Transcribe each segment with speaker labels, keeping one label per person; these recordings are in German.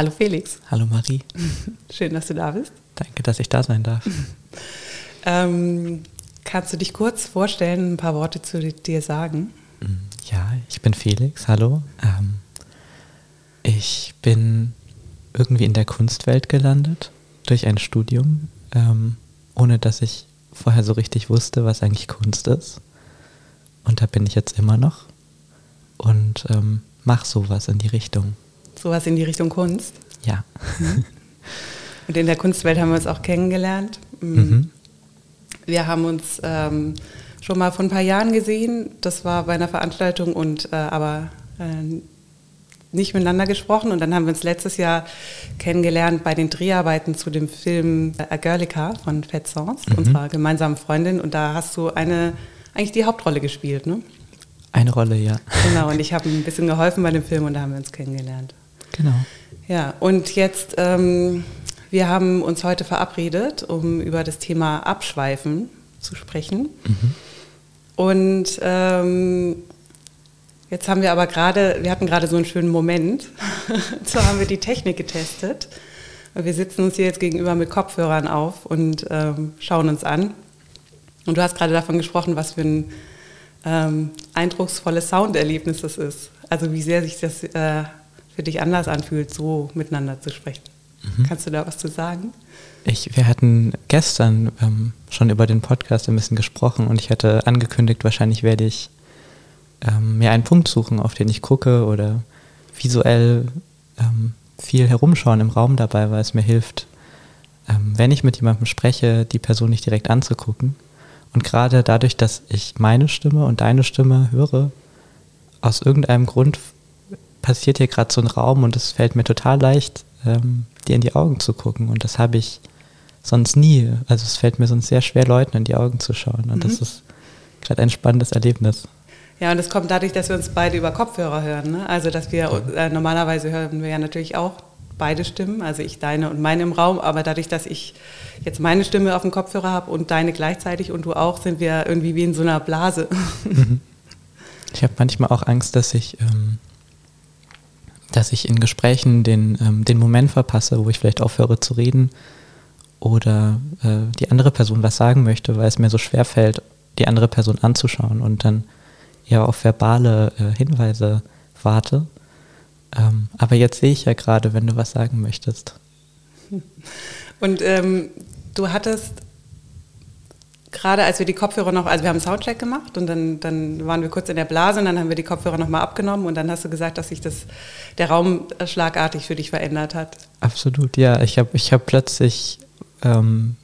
Speaker 1: Hallo Felix.
Speaker 2: Hallo Marie.
Speaker 1: Schön, dass du da bist.
Speaker 2: Danke, dass ich da sein darf.
Speaker 1: ähm, kannst du dich kurz vorstellen, ein paar Worte zu dir sagen?
Speaker 2: Ja, ich bin Felix. Hallo. Ähm, ich bin irgendwie in der Kunstwelt gelandet durch ein Studium, ähm, ohne dass ich vorher so richtig wusste, was eigentlich Kunst ist. Und da bin ich jetzt immer noch und ähm, mache sowas in die Richtung.
Speaker 1: Sowas in die Richtung Kunst?
Speaker 2: Ja.
Speaker 1: Und in der Kunstwelt haben wir uns auch kennengelernt. Mm. Mhm. Wir haben uns ähm, schon mal vor ein paar Jahren gesehen. Das war bei einer Veranstaltung und äh, aber äh, nicht miteinander gesprochen. Und dann haben wir uns letztes Jahr kennengelernt bei den Dreharbeiten zu dem Film A Girlica von Fat Sons, mhm. unserer gemeinsamen Freundin. Und da hast du eine, eigentlich die Hauptrolle gespielt, ne?
Speaker 2: Eine Rolle, ja.
Speaker 1: Genau, und ich habe ein bisschen geholfen bei dem Film und da haben wir uns kennengelernt.
Speaker 2: Genau.
Speaker 1: Ja, und jetzt, ähm, wir haben uns heute verabredet, um über das Thema Abschweifen zu sprechen. Mhm. Und ähm, jetzt haben wir aber gerade, wir hatten gerade so einen schönen Moment. so haben wir die Technik getestet. Wir sitzen uns hier jetzt gegenüber mit Kopfhörern auf und ähm, schauen uns an. Und du hast gerade davon gesprochen, was für ein ähm, eindrucksvolles Sounderlebnis das ist. Also wie sehr sich das äh, für dich anders anfühlt, so miteinander zu sprechen. Mhm. Kannst du da was zu sagen?
Speaker 2: Ich, wir hatten gestern ähm, schon über den Podcast ein bisschen gesprochen und ich hatte angekündigt, wahrscheinlich werde ich ähm, mir einen Punkt suchen, auf den ich gucke oder visuell ähm, viel herumschauen im Raum dabei, weil es mir hilft, ähm, wenn ich mit jemandem spreche, die Person nicht direkt anzugucken. Und gerade dadurch, dass ich meine Stimme und deine Stimme höre, aus irgendeinem Grund passiert hier gerade so ein Raum und es fällt mir total leicht, ähm, dir in die Augen zu gucken. Und das habe ich sonst nie. Also es fällt mir sonst sehr schwer, Leuten in die Augen zu schauen. Und mhm. das ist gerade ein spannendes Erlebnis.
Speaker 1: Ja, und das kommt dadurch, dass wir uns beide über Kopfhörer hören. Ne? Also dass wir äh, normalerweise hören wir ja natürlich auch beide Stimmen, also ich deine und meine im Raum, aber dadurch, dass ich jetzt meine Stimme auf dem Kopfhörer habe und deine gleichzeitig und du auch, sind wir irgendwie wie in so einer Blase.
Speaker 2: Mhm. Ich habe manchmal auch Angst, dass ich ähm, dass ich in Gesprächen den, ähm, den Moment verpasse, wo ich vielleicht aufhöre zu reden oder äh, die andere Person was sagen möchte, weil es mir so schwer fällt, die andere Person anzuschauen und dann eher auf verbale äh, Hinweise warte. Ähm, aber jetzt sehe ich ja gerade, wenn du was sagen möchtest.
Speaker 1: Und ähm, du hattest gerade als wir die Kopfhörer noch, also wir haben einen Soundcheck gemacht und dann, dann waren wir kurz in der Blase und dann haben wir die Kopfhörer nochmal abgenommen und dann hast du gesagt, dass sich das, der Raum schlagartig für dich verändert hat.
Speaker 2: Absolut, ja. Ich habe ich hab plötzlich ähm,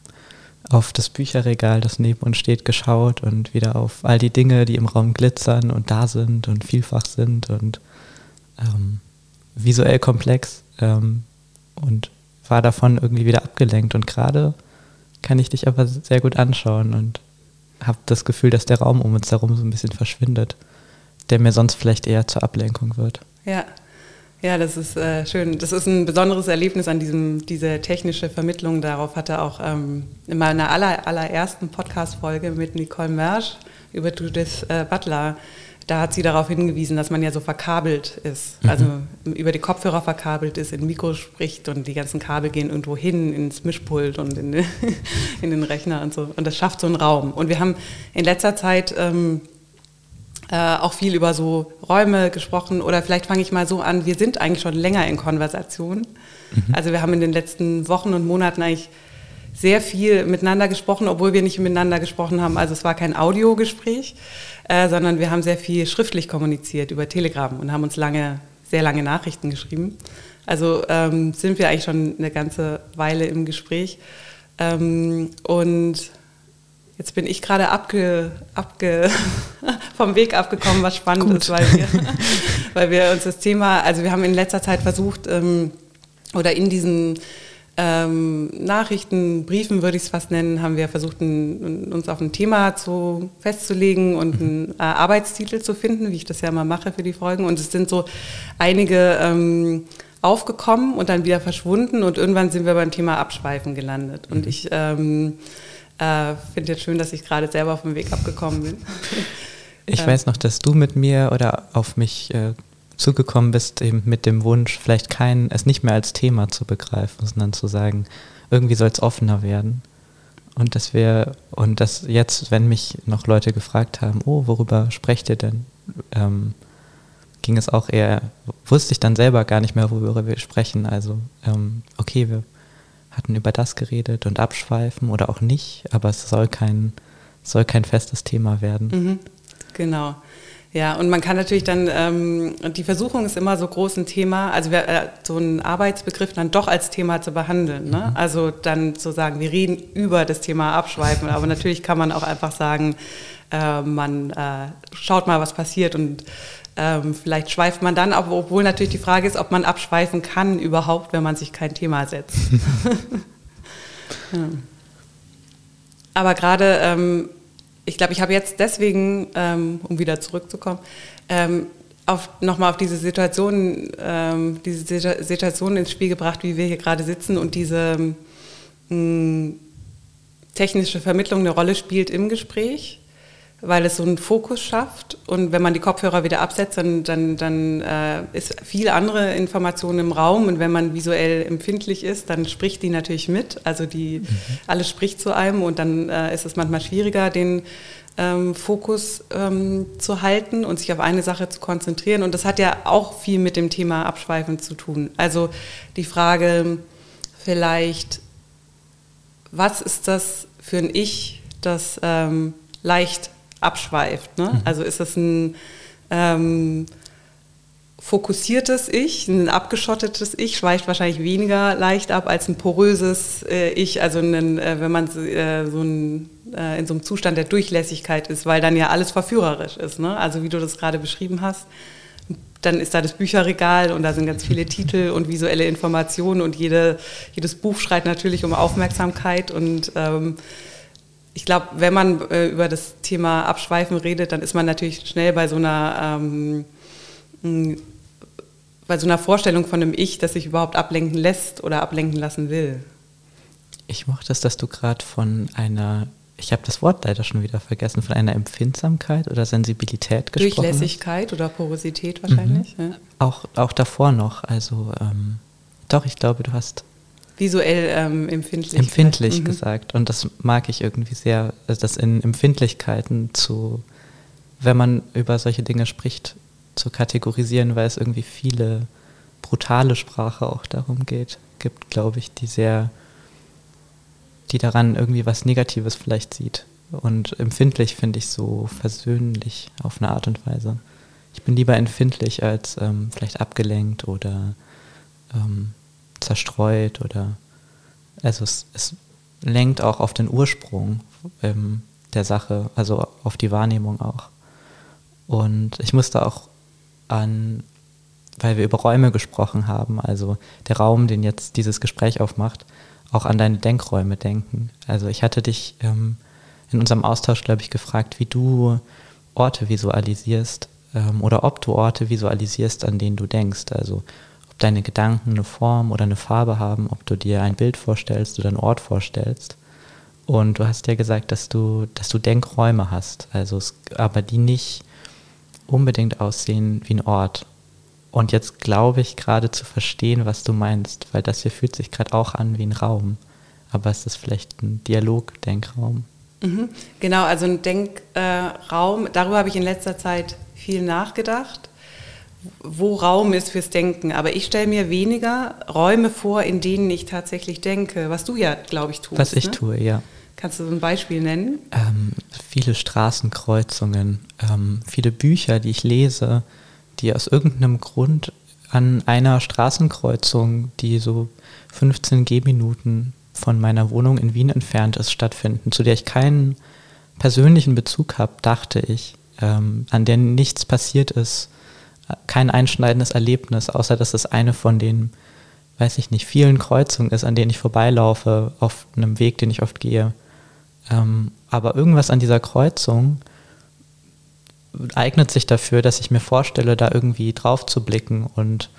Speaker 2: auf das Bücherregal, das neben uns steht, geschaut und wieder auf all die Dinge, die im Raum glitzern und da sind und vielfach sind und ähm, visuell komplex ähm, und war davon irgendwie wieder abgelenkt und gerade kann ich dich aber sehr gut anschauen und habe das Gefühl, dass der Raum um uns herum so ein bisschen verschwindet, der mir sonst vielleicht eher zur Ablenkung wird.
Speaker 1: Ja, ja, das ist äh, schön. Das ist ein besonderes Erlebnis an diesem, diese technische Vermittlung. Darauf hatte auch ähm, in meiner aller, allerersten Podcast-Folge mit Nicole Mersch über Judith äh, Butler da hat sie darauf hingewiesen, dass man ja so verkabelt ist, mhm. also über die Kopfhörer verkabelt ist, in Mikro spricht und die ganzen Kabel gehen irgendwo hin ins Mischpult und in, in den Rechner und so. Und das schafft so einen Raum. Und wir haben in letzter Zeit ähm, äh, auch viel über so Räume gesprochen oder vielleicht fange ich mal so an, wir sind eigentlich schon länger in Konversation. Mhm. Also wir haben in den letzten Wochen und Monaten eigentlich sehr viel miteinander gesprochen, obwohl wir nicht miteinander gesprochen haben. Also es war kein Audiogespräch, äh, sondern wir haben sehr viel schriftlich kommuniziert über Telegram und haben uns lange, sehr lange Nachrichten geschrieben. Also ähm, sind wir eigentlich schon eine ganze Weile im Gespräch. Ähm, und jetzt bin ich gerade abge, abge vom Weg abgekommen, was spannend Gut. ist, weil wir, weil wir uns das Thema, also wir haben in letzter Zeit versucht, ähm, oder in diesen ähm, Nachrichten, Briefen würde ich es fast nennen, haben wir versucht, ein, uns auf ein Thema zu, festzulegen und einen äh, Arbeitstitel zu finden, wie ich das ja immer mache für die Folgen. Und es sind so einige ähm, aufgekommen und dann wieder verschwunden und irgendwann sind wir beim Thema Abschweifen gelandet. Und mhm. ich ähm, äh, finde jetzt schön, dass ich gerade selber auf dem Weg abgekommen bin.
Speaker 2: Ich weiß noch, dass du mit mir oder auf mich äh, zugekommen bist, eben mit dem Wunsch, vielleicht kein, es nicht mehr als Thema zu begreifen, sondern zu sagen, irgendwie soll es offener werden. Und dass wir, und dass jetzt, wenn mich noch Leute gefragt haben, oh, worüber sprecht ihr denn? Ähm, ging es auch eher, wusste ich dann selber gar nicht mehr, worüber wir sprechen. Also, ähm, okay, wir hatten über das geredet und abschweifen oder auch nicht, aber es soll kein, soll kein festes Thema werden.
Speaker 1: Mhm, genau. Ja, und man kann natürlich dann, ähm, die Versuchung ist immer so groß ein Thema, also wir, äh, so einen Arbeitsbegriff dann doch als Thema zu behandeln. Ne? Mhm. Also dann zu sagen, wir reden über das Thema Abschweifen, aber natürlich kann man auch einfach sagen, äh, man äh, schaut mal, was passiert und ähm, vielleicht schweift man dann, obwohl natürlich die Frage ist, ob man abschweifen kann überhaupt, wenn man sich kein Thema setzt. ja. Aber gerade ähm, ich glaube, ich habe jetzt deswegen, ähm, um wieder zurückzukommen, ähm, auf, nochmal auf diese Situation, ähm, diese Situation ins Spiel gebracht, wie wir hier gerade sitzen und diese mh, hm, technische Vermittlung eine Rolle spielt im Gespräch weil es so einen Fokus schafft. Und wenn man die Kopfhörer wieder absetzt, dann, dann, dann äh, ist viel andere Information im Raum. Und wenn man visuell empfindlich ist, dann spricht die natürlich mit. Also die mhm. alles spricht zu einem und dann äh, ist es manchmal schwieriger, den ähm, Fokus ähm, zu halten und sich auf eine Sache zu konzentrieren. Und das hat ja auch viel mit dem Thema Abschweifen zu tun. Also die Frage vielleicht, was ist das für ein Ich, das ähm, leicht abschweift. Ne? Mhm. Also ist es ein ähm, fokussiertes Ich, ein abgeschottetes Ich, schweift wahrscheinlich weniger leicht ab als ein poröses äh, Ich, also ein, äh, wenn man äh, so ein, äh, in so einem Zustand der Durchlässigkeit ist, weil dann ja alles verführerisch ist. Ne? Also wie du das gerade beschrieben hast, dann ist da das Bücherregal und da sind ganz viele Titel und visuelle Informationen und jede, jedes Buch schreit natürlich um Aufmerksamkeit und ähm, ich glaube, wenn man äh, über das Thema Abschweifen redet, dann ist man natürlich schnell bei so einer ähm, bei so einer Vorstellung von einem Ich, das sich überhaupt ablenken lässt oder ablenken lassen will.
Speaker 2: Ich mochte es, dass du gerade von einer, ich habe das Wort leider schon wieder vergessen, von einer Empfindsamkeit oder Sensibilität gesprochen
Speaker 1: Durchlässigkeit hast. oder Porosität wahrscheinlich.
Speaker 2: Mhm. Ja. Auch, auch davor noch, also ähm, doch, ich glaube, du hast
Speaker 1: visuell ähm, empfindlich.
Speaker 2: Empfindlich mhm. gesagt. Und das mag ich irgendwie sehr, das in Empfindlichkeiten zu, wenn man über solche Dinge spricht, zu kategorisieren, weil es irgendwie viele brutale Sprache auch darum geht, gibt, glaube ich, die sehr, die daran irgendwie was Negatives vielleicht sieht. Und empfindlich finde ich so versöhnlich auf eine Art und Weise. Ich bin lieber empfindlich als ähm, vielleicht abgelenkt oder ähm, zerstreut oder also es, es lenkt auch auf den Ursprung ähm, der Sache, also auf die Wahrnehmung auch. Und ich musste auch an, weil wir über Räume gesprochen haben, also der Raum, den jetzt dieses Gespräch aufmacht, auch an deine Denkräume denken. Also ich hatte dich ähm, in unserem Austausch, glaube ich, gefragt, wie du Orte visualisierst ähm, oder ob du Orte visualisierst, an denen du denkst. Also deine Gedanken eine Form oder eine Farbe haben, ob du dir ein Bild vorstellst oder einen Ort vorstellst. Und du hast ja gesagt, dass du, dass du Denkräume hast, also es, aber die nicht unbedingt aussehen wie ein Ort. Und jetzt glaube ich gerade zu verstehen, was du meinst, weil das hier fühlt sich gerade auch an wie ein Raum. Aber es ist vielleicht ein Dialog-Denkraum.
Speaker 1: Mhm, genau, also ein Denkraum, darüber habe ich in letzter Zeit viel nachgedacht wo Raum ist fürs Denken. Aber ich stelle mir weniger Räume vor, in denen ich tatsächlich denke, was du ja, glaube ich, tust.
Speaker 2: Was ich ne? tue, ja.
Speaker 1: Kannst du so ein Beispiel nennen?
Speaker 2: Ähm, viele Straßenkreuzungen, ähm, viele Bücher, die ich lese, die aus irgendeinem Grund an einer Straßenkreuzung, die so 15 Gehminuten von meiner Wohnung in Wien entfernt ist, stattfinden, zu der ich keinen persönlichen Bezug habe, dachte ich, ähm, an der nichts passiert ist, kein einschneidendes Erlebnis, außer dass es eine von den, weiß ich nicht, vielen Kreuzungen ist, an denen ich vorbeilaufe, auf einem Weg, den ich oft gehe. Ähm, aber irgendwas an dieser Kreuzung eignet sich dafür, dass ich mir vorstelle, da irgendwie drauf zu blicken und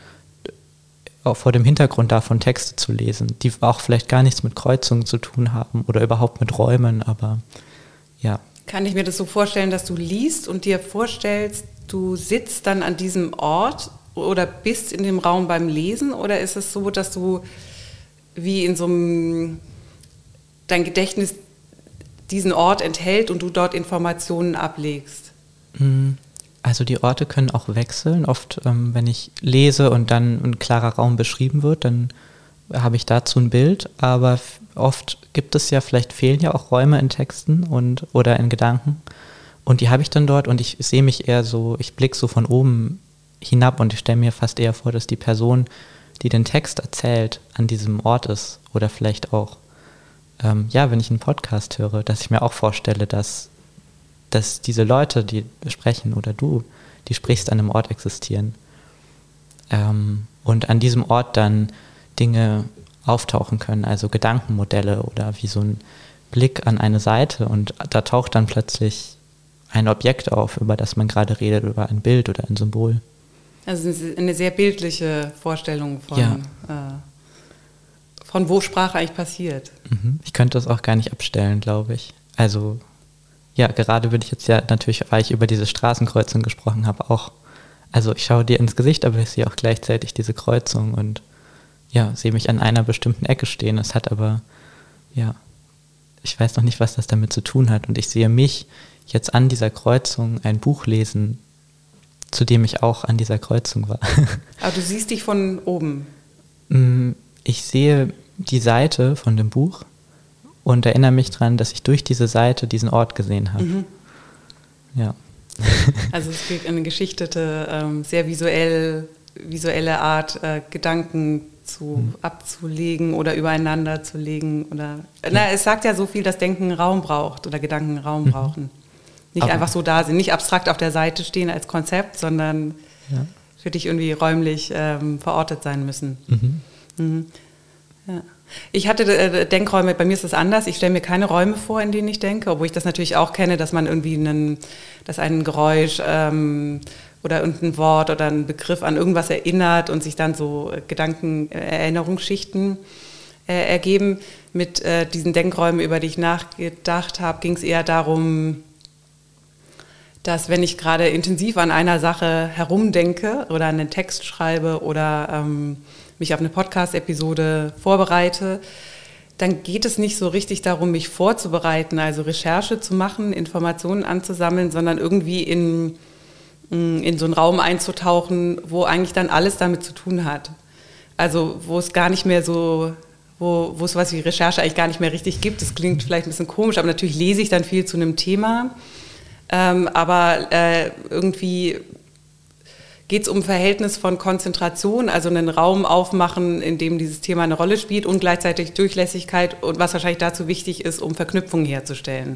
Speaker 2: auch vor dem Hintergrund davon Texte zu lesen, die auch vielleicht gar nichts mit Kreuzungen zu tun haben oder überhaupt mit Räumen, aber ja.
Speaker 1: Kann ich mir das so vorstellen, dass du liest und dir vorstellst, du sitzt dann an diesem Ort oder bist in dem Raum beim Lesen oder ist es so, dass du wie in so einem dein Gedächtnis diesen Ort enthält und du dort Informationen ablegst?
Speaker 2: Mhm. Also die Orte können auch wechseln. Oft, ähm, wenn ich lese und dann ein klarer Raum beschrieben wird, dann habe ich dazu ein Bild. Aber oft gibt es ja, vielleicht fehlen ja auch Räume in Texten und oder in Gedanken. Und die habe ich dann dort und ich sehe mich eher so, ich blicke so von oben hinab und ich stelle mir fast eher vor, dass die Person, die den Text erzählt, an diesem Ort ist. Oder vielleicht auch, ähm, ja, wenn ich einen Podcast höre, dass ich mir auch vorstelle, dass dass diese Leute, die sprechen oder du, die sprichst, an einem Ort existieren. Ähm, und an diesem Ort dann Dinge auftauchen können, also Gedankenmodelle oder wie so ein Blick an eine Seite und da taucht dann plötzlich ein Objekt auf, über das man gerade redet, über ein Bild oder ein Symbol.
Speaker 1: Also eine sehr bildliche Vorstellung von, ja. äh, von wo Sprache eigentlich passiert.
Speaker 2: Mhm. Ich könnte das auch gar nicht abstellen, glaube ich. Also ja, gerade würde ich jetzt ja natürlich, weil ich über diese Straßenkreuzung gesprochen habe, auch, also ich schaue dir ins Gesicht, aber ich sehe auch gleichzeitig diese Kreuzung und ja, sehe mich an einer bestimmten Ecke stehen. Es hat aber, ja, ich weiß noch nicht, was das damit zu tun hat. Und ich sehe mich jetzt an dieser Kreuzung ein Buch lesen, zu dem ich auch an dieser Kreuzung war.
Speaker 1: Aber du siehst dich von oben.
Speaker 2: Mm, ich sehe die Seite von dem Buch und erinnere mich daran, dass ich durch diese Seite diesen Ort gesehen habe. Mhm. Ja.
Speaker 1: Also es gibt eine geschichtete, ähm, sehr visuell, visuelle Art, äh, Gedanken zu, mhm. abzulegen oder übereinander zu legen. Oder, ja. na, es sagt ja so viel, dass Denken Raum braucht oder Gedanken Raum mhm. brauchen. Nicht Aber einfach so da sind, nicht abstrakt auf der Seite stehen als Konzept, sondern ja. für dich irgendwie räumlich ähm, verortet sein müssen. Mhm. mhm. Ja. Ich hatte äh, Denkräume, bei mir ist es anders. Ich stelle mir keine Räume vor, in denen ich denke, obwohl ich das natürlich auch kenne, dass man irgendwie einen, dass ein Geräusch ähm, oder irgendein Wort oder ein Begriff an irgendwas erinnert und sich dann so Gedanken, äh, Erinnerungsschichten äh, ergeben. Mit äh, diesen Denkräumen, über die ich nachgedacht habe, ging es eher darum, dass wenn ich gerade intensiv an einer Sache herumdenke oder einen Text schreibe oder ähm, mich auf eine Podcast-Episode vorbereite, dann geht es nicht so richtig darum, mich vorzubereiten, also Recherche zu machen, Informationen anzusammeln, sondern irgendwie in, in so einen Raum einzutauchen, wo eigentlich dann alles damit zu tun hat. Also wo es gar nicht mehr so, wo, wo es was wie Recherche eigentlich gar nicht mehr richtig gibt. Das klingt vielleicht ein bisschen komisch, aber natürlich lese ich dann viel zu einem Thema. Ähm, aber äh, irgendwie geht es um Verhältnis von Konzentration, also einen Raum aufmachen, in dem dieses Thema eine Rolle spielt und gleichzeitig Durchlässigkeit und was wahrscheinlich dazu wichtig ist, um Verknüpfungen herzustellen.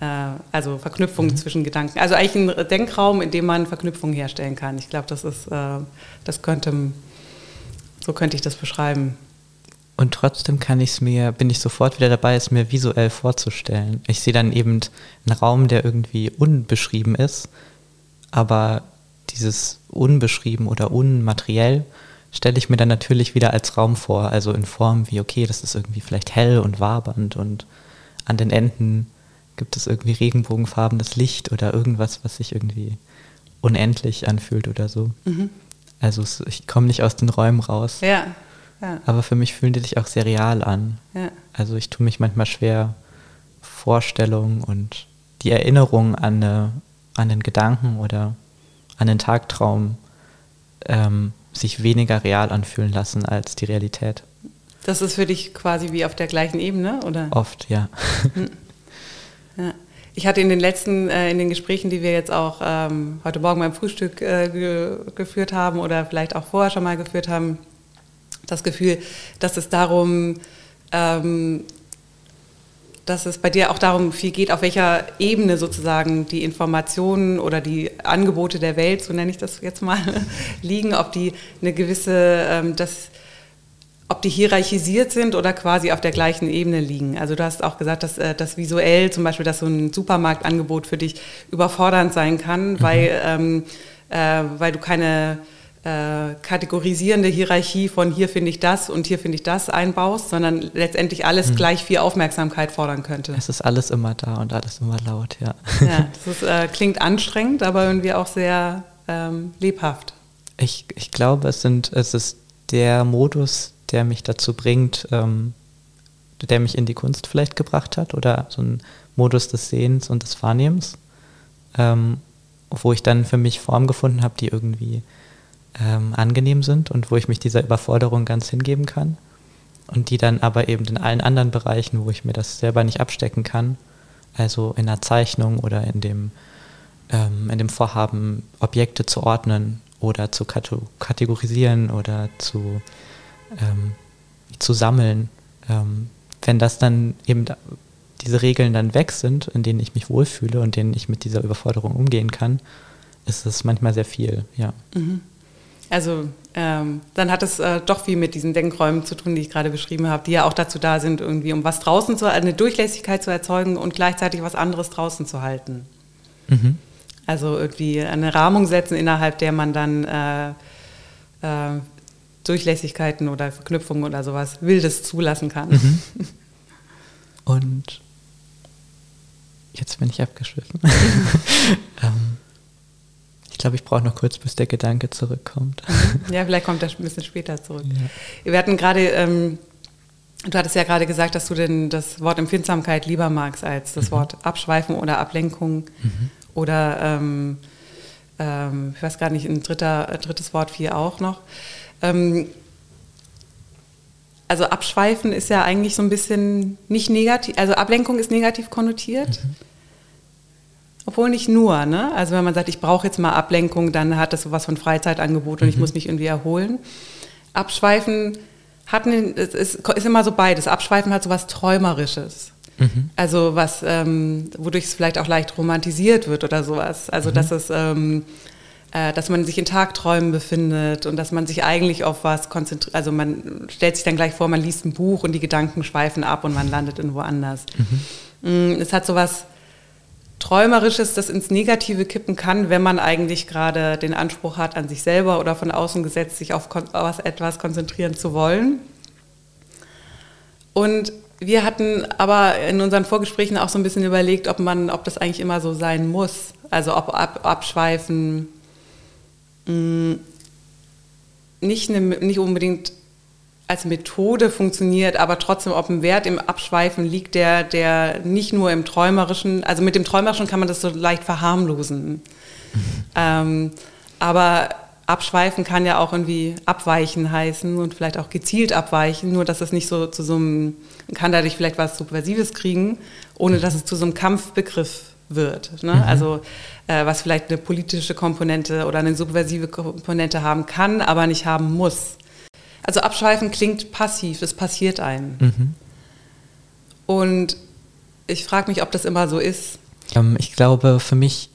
Speaker 1: Äh, also Verknüpfungen mhm. zwischen Gedanken. Also eigentlich ein Denkraum, in dem man Verknüpfungen herstellen kann. Ich glaube, das ist, äh, das könnte, so könnte ich das beschreiben.
Speaker 2: Und trotzdem kann ich es mir, bin ich sofort wieder dabei, es mir visuell vorzustellen. Ich sehe dann eben einen Raum, der irgendwie unbeschrieben ist, aber dieses unbeschrieben oder unmateriell stelle ich mir dann natürlich wieder als Raum vor, also in Form wie, okay, das ist irgendwie vielleicht hell und wabernd und an den Enden gibt es irgendwie regenbogenfarbenes Licht oder irgendwas, was sich irgendwie unendlich anfühlt oder so. Mhm. Also ich komme nicht aus den Räumen raus.
Speaker 1: Ja, ja.
Speaker 2: Aber für mich fühlen die sich auch sehr real an. Ja. Also ich tue mich manchmal schwer, Vorstellungen und die Erinnerung an, eine, an den Gedanken oder an den Tagtraum ähm, sich weniger real anfühlen lassen als die Realität.
Speaker 1: Das ist für dich quasi wie auf der gleichen Ebene, oder?
Speaker 2: Oft, ja.
Speaker 1: Ja. Ich hatte in den letzten, äh, in den Gesprächen, die wir jetzt auch ähm, heute Morgen beim Frühstück äh, ge geführt haben oder vielleicht auch vorher schon mal geführt haben, das Gefühl, dass es darum ähm, dass es bei dir auch darum viel geht, auf welcher Ebene sozusagen die Informationen oder die Angebote der Welt, so nenne ich das jetzt mal, liegen, ob die eine gewisse, ähm, das, ob die hierarchisiert sind oder quasi auf der gleichen Ebene liegen. Also du hast auch gesagt, dass äh, das visuell zum Beispiel, dass so ein Supermarktangebot für dich überfordernd sein kann, mhm. weil, ähm, äh, weil du keine äh, kategorisierende Hierarchie von hier finde ich das und hier finde ich das einbaust, sondern letztendlich alles hm. gleich viel Aufmerksamkeit fordern könnte.
Speaker 2: Es ist alles immer da und alles immer laut, ja.
Speaker 1: Ja, das ist, äh, klingt anstrengend, aber irgendwie auch sehr ähm, lebhaft.
Speaker 2: Ich, ich glaube, es, sind, es ist der Modus, der mich dazu bringt, ähm, der mich in die Kunst vielleicht gebracht hat oder so ein Modus des Sehens und des Wahrnehmens, ähm, wo ich dann für mich Form gefunden habe, die irgendwie ähm, angenehm sind und wo ich mich dieser Überforderung ganz hingeben kann und die dann aber eben in allen anderen Bereichen, wo ich mir das selber nicht abstecken kann, also in der Zeichnung oder in dem, ähm, in dem Vorhaben, Objekte zu ordnen oder zu kategorisieren oder zu, ähm, zu sammeln, ähm, wenn das dann eben diese Regeln dann weg sind, in denen ich mich wohlfühle und denen ich mit dieser Überforderung umgehen kann, ist es manchmal sehr viel, ja. Mhm.
Speaker 1: Also ähm, dann hat es äh, doch viel mit diesen Denkräumen zu tun, die ich gerade beschrieben habe, die ja auch dazu da sind, irgendwie um was draußen zu, eine Durchlässigkeit zu erzeugen und gleichzeitig was anderes draußen zu halten. Mhm. Also irgendwie eine Rahmung setzen, innerhalb der man dann äh, äh, Durchlässigkeiten oder Verknüpfungen oder sowas Wildes zulassen kann. Mhm.
Speaker 2: Und jetzt bin ich abgeschwiffen. ähm, ich glaube, ich brauche noch kurz, bis der Gedanke zurückkommt.
Speaker 1: Mhm. Ja, vielleicht kommt er ein bisschen später zurück. Ja. Wir hatten gerade, ähm, du hattest ja gerade gesagt, dass du denn das Wort Empfindsamkeit lieber magst als das mhm. Wort Abschweifen oder Ablenkung mhm. oder, ähm, ähm, ich weiß gar nicht, ein dritter, drittes Wort viel auch noch. Ähm, also Abschweifen ist ja eigentlich so ein bisschen nicht negativ, also Ablenkung ist negativ konnotiert. Mhm. Obwohl nicht nur, ne? Also wenn man sagt, ich brauche jetzt mal Ablenkung, dann hat das sowas von Freizeitangebot und mhm. ich muss mich irgendwie erholen. Abschweifen hat einen, es ist, ist immer so beides. Abschweifen hat sowas Träumerisches. Mhm. Also was, ähm, wodurch es vielleicht auch leicht romantisiert wird oder sowas. Also mhm. dass es, ähm, äh, dass man sich in Tagträumen befindet und dass man sich eigentlich auf was konzentriert. Also man stellt sich dann gleich vor, man liest ein Buch und die Gedanken schweifen ab und man landet in woanders. Mhm. Mm, es hat sowas Träumerisches, das ins Negative kippen kann, wenn man eigentlich gerade den Anspruch hat, an sich selber oder von außen gesetzt, sich auf etwas konzentrieren zu wollen. Und wir hatten aber in unseren Vorgesprächen auch so ein bisschen überlegt, ob man, ob das eigentlich immer so sein muss. Also ob ab, Abschweifen mh, mm, nicht, eine, nicht unbedingt als Methode funktioniert, aber trotzdem, ob ein Wert im Abschweifen liegt, der, der nicht nur im Träumerischen, also mit dem Träumerischen kann man das so leicht verharmlosen. Mhm. Ähm, aber Abschweifen kann ja auch irgendwie abweichen heißen und vielleicht auch gezielt abweichen, nur dass es nicht so zu so einem, kann dadurch vielleicht was Subversives kriegen, ohne dass es zu so einem Kampfbegriff wird. Ne? Mhm. Also was vielleicht eine politische Komponente oder eine subversive Komponente haben kann, aber nicht haben muss. Also abschweifen klingt passiv, es passiert einem. Mhm. Und ich frage mich, ob das immer so ist.
Speaker 2: Ähm, ich glaube, für mich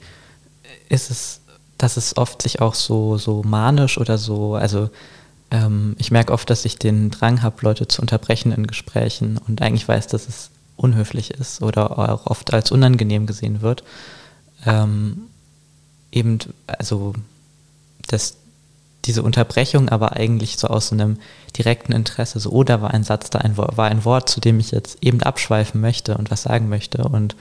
Speaker 2: ist es, dass es oft sich auch so, so manisch oder so, also ähm, ich merke oft, dass ich den Drang habe, Leute zu unterbrechen in Gesprächen und eigentlich weiß, dass es unhöflich ist oder auch oft als unangenehm gesehen wird. Ähm, eben, also, dass diese Unterbrechung aber eigentlich so aus einem direkten Interesse, so, oh, da war ein Satz, da ein, war ein Wort, zu dem ich jetzt eben abschweifen möchte und was sagen möchte. Und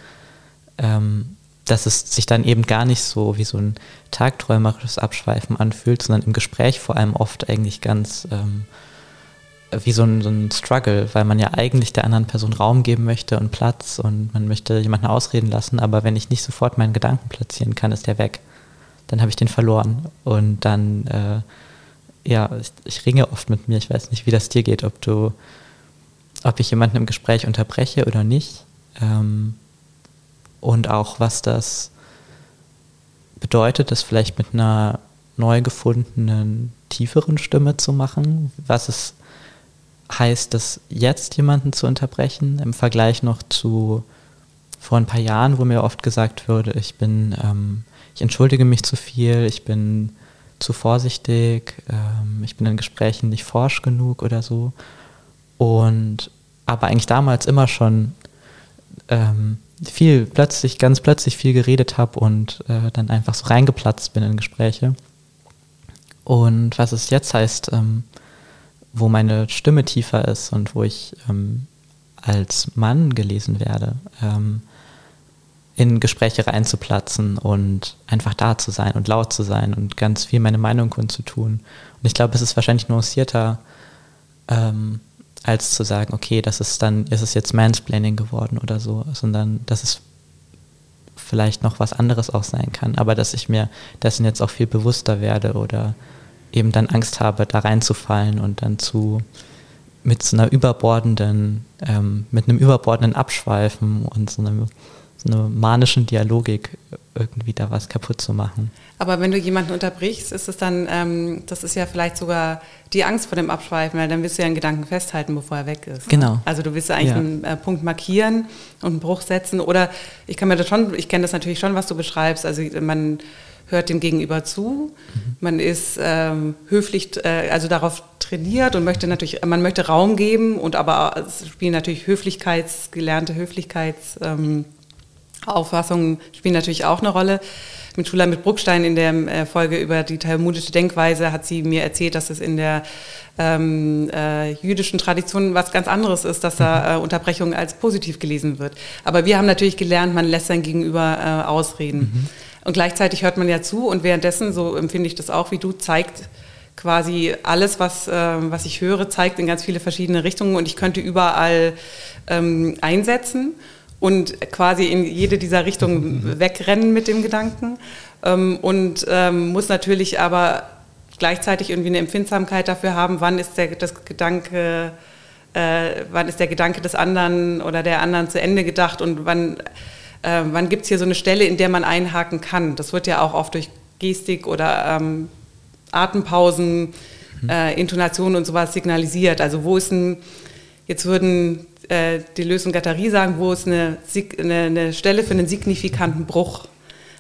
Speaker 2: ähm, dass es sich dann eben gar nicht so wie so ein tagträumerisches Abschweifen anfühlt, sondern im Gespräch vor allem oft eigentlich ganz ähm, wie so ein, so ein Struggle, weil man ja eigentlich der anderen Person Raum geben möchte und Platz und man möchte jemanden ausreden lassen, aber wenn ich nicht sofort meinen Gedanken platzieren kann, ist der weg dann habe ich den verloren. Und dann, äh, ja, ich, ich, ringe oft mit mir. Ich weiß nicht, wie das dir geht, ob du, ob ich jemanden im Gespräch unterbreche oder nicht. Ähm, und auch, was das bedeutet, das vielleicht mit einer neu gefundenen, tieferen Stimme zu machen. Was es heißt, das jetzt jemanden zu unterbrechen, im Vergleich noch zu vor ein paar Jahren, wo mir oft gesagt würde, ich bin ähm, ich entschuldige mich zu viel, ich bin zu vorsichtig, ähm, ich bin in Gesprächen nicht forsch genug oder so. Und aber eigentlich damals immer schon ähm, viel plötzlich, ganz plötzlich viel geredet habe und äh, dann einfach so reingeplatzt bin in Gespräche. Und was es jetzt heißt, ähm, wo meine Stimme tiefer ist und wo ich ähm, als Mann gelesen werde, ähm, in Gespräche reinzuplatzen und einfach da zu sein und laut zu sein und ganz viel meine Meinung kundzutun. Und ich glaube, es ist wahrscheinlich nuancierter, ähm, als zu sagen, okay, das ist dann, ist es jetzt Mansplaining geworden oder so, sondern dass es vielleicht noch was anderes auch sein kann, aber dass ich mir dessen jetzt auch viel bewusster werde oder eben dann Angst habe, da reinzufallen und dann zu mit so einer überbordenden, ähm, mit einem überbordenden Abschweifen und so einem so einer manischen Dialogik irgendwie da was kaputt zu machen.
Speaker 1: Aber wenn du jemanden unterbrichst, ist es dann, ähm, das ist ja vielleicht sogar die Angst vor dem Abschweifen, weil dann wirst du ja einen Gedanken festhalten, bevor er weg ist.
Speaker 2: Ne? Genau.
Speaker 1: Also du willst eigentlich ja. einen äh, Punkt markieren und einen Bruch setzen. Oder ich kann mir das schon, ich kenne das natürlich schon, was du beschreibst. Also man hört dem Gegenüber zu, mhm. man ist ähm, höflich, äh, also darauf trainiert und möchte natürlich, man möchte Raum geben und aber es spielen natürlich Höflichkeits, gelernte Höflichkeits ähm, spielen natürlich auch eine Rolle. Mit Schula mit Bruckstein in der äh, Folge über die talmudische Denkweise hat sie mir erzählt, dass es in der ähm, äh, jüdischen Tradition was ganz anderes ist, dass da äh, Unterbrechung als positiv gelesen wird. Aber wir haben natürlich gelernt, man lässt sein Gegenüber äh, ausreden. Mhm. Und gleichzeitig hört man ja zu und währenddessen, so empfinde ich das auch wie du, zeigt quasi alles, was, äh, was ich höre, zeigt in ganz viele verschiedene Richtungen und ich könnte überall ähm, einsetzen und quasi in jede dieser Richtungen wegrennen mit dem Gedanken. Ähm, und ähm, muss natürlich aber gleichzeitig irgendwie eine Empfindsamkeit dafür haben, wann ist der, das Gedanke, äh, wann ist der Gedanke des anderen oder der anderen zu Ende gedacht und wann, äh, wann gibt es hier so eine Stelle, in der man einhaken kann. Das wird ja auch oft durch Gestik oder ähm, Atempausen, mhm. äh, Intonationen und sowas signalisiert. Also wo ist ein, jetzt würden äh, Deleuze und Gattari sagen, wo ist eine, eine, eine, Stelle für einen signifikanten Bruch.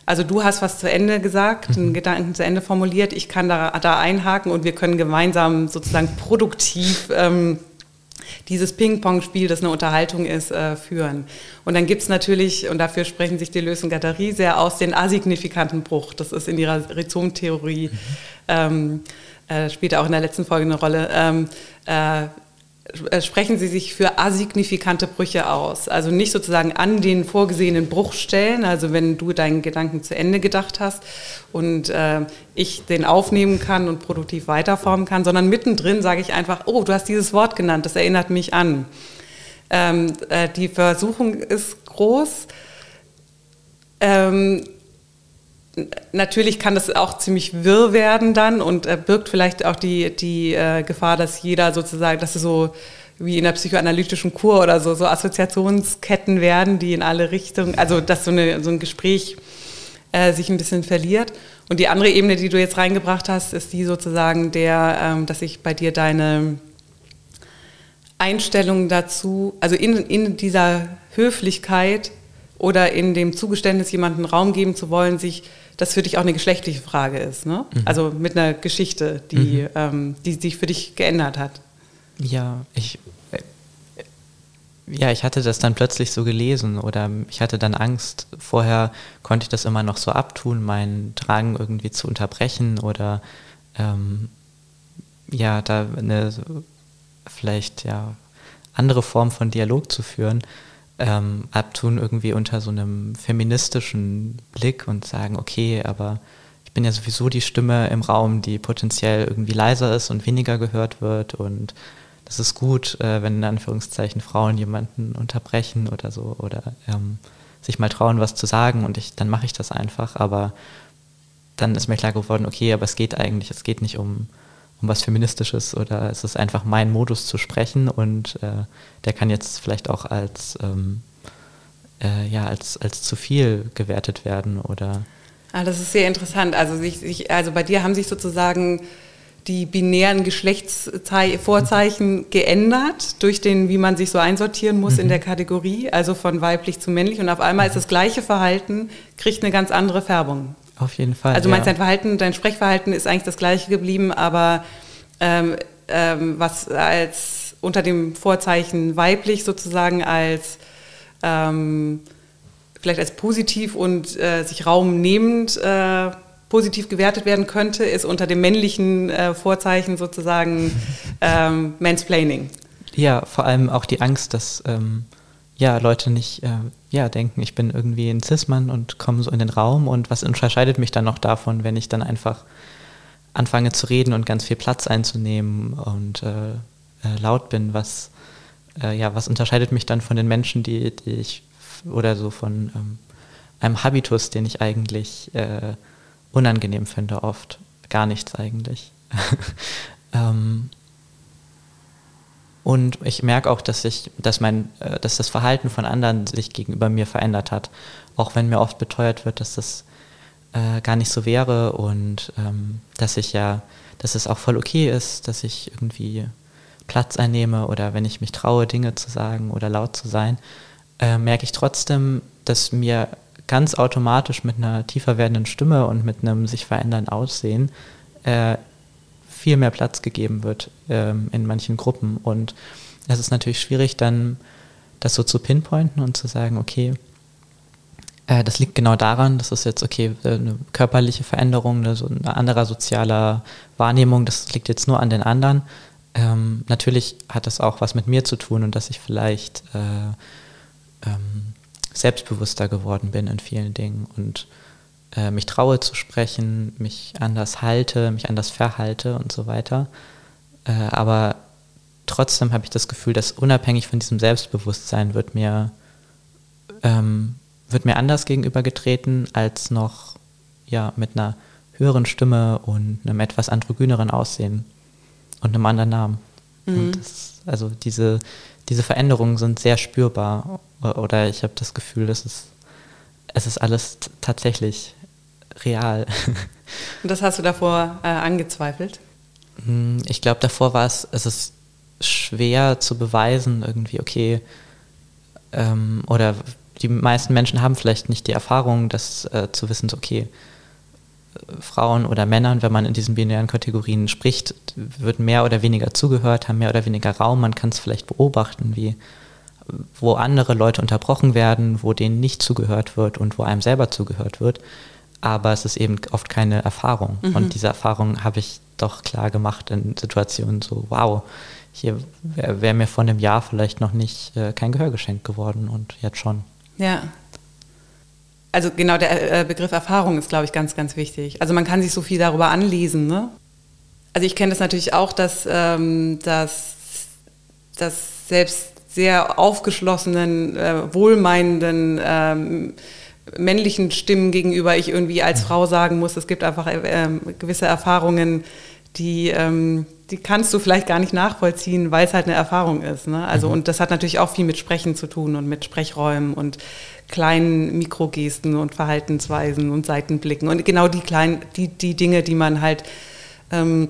Speaker 1: Also du hast was zu Ende gesagt, einen mhm. Gedanken zu Ende formuliert, ich kann da, da einhaken und wir können gemeinsam sozusagen produktiv ähm, dieses Ping-Pong-Spiel, das eine Unterhaltung ist, äh, führen. Und dann gibt es natürlich, und dafür sprechen sich Deleuze und Gattari sehr aus, den asignifikanten Bruch. Das ist in ihrer Rhizomtheorie, mhm. ähm, äh, spielt auch in der letzten Folge eine Rolle. Ähm, äh, äh, sprechen Sie sich für asignifikante Brüche aus. Also nicht sozusagen an den vorgesehenen Bruchstellen, also wenn du deinen Gedanken zu Ende gedacht hast und äh, ich den aufnehmen kann und produktiv weiterformen kann, sondern mittendrin sage ich einfach, oh, du hast dieses Wort genannt, das erinnert mich an. Ähm, äh, die Versuchung ist groß. Ähm, natürlich kann das auch ziemlich wirr werden dann und äh, birgt vielleicht auch die, die äh, Gefahr, dass jeder sozusagen, dass es so wie in der psychoanalytischen Kur oder so, so Assoziationsketten werden, die in alle Richtungen, also dass so, eine, so ein Gespräch äh, sich ein bisschen verliert. Und die andere Ebene, die du jetzt reingebracht hast, ist die sozusagen der, ähm, dass ich bei dir deine Einstellung dazu, also in, in dieser Höflichkeit oder in dem Zugeständnis, jemanden Raum geben zu wollen, sich das für dich auch eine geschlechtliche Frage ist. Ne? Mhm. Also mit einer Geschichte, die, mhm. ähm, die sich für dich geändert hat.
Speaker 2: Ja, ich, äh, ja, ich hatte das dann plötzlich so gelesen oder ich hatte dann Angst. Vorher konnte ich das immer noch so abtun, meinen Drang irgendwie zu unterbrechen oder ähm, ja, da eine vielleicht ja andere Form von Dialog zu führen ähm, abtun, irgendwie unter so einem feministischen Blick und sagen, okay, aber ich bin ja sowieso die Stimme im Raum, die potenziell irgendwie leiser ist und weniger gehört wird und das ist gut, äh, wenn in Anführungszeichen Frauen jemanden unterbrechen oder so oder ähm, sich mal trauen, was zu sagen und ich, dann mache ich das einfach, aber dann ist mir klar geworden, okay, aber es geht eigentlich, es geht nicht um um was Feministisches oder es ist einfach mein Modus zu sprechen und äh, der kann jetzt vielleicht auch als, ähm, äh, ja, als, als zu viel gewertet werden oder.
Speaker 1: Ah, das ist sehr interessant. Also, sich, sich, also bei dir haben sich sozusagen die binären Geschlechtsvorzeichen mhm. geändert durch den, wie man sich so einsortieren muss mhm. in der Kategorie, also von weiblich zu männlich. Und auf einmal ist das gleiche Verhalten, kriegt eine ganz andere Färbung.
Speaker 2: Auf jeden Fall.
Speaker 1: Also meinst ja. dein Verhalten, dein Sprechverhalten ist eigentlich das gleiche geblieben, aber ähm, ähm, was als unter dem Vorzeichen weiblich sozusagen als ähm, vielleicht als positiv und äh, sich Raum nehmend äh, positiv gewertet werden könnte, ist unter dem männlichen äh, Vorzeichen sozusagen ähm, Mansplaining.
Speaker 2: Ja, vor allem auch die Angst, dass ähm, ja, Leute nicht äh, ja, denken, ich bin irgendwie ein Cis-Mann und komme so in den Raum und was unterscheidet mich dann noch davon, wenn ich dann einfach anfange zu reden und ganz viel Platz einzunehmen und äh, äh, laut bin, was, äh, ja, was unterscheidet mich dann von den Menschen, die, die ich oder so von ähm, einem Habitus, den ich eigentlich äh, unangenehm finde, oft. Gar nichts eigentlich. ähm, und ich merke auch, dass ich, dass mein, äh, dass das Verhalten von anderen sich gegenüber mir verändert hat. Auch wenn mir oft beteuert wird, dass das äh, gar nicht so wäre und ähm, dass ich ja, dass es auch voll okay ist, dass ich irgendwie Platz einnehme oder wenn ich mich traue, Dinge zu sagen oder laut zu sein, äh, merke ich trotzdem, dass mir ganz automatisch mit einer tiefer werdenden Stimme und mit einem sich verändernden Aussehen äh, viel mehr Platz gegeben wird ähm, in manchen Gruppen. Und es ist natürlich schwierig, dann das so zu pinpointen und zu sagen, okay, äh, das liegt genau daran, das ist jetzt okay, äh, eine körperliche Veränderung, eine, so eine andere soziale Wahrnehmung, das liegt jetzt nur an den anderen. Ähm, natürlich hat das auch was mit mir zu tun und dass ich vielleicht äh, ähm, selbstbewusster geworden bin in vielen Dingen und äh, mich traue zu sprechen, mich anders halte, mich anders verhalte und so weiter. Äh, aber trotzdem habe ich das Gefühl, dass unabhängig von diesem Selbstbewusstsein wird mir, ähm, wird mir anders gegenübergetreten als noch ja, mit einer höheren Stimme und einem etwas androgyneren Aussehen und einem anderen Namen. Mhm. Das, also diese, diese Veränderungen sind sehr spürbar oder ich habe das Gefühl, dass es, es ist alles tatsächlich real.
Speaker 1: Und das hast du davor äh, angezweifelt?
Speaker 2: Hm, ich glaube, davor war es, es ist schwer zu beweisen, irgendwie, okay, ähm, oder die meisten Menschen haben vielleicht nicht die Erfahrung, das äh, zu wissen, so, okay, Frauen oder Männern, wenn man in diesen binären Kategorien spricht, wird mehr oder weniger zugehört, haben mehr oder weniger Raum. Man kann es vielleicht beobachten, wie wo andere Leute unterbrochen werden, wo denen nicht zugehört wird und wo einem selber zugehört wird aber es ist eben oft keine Erfahrung. Mhm. Und diese Erfahrung habe ich doch klar gemacht in Situationen so, wow, hier wäre wär mir vor einem Jahr vielleicht noch nicht äh, kein Gehör geschenkt geworden und jetzt schon.
Speaker 1: Ja. Also genau der äh, Begriff Erfahrung ist, glaube ich, ganz, ganz wichtig. Also man kann sich so viel darüber anlesen. Ne? Also ich kenne das natürlich auch, dass, ähm, dass, dass selbst sehr aufgeschlossenen, äh, wohlmeinenden ähm, männlichen Stimmen gegenüber ich irgendwie als Frau sagen muss, es gibt einfach äh, gewisse Erfahrungen, die, ähm, die kannst du vielleicht gar nicht nachvollziehen, weil es halt eine Erfahrung ist. Ne? Also, mhm. und das hat natürlich auch viel mit Sprechen zu tun und mit Sprechräumen und kleinen Mikrogesten und Verhaltensweisen und Seitenblicken und genau die kleinen, die, die Dinge, die man halt ähm,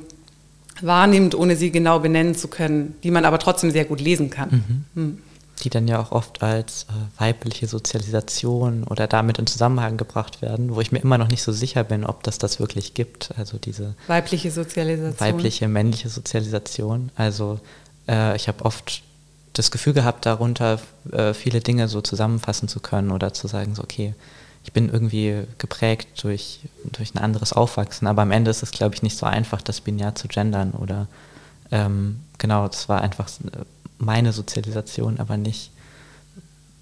Speaker 1: wahrnimmt, ohne sie genau benennen zu können, die man aber trotzdem sehr gut lesen kann. Mhm. Mhm
Speaker 2: die dann ja auch oft als äh, weibliche Sozialisation oder damit in Zusammenhang gebracht werden, wo ich mir immer noch nicht so sicher bin, ob das das wirklich gibt. Also diese
Speaker 1: weibliche Sozialisation.
Speaker 2: Weibliche, männliche Sozialisation. Also äh, ich habe oft das Gefühl gehabt, darunter äh, viele Dinge so zusammenfassen zu können oder zu sagen, so, okay, ich bin irgendwie geprägt durch, durch ein anderes Aufwachsen, aber am Ende ist es, glaube ich, nicht so einfach, das binär zu gendern oder ähm, genau, das war einfach äh, meine Sozialisation, aber nicht.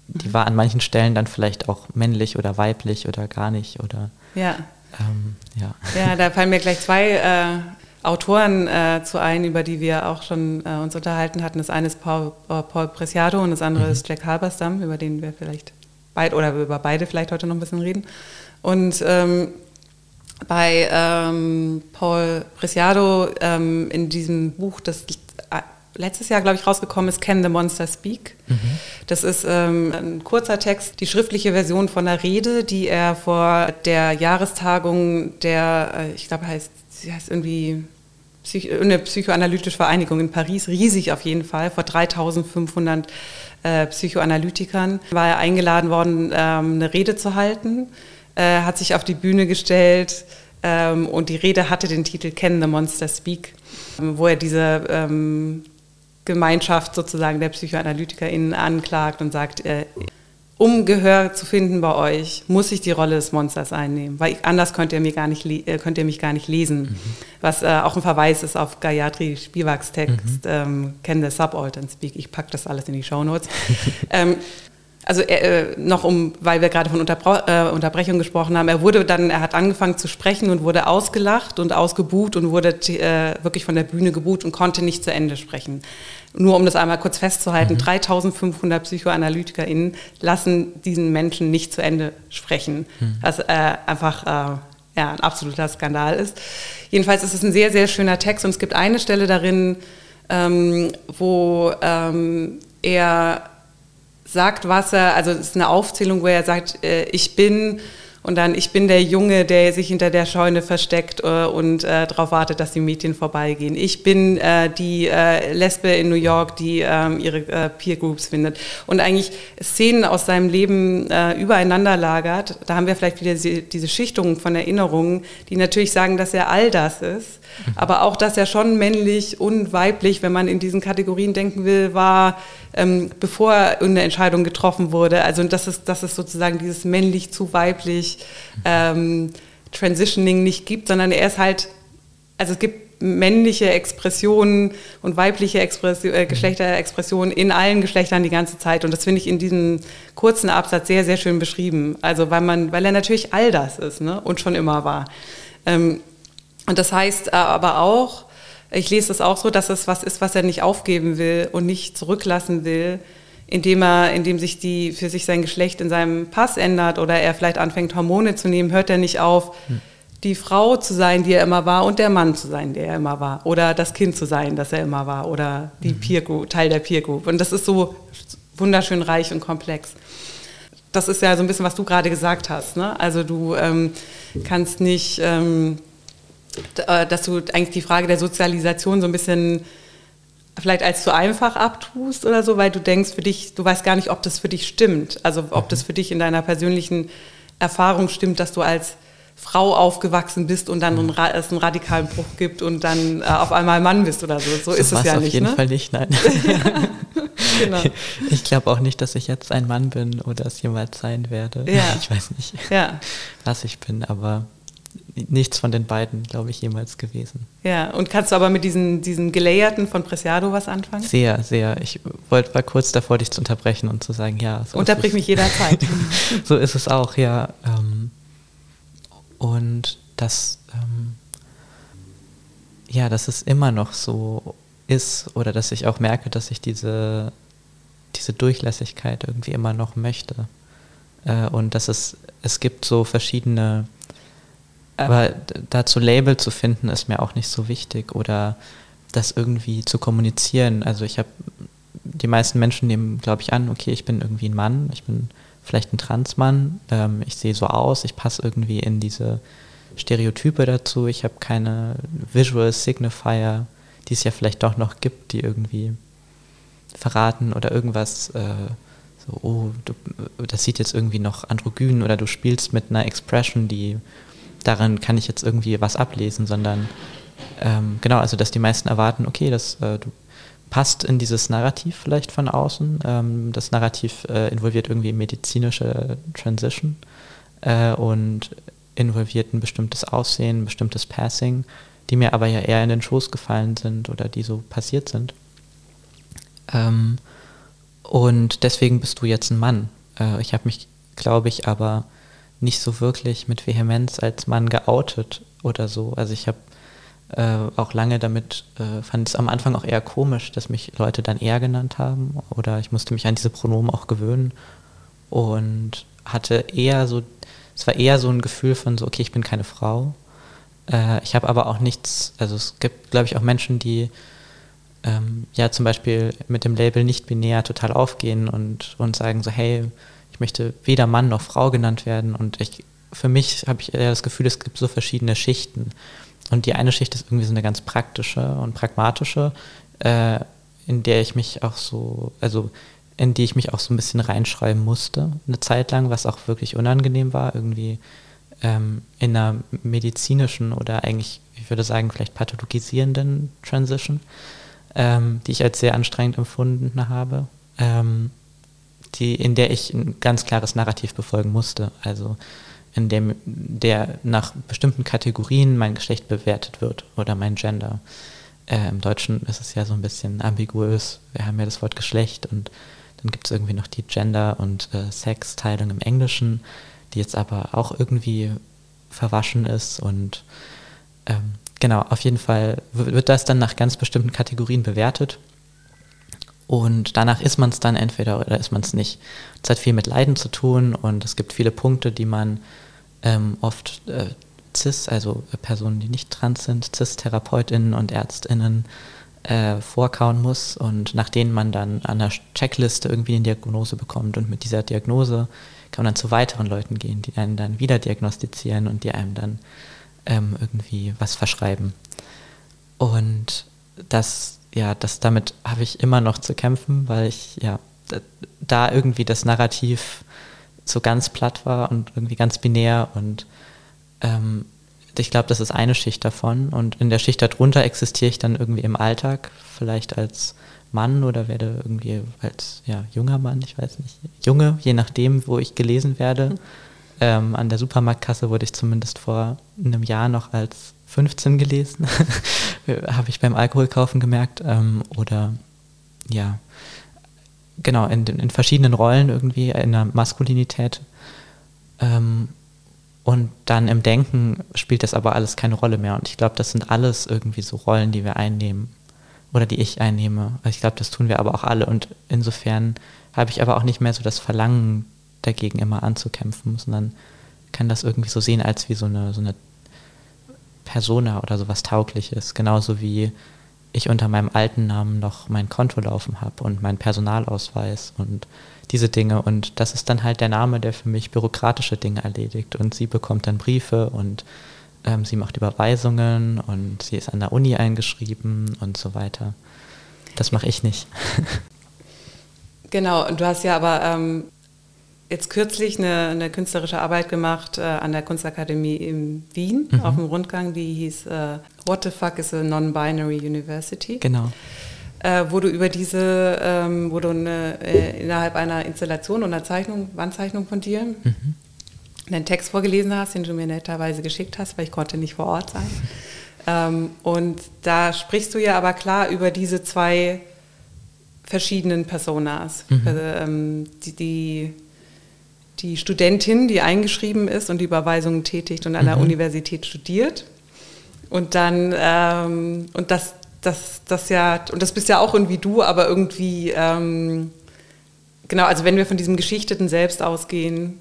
Speaker 2: Die war an manchen Stellen dann vielleicht auch männlich oder weiblich oder gar nicht oder.
Speaker 1: Ja. Ähm, ja. ja, da fallen mir gleich zwei äh, Autoren äh, zu ein, über die wir auch schon äh, uns unterhalten hatten. Das eine ist Paul, äh, Paul Preciado und das andere mhm. ist Jack Halberstam, über den wir vielleicht beide oder über beide vielleicht heute noch ein bisschen reden. Und ähm, bei ähm, Paul Preciado ähm, in diesem Buch, das letztes Jahr, glaube ich, rausgekommen ist, Can the Monster Speak. Mhm. Das ist ähm, ein kurzer Text, die schriftliche Version von einer Rede, die er vor der Jahrestagung der, äh, ich glaube, heißt, sie heißt irgendwie Psych eine psychoanalytische Vereinigung in Paris, riesig auf jeden Fall, vor 3500 äh, Psychoanalytikern, war er eingeladen worden, ähm, eine Rede zu halten, äh, hat sich auf die Bühne gestellt ähm, und die Rede hatte den Titel Can the Monster Speak, wo er diese ähm, Gemeinschaft sozusagen der PsychoanalytikerInnen anklagt und sagt, äh, um Gehör zu finden bei euch, muss ich die Rolle des Monsters einnehmen, weil ich, anders könnt ihr, mir gar nicht, äh, könnt ihr mich gar nicht lesen. Mhm. Was äh, auch ein Verweis ist auf Gayatri Spivaks Text, mhm. ähm, Can the Subaltern Speak. Ich packe das alles in die Shownotes. ähm, also äh, noch um, weil wir gerade von Unterbra äh, Unterbrechung gesprochen haben, er wurde dann, er hat angefangen zu sprechen und wurde ausgelacht und ausgebuht und wurde äh, wirklich von der Bühne gebuht und konnte nicht zu Ende sprechen. Nur um das einmal kurz festzuhalten, mhm. 3500 PsychoanalytikerInnen lassen diesen Menschen nicht zu Ende sprechen. Mhm. Was äh, einfach äh, ja, ein absoluter Skandal ist. Jedenfalls ist es ein sehr, sehr schöner Text und es gibt eine Stelle darin, ähm, wo ähm, er sagt, was er, also es ist eine Aufzählung, wo er sagt, äh, ich bin und dann, ich bin der Junge, der sich hinter der Scheune versteckt äh, und äh, darauf wartet, dass die Mädchen vorbeigehen. Ich bin äh, die äh, Lesbe in New York, die ähm, ihre äh, Peer Groups findet. Und eigentlich Szenen aus seinem Leben äh, übereinander lagert. Da haben wir vielleicht wieder diese, Schichtungen von Erinnerungen, die natürlich sagen, dass er all das ist. Mhm. Aber auch, dass er schon männlich und weiblich, wenn man in diesen Kategorien denken will, war, ähm, bevor eine Entscheidung getroffen wurde. Also dass es, dass es sozusagen dieses männlich zu weiblich ähm, Transitioning nicht gibt, sondern er ist halt, also es gibt männliche Expressionen und weibliche Expression, äh, Geschlechterexpressionen in allen Geschlechtern die ganze Zeit. Und das finde ich in diesem kurzen Absatz sehr, sehr schön beschrieben. Also weil man, weil er natürlich all das ist ne? und schon immer war. Ähm, und das heißt äh, aber auch, ich lese das auch so, dass es was ist, was er nicht aufgeben will und nicht zurücklassen will, indem er, indem sich die für sich sein Geschlecht in seinem Pass ändert oder er vielleicht anfängt Hormone zu nehmen, hört er nicht auf, hm. die Frau zu sein, die er immer war, und der Mann zu sein, der er immer war, oder das Kind zu sein, das er immer war, oder die mhm. Peer Group, Teil der Peer Group. Und das ist so wunderschön reich und komplex. Das ist ja so ein bisschen, was du gerade gesagt hast. Ne? Also du ähm, kannst nicht ähm, äh, dass du eigentlich die Frage der Sozialisation so ein bisschen vielleicht als zu einfach abtust oder so, weil du denkst für dich, du weißt gar nicht, ob das für dich stimmt. Also ob das für dich in deiner persönlichen Erfahrung stimmt, dass du als Frau aufgewachsen bist und dann mhm. es einen radikalen Bruch gibt und dann äh, auf einmal Mann bist oder so. So, so ist es ja
Speaker 2: auf
Speaker 1: nicht.
Speaker 2: Auf jeden ne? Fall nicht, nein. genau. Ich glaube auch nicht, dass ich jetzt ein Mann bin oder es jemals sein werde. Ja. Ich weiß nicht, ja. was ich bin, aber nichts von den beiden, glaube ich, jemals gewesen.
Speaker 1: Ja, und kannst du aber mit diesen, diesen Gelayerten von Preciado was anfangen?
Speaker 2: Sehr, sehr. Ich wollte mal kurz davor, dich zu unterbrechen und zu sagen, ja.
Speaker 1: So Unterbrich mich jederzeit.
Speaker 2: so ist es auch, ja. Ähm, und das, ähm, ja, dass es immer noch so ist oder dass ich auch merke, dass ich diese, diese Durchlässigkeit irgendwie immer noch möchte. Äh, und dass es, es gibt so verschiedene aber dazu Label zu finden, ist mir auch nicht so wichtig oder das irgendwie zu kommunizieren. Also ich habe, die meisten Menschen nehmen, glaube ich, an, okay, ich bin irgendwie ein Mann, ich bin vielleicht ein Transmann, ähm, ich sehe so aus, ich passe irgendwie in diese Stereotype dazu, ich habe keine Visual Signifier, die es ja vielleicht doch noch gibt, die irgendwie verraten oder irgendwas, äh, so, oh, du, das sieht jetzt irgendwie noch androgyn oder du spielst mit einer Expression, die daran kann ich jetzt irgendwie was ablesen, sondern ähm, genau, also dass die meisten erwarten, okay, das äh, passt in dieses Narrativ vielleicht von außen. Ähm, das Narrativ äh, involviert irgendwie medizinische Transition äh, und involviert ein bestimmtes Aussehen, ein bestimmtes Passing, die mir aber ja eher in den Schoß gefallen sind oder die so passiert sind. Ähm, und deswegen bist du jetzt ein Mann. Äh, ich habe mich, glaube ich, aber nicht so wirklich mit Vehemenz als Mann geoutet oder so. Also ich habe äh, auch lange damit, äh, fand es am Anfang auch eher komisch, dass mich Leute dann er genannt haben oder ich musste mich an diese Pronomen auch gewöhnen und hatte eher so, es war eher so ein Gefühl von so, okay, ich bin keine Frau. Äh, ich habe aber auch nichts, also es gibt, glaube ich, auch Menschen, die ähm, ja zum Beispiel mit dem Label nicht binär total aufgehen und, und sagen so, hey, möchte weder Mann noch Frau genannt werden und ich, für mich habe ich eher das Gefühl, es gibt so verschiedene Schichten. Und die eine Schicht ist irgendwie so eine ganz praktische und pragmatische, äh, in der ich mich auch so, also in die ich mich auch so ein bisschen reinschreiben musste, eine Zeit lang, was auch wirklich unangenehm war, irgendwie ähm, in einer medizinischen oder eigentlich, ich würde sagen, vielleicht pathologisierenden Transition, ähm, die ich als sehr anstrengend empfunden habe. Ähm, die, in der ich ein ganz klares Narrativ befolgen musste. Also in dem der nach bestimmten Kategorien mein Geschlecht bewertet wird oder mein Gender. Äh, Im Deutschen ist es ja so ein bisschen ambiguös. Wir haben ja das Wort Geschlecht und Dann gibt es irgendwie noch die Gender- und äh, Sex-Teilung im Englischen, die jetzt aber auch irgendwie verwaschen ist. Und ähm, genau, auf jeden Fall wird das dann nach ganz bestimmten Kategorien bewertet. Und danach ist man es dann entweder oder ist man es nicht. Es hat viel mit Leiden zu tun und es gibt viele Punkte, die man ähm, oft äh, CIS, also Personen, die nicht trans sind, CIS-TherapeutInnen und ÄrztInnen äh, vorkauen muss und nach denen man dann an der Checkliste irgendwie eine Diagnose bekommt. Und mit dieser Diagnose kann man dann zu weiteren Leuten gehen, die einen dann wieder diagnostizieren und die einem dann ähm, irgendwie was verschreiben. Und das, ja, das damit habe ich immer noch zu kämpfen, weil ich ja da irgendwie das Narrativ so ganz platt war und irgendwie ganz binär und ähm, ich glaube, das ist eine Schicht davon. Und in der Schicht darunter existiere ich dann irgendwie im Alltag, vielleicht als Mann oder werde irgendwie als ja, junger Mann, ich weiß nicht, Junge, je nachdem, wo ich gelesen werde. Mhm. Ähm, an der Supermarktkasse wurde ich zumindest vor einem Jahr noch als 15 gelesen, habe ich beim Alkoholkaufen gemerkt. Ähm, oder ja, genau, in, in, verschiedenen Rollen irgendwie, in der Maskulinität. Ähm, und dann im Denken spielt das aber alles keine Rolle mehr. Und ich glaube, das sind alles irgendwie so Rollen, die wir einnehmen oder die ich einnehme. Also ich glaube, das tun wir aber auch alle. Und insofern habe ich aber auch nicht mehr so das Verlangen dagegen immer anzukämpfen, sondern kann das irgendwie so sehen als wie so eine, so eine Persona oder sowas Taugliches. Genauso wie ich unter meinem alten Namen noch mein Konto laufen habe und meinen Personalausweis und diese Dinge. Und das ist dann halt der Name, der für mich bürokratische Dinge erledigt. Und sie bekommt dann Briefe und ähm, sie macht Überweisungen und sie ist an der Uni eingeschrieben und so weiter. Das mache ich nicht.
Speaker 1: genau, und du hast ja aber ähm, jetzt kürzlich eine, eine, künstlerische Arbeit gemacht äh, an der Kunstakademie in Wien mhm. auf dem Rundgang, die hieß äh, What the fuck is a Non-Binary University?
Speaker 2: Genau
Speaker 1: äh, wo du über diese, ähm, wo du eine, äh, innerhalb einer Installation und einer Zeichnung, Wandzeichnung von dir, mhm. einen Text vorgelesen hast, den du mir netterweise geschickt hast, weil ich konnte nicht vor Ort sein. Ähm, und da sprichst du ja aber klar über diese zwei verschiedenen Personas. Mhm. Also, ähm, die, die, die, Studentin, die eingeschrieben ist und die Überweisungen tätigt und an der mhm. Universität studiert. Und dann, ähm, und das, das, das ja, und das bist ja auch irgendwie du, aber irgendwie, ähm, genau, also wenn wir von diesem geschichteten Selbst ausgehen,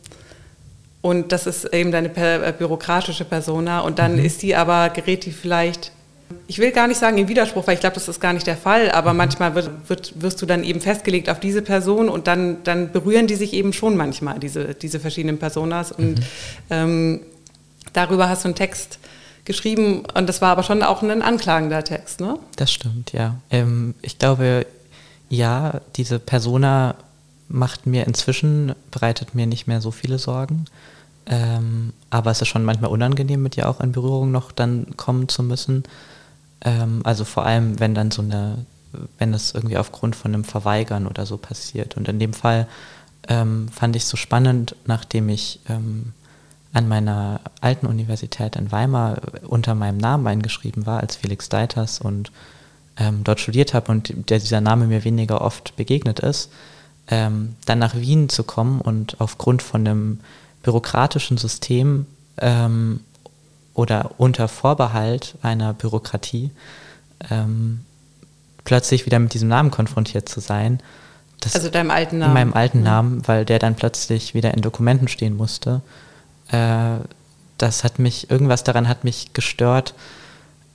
Speaker 1: und das ist eben deine äh, bürokratische Persona, und dann mhm. ist die aber, gerät die vielleicht, ich will gar nicht sagen im Widerspruch, weil ich glaube, das ist gar nicht der Fall, aber mhm. manchmal wird, wird, wirst du dann eben festgelegt auf diese Person und dann, dann berühren die sich eben schon manchmal, diese, diese verschiedenen Personas. Und mhm. ähm, darüber hast du einen Text geschrieben und das war aber schon auch ein anklagender Text, ne?
Speaker 2: Das stimmt, ja. Ähm, ich glaube, ja, diese Persona macht mir inzwischen, bereitet mir nicht mehr so viele Sorgen. Ähm, aber es ist schon manchmal unangenehm, mit ihr auch in Berührung noch dann kommen zu müssen. Ähm, also vor allem, wenn dann so eine, wenn das irgendwie aufgrund von einem Verweigern oder so passiert. Und in dem Fall ähm, fand ich es so spannend, nachdem ich ähm, an meiner alten Universität in Weimar unter meinem Namen eingeschrieben war als Felix Deiters und ähm, dort studiert habe und der dieser Name mir weniger oft begegnet ist, ähm, dann nach Wien zu kommen und aufgrund von einem bürokratischen System ähm, oder unter Vorbehalt einer Bürokratie ähm, plötzlich wieder mit diesem Namen konfrontiert zu sein.
Speaker 1: also deinem alten Namen.
Speaker 2: Meinem alten Namen, weil der dann plötzlich wieder in Dokumenten stehen musste äh, das hat mich, irgendwas daran hat mich gestört,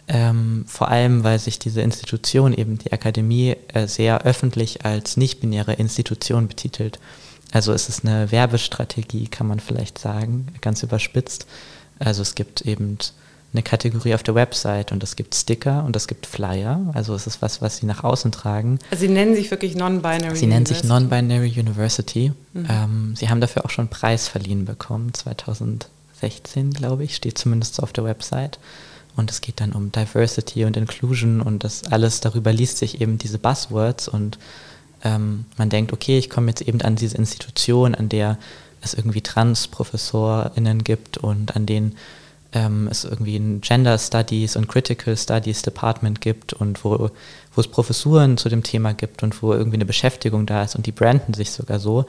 Speaker 2: ähm, vor allem weil sich diese Institution, eben die Akademie, äh, sehr öffentlich als nicht-binäre Institution betitelt. Also es ist eine Werbestrategie, kann man vielleicht sagen, ganz überspitzt. Also es gibt eben eine Kategorie auf der Website und es gibt Sticker und es gibt Flyer. Also es ist was, was sie nach außen tragen.
Speaker 1: Also sie nennen sich wirklich Non-Binary
Speaker 2: Sie nennen sich Non-Binary University. Mhm. Ähm, sie haben dafür auch schon einen Preis verliehen bekommen, 2016, glaube ich, steht zumindest so auf der Website. Und es geht dann um Diversity und Inclusion und das alles darüber liest sich eben diese Buzzwords und ähm, man denkt, okay, ich komme jetzt eben an diese Institution, an der es irgendwie Trans-ProfessorInnen gibt und an denen ähm, es irgendwie ein Gender Studies und Critical Studies Department gibt und wo, wo es Professuren zu dem Thema gibt und wo irgendwie eine Beschäftigung da ist und die branden sich sogar so.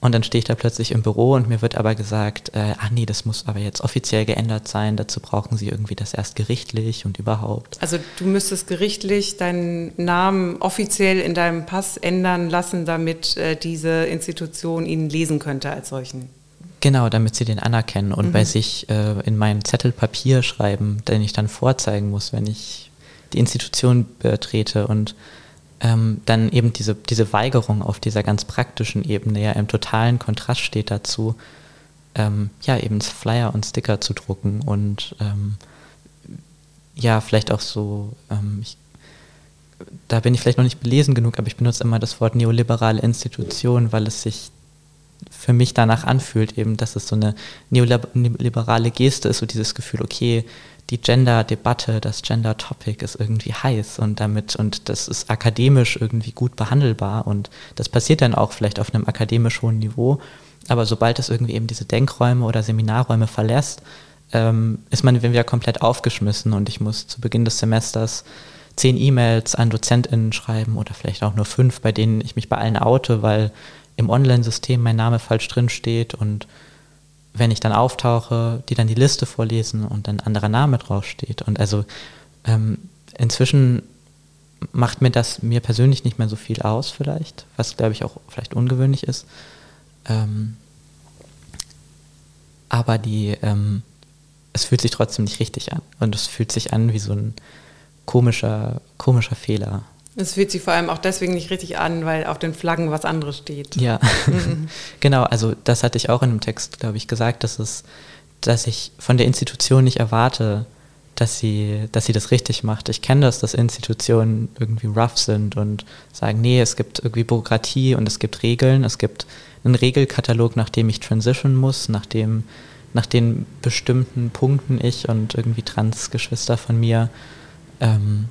Speaker 2: Und dann stehe ich da plötzlich im Büro und mir wird aber gesagt, äh, ach nee, das muss aber jetzt offiziell geändert sein, dazu brauchen sie irgendwie das erst gerichtlich und überhaupt.
Speaker 1: Also du müsstest gerichtlich deinen Namen offiziell in deinem Pass ändern lassen, damit äh, diese Institution ihn lesen könnte als solchen.
Speaker 2: Genau, damit sie den anerkennen und mhm. bei sich äh, in meinen Zettel Papier schreiben, den ich dann vorzeigen muss, wenn ich die Institution betrete und ähm, dann eben diese, diese Weigerung auf dieser ganz praktischen Ebene ja im totalen Kontrast steht dazu, ähm, ja, eben Flyer und Sticker zu drucken und ähm, ja, vielleicht auch so, ähm, ich, da bin ich vielleicht noch nicht belesen genug, aber ich benutze immer das Wort neoliberale Institution, weil es sich für mich danach anfühlt, eben, dass es so eine neoliberale Geste ist, so dieses Gefühl, okay, die Gender-Debatte, das Gender-Topic ist irgendwie heiß und damit, und das ist akademisch irgendwie gut behandelbar und das passiert dann auch vielleicht auf einem akademisch hohen Niveau, aber sobald es irgendwie eben diese Denkräume oder Seminarräume verlässt, ähm, ist man wieder komplett aufgeschmissen und ich muss zu Beginn des Semesters zehn E-Mails an DozentInnen schreiben oder vielleicht auch nur fünf, bei denen ich mich bei allen oute, weil im Online-System mein Name falsch drin steht und wenn ich dann auftauche, die dann die Liste vorlesen und dann anderer Name draufsteht. Und also ähm, inzwischen macht mir das mir persönlich nicht mehr so viel aus vielleicht, was glaube ich auch vielleicht ungewöhnlich ist. Ähm, aber die, ähm, es fühlt sich trotzdem nicht richtig an. Und es fühlt sich an wie so ein komischer, komischer Fehler.
Speaker 1: Es fühlt sich vor allem auch deswegen nicht richtig an, weil auf den Flaggen was anderes steht.
Speaker 2: Ja, mhm. genau. Also das hatte ich auch in einem Text, glaube ich, gesagt, dass es, dass ich von der Institution nicht erwarte, dass sie, dass sie das richtig macht. Ich kenne das, dass Institutionen irgendwie rough sind und sagen, nee, es gibt irgendwie Bürokratie und es gibt Regeln, es gibt einen Regelkatalog, nach dem ich transition muss, nach dem, nach den bestimmten Punkten ich und irgendwie Transgeschwister von mir ähm,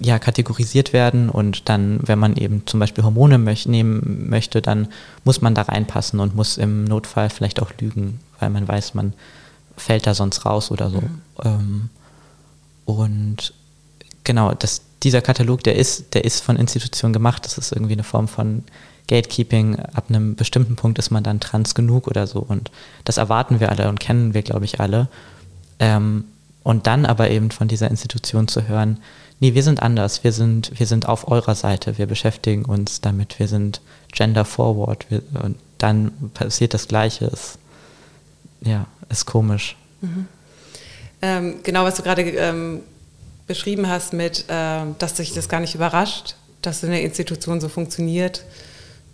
Speaker 2: ja, kategorisiert werden und dann, wenn man eben zum Beispiel Hormone möch nehmen möchte, dann muss man da reinpassen und muss im Notfall vielleicht auch lügen, weil man weiß, man fällt da sonst raus oder so. Mhm. Ähm, und genau, das, dieser Katalog, der ist, der ist von Institutionen gemacht, das ist irgendwie eine Form von Gatekeeping. Ab einem bestimmten Punkt ist man dann trans genug oder so und das erwarten wir alle und kennen wir, glaube ich, alle. Ähm, und dann aber eben von dieser Institution zu hören, nee, wir sind anders, wir sind, wir sind auf eurer Seite, wir beschäftigen uns damit, wir sind gender forward wir, und dann passiert das Gleiche. Ist, ja, ist komisch. Mhm.
Speaker 1: Ähm, genau, was du gerade ähm, beschrieben hast mit, äh, dass sich das gar nicht überrascht, dass eine Institution so funktioniert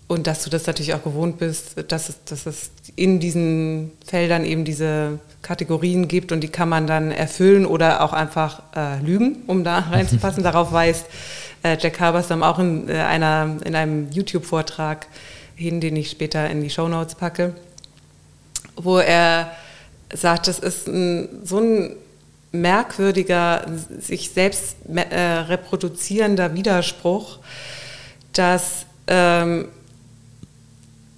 Speaker 1: und dass du das natürlich auch gewohnt bist, dass es, dass es in diesen Feldern eben diese Kategorien gibt und die kann man dann erfüllen oder auch einfach äh, lügen, um da reinzupassen. Darauf weist äh, Jack Haberstam auch in, äh, einer, in einem YouTube-Vortrag hin, den ich später in die Show Notes packe, wo er sagt, das ist ein, so ein merkwürdiger, sich selbst äh, reproduzierender Widerspruch, dass ähm,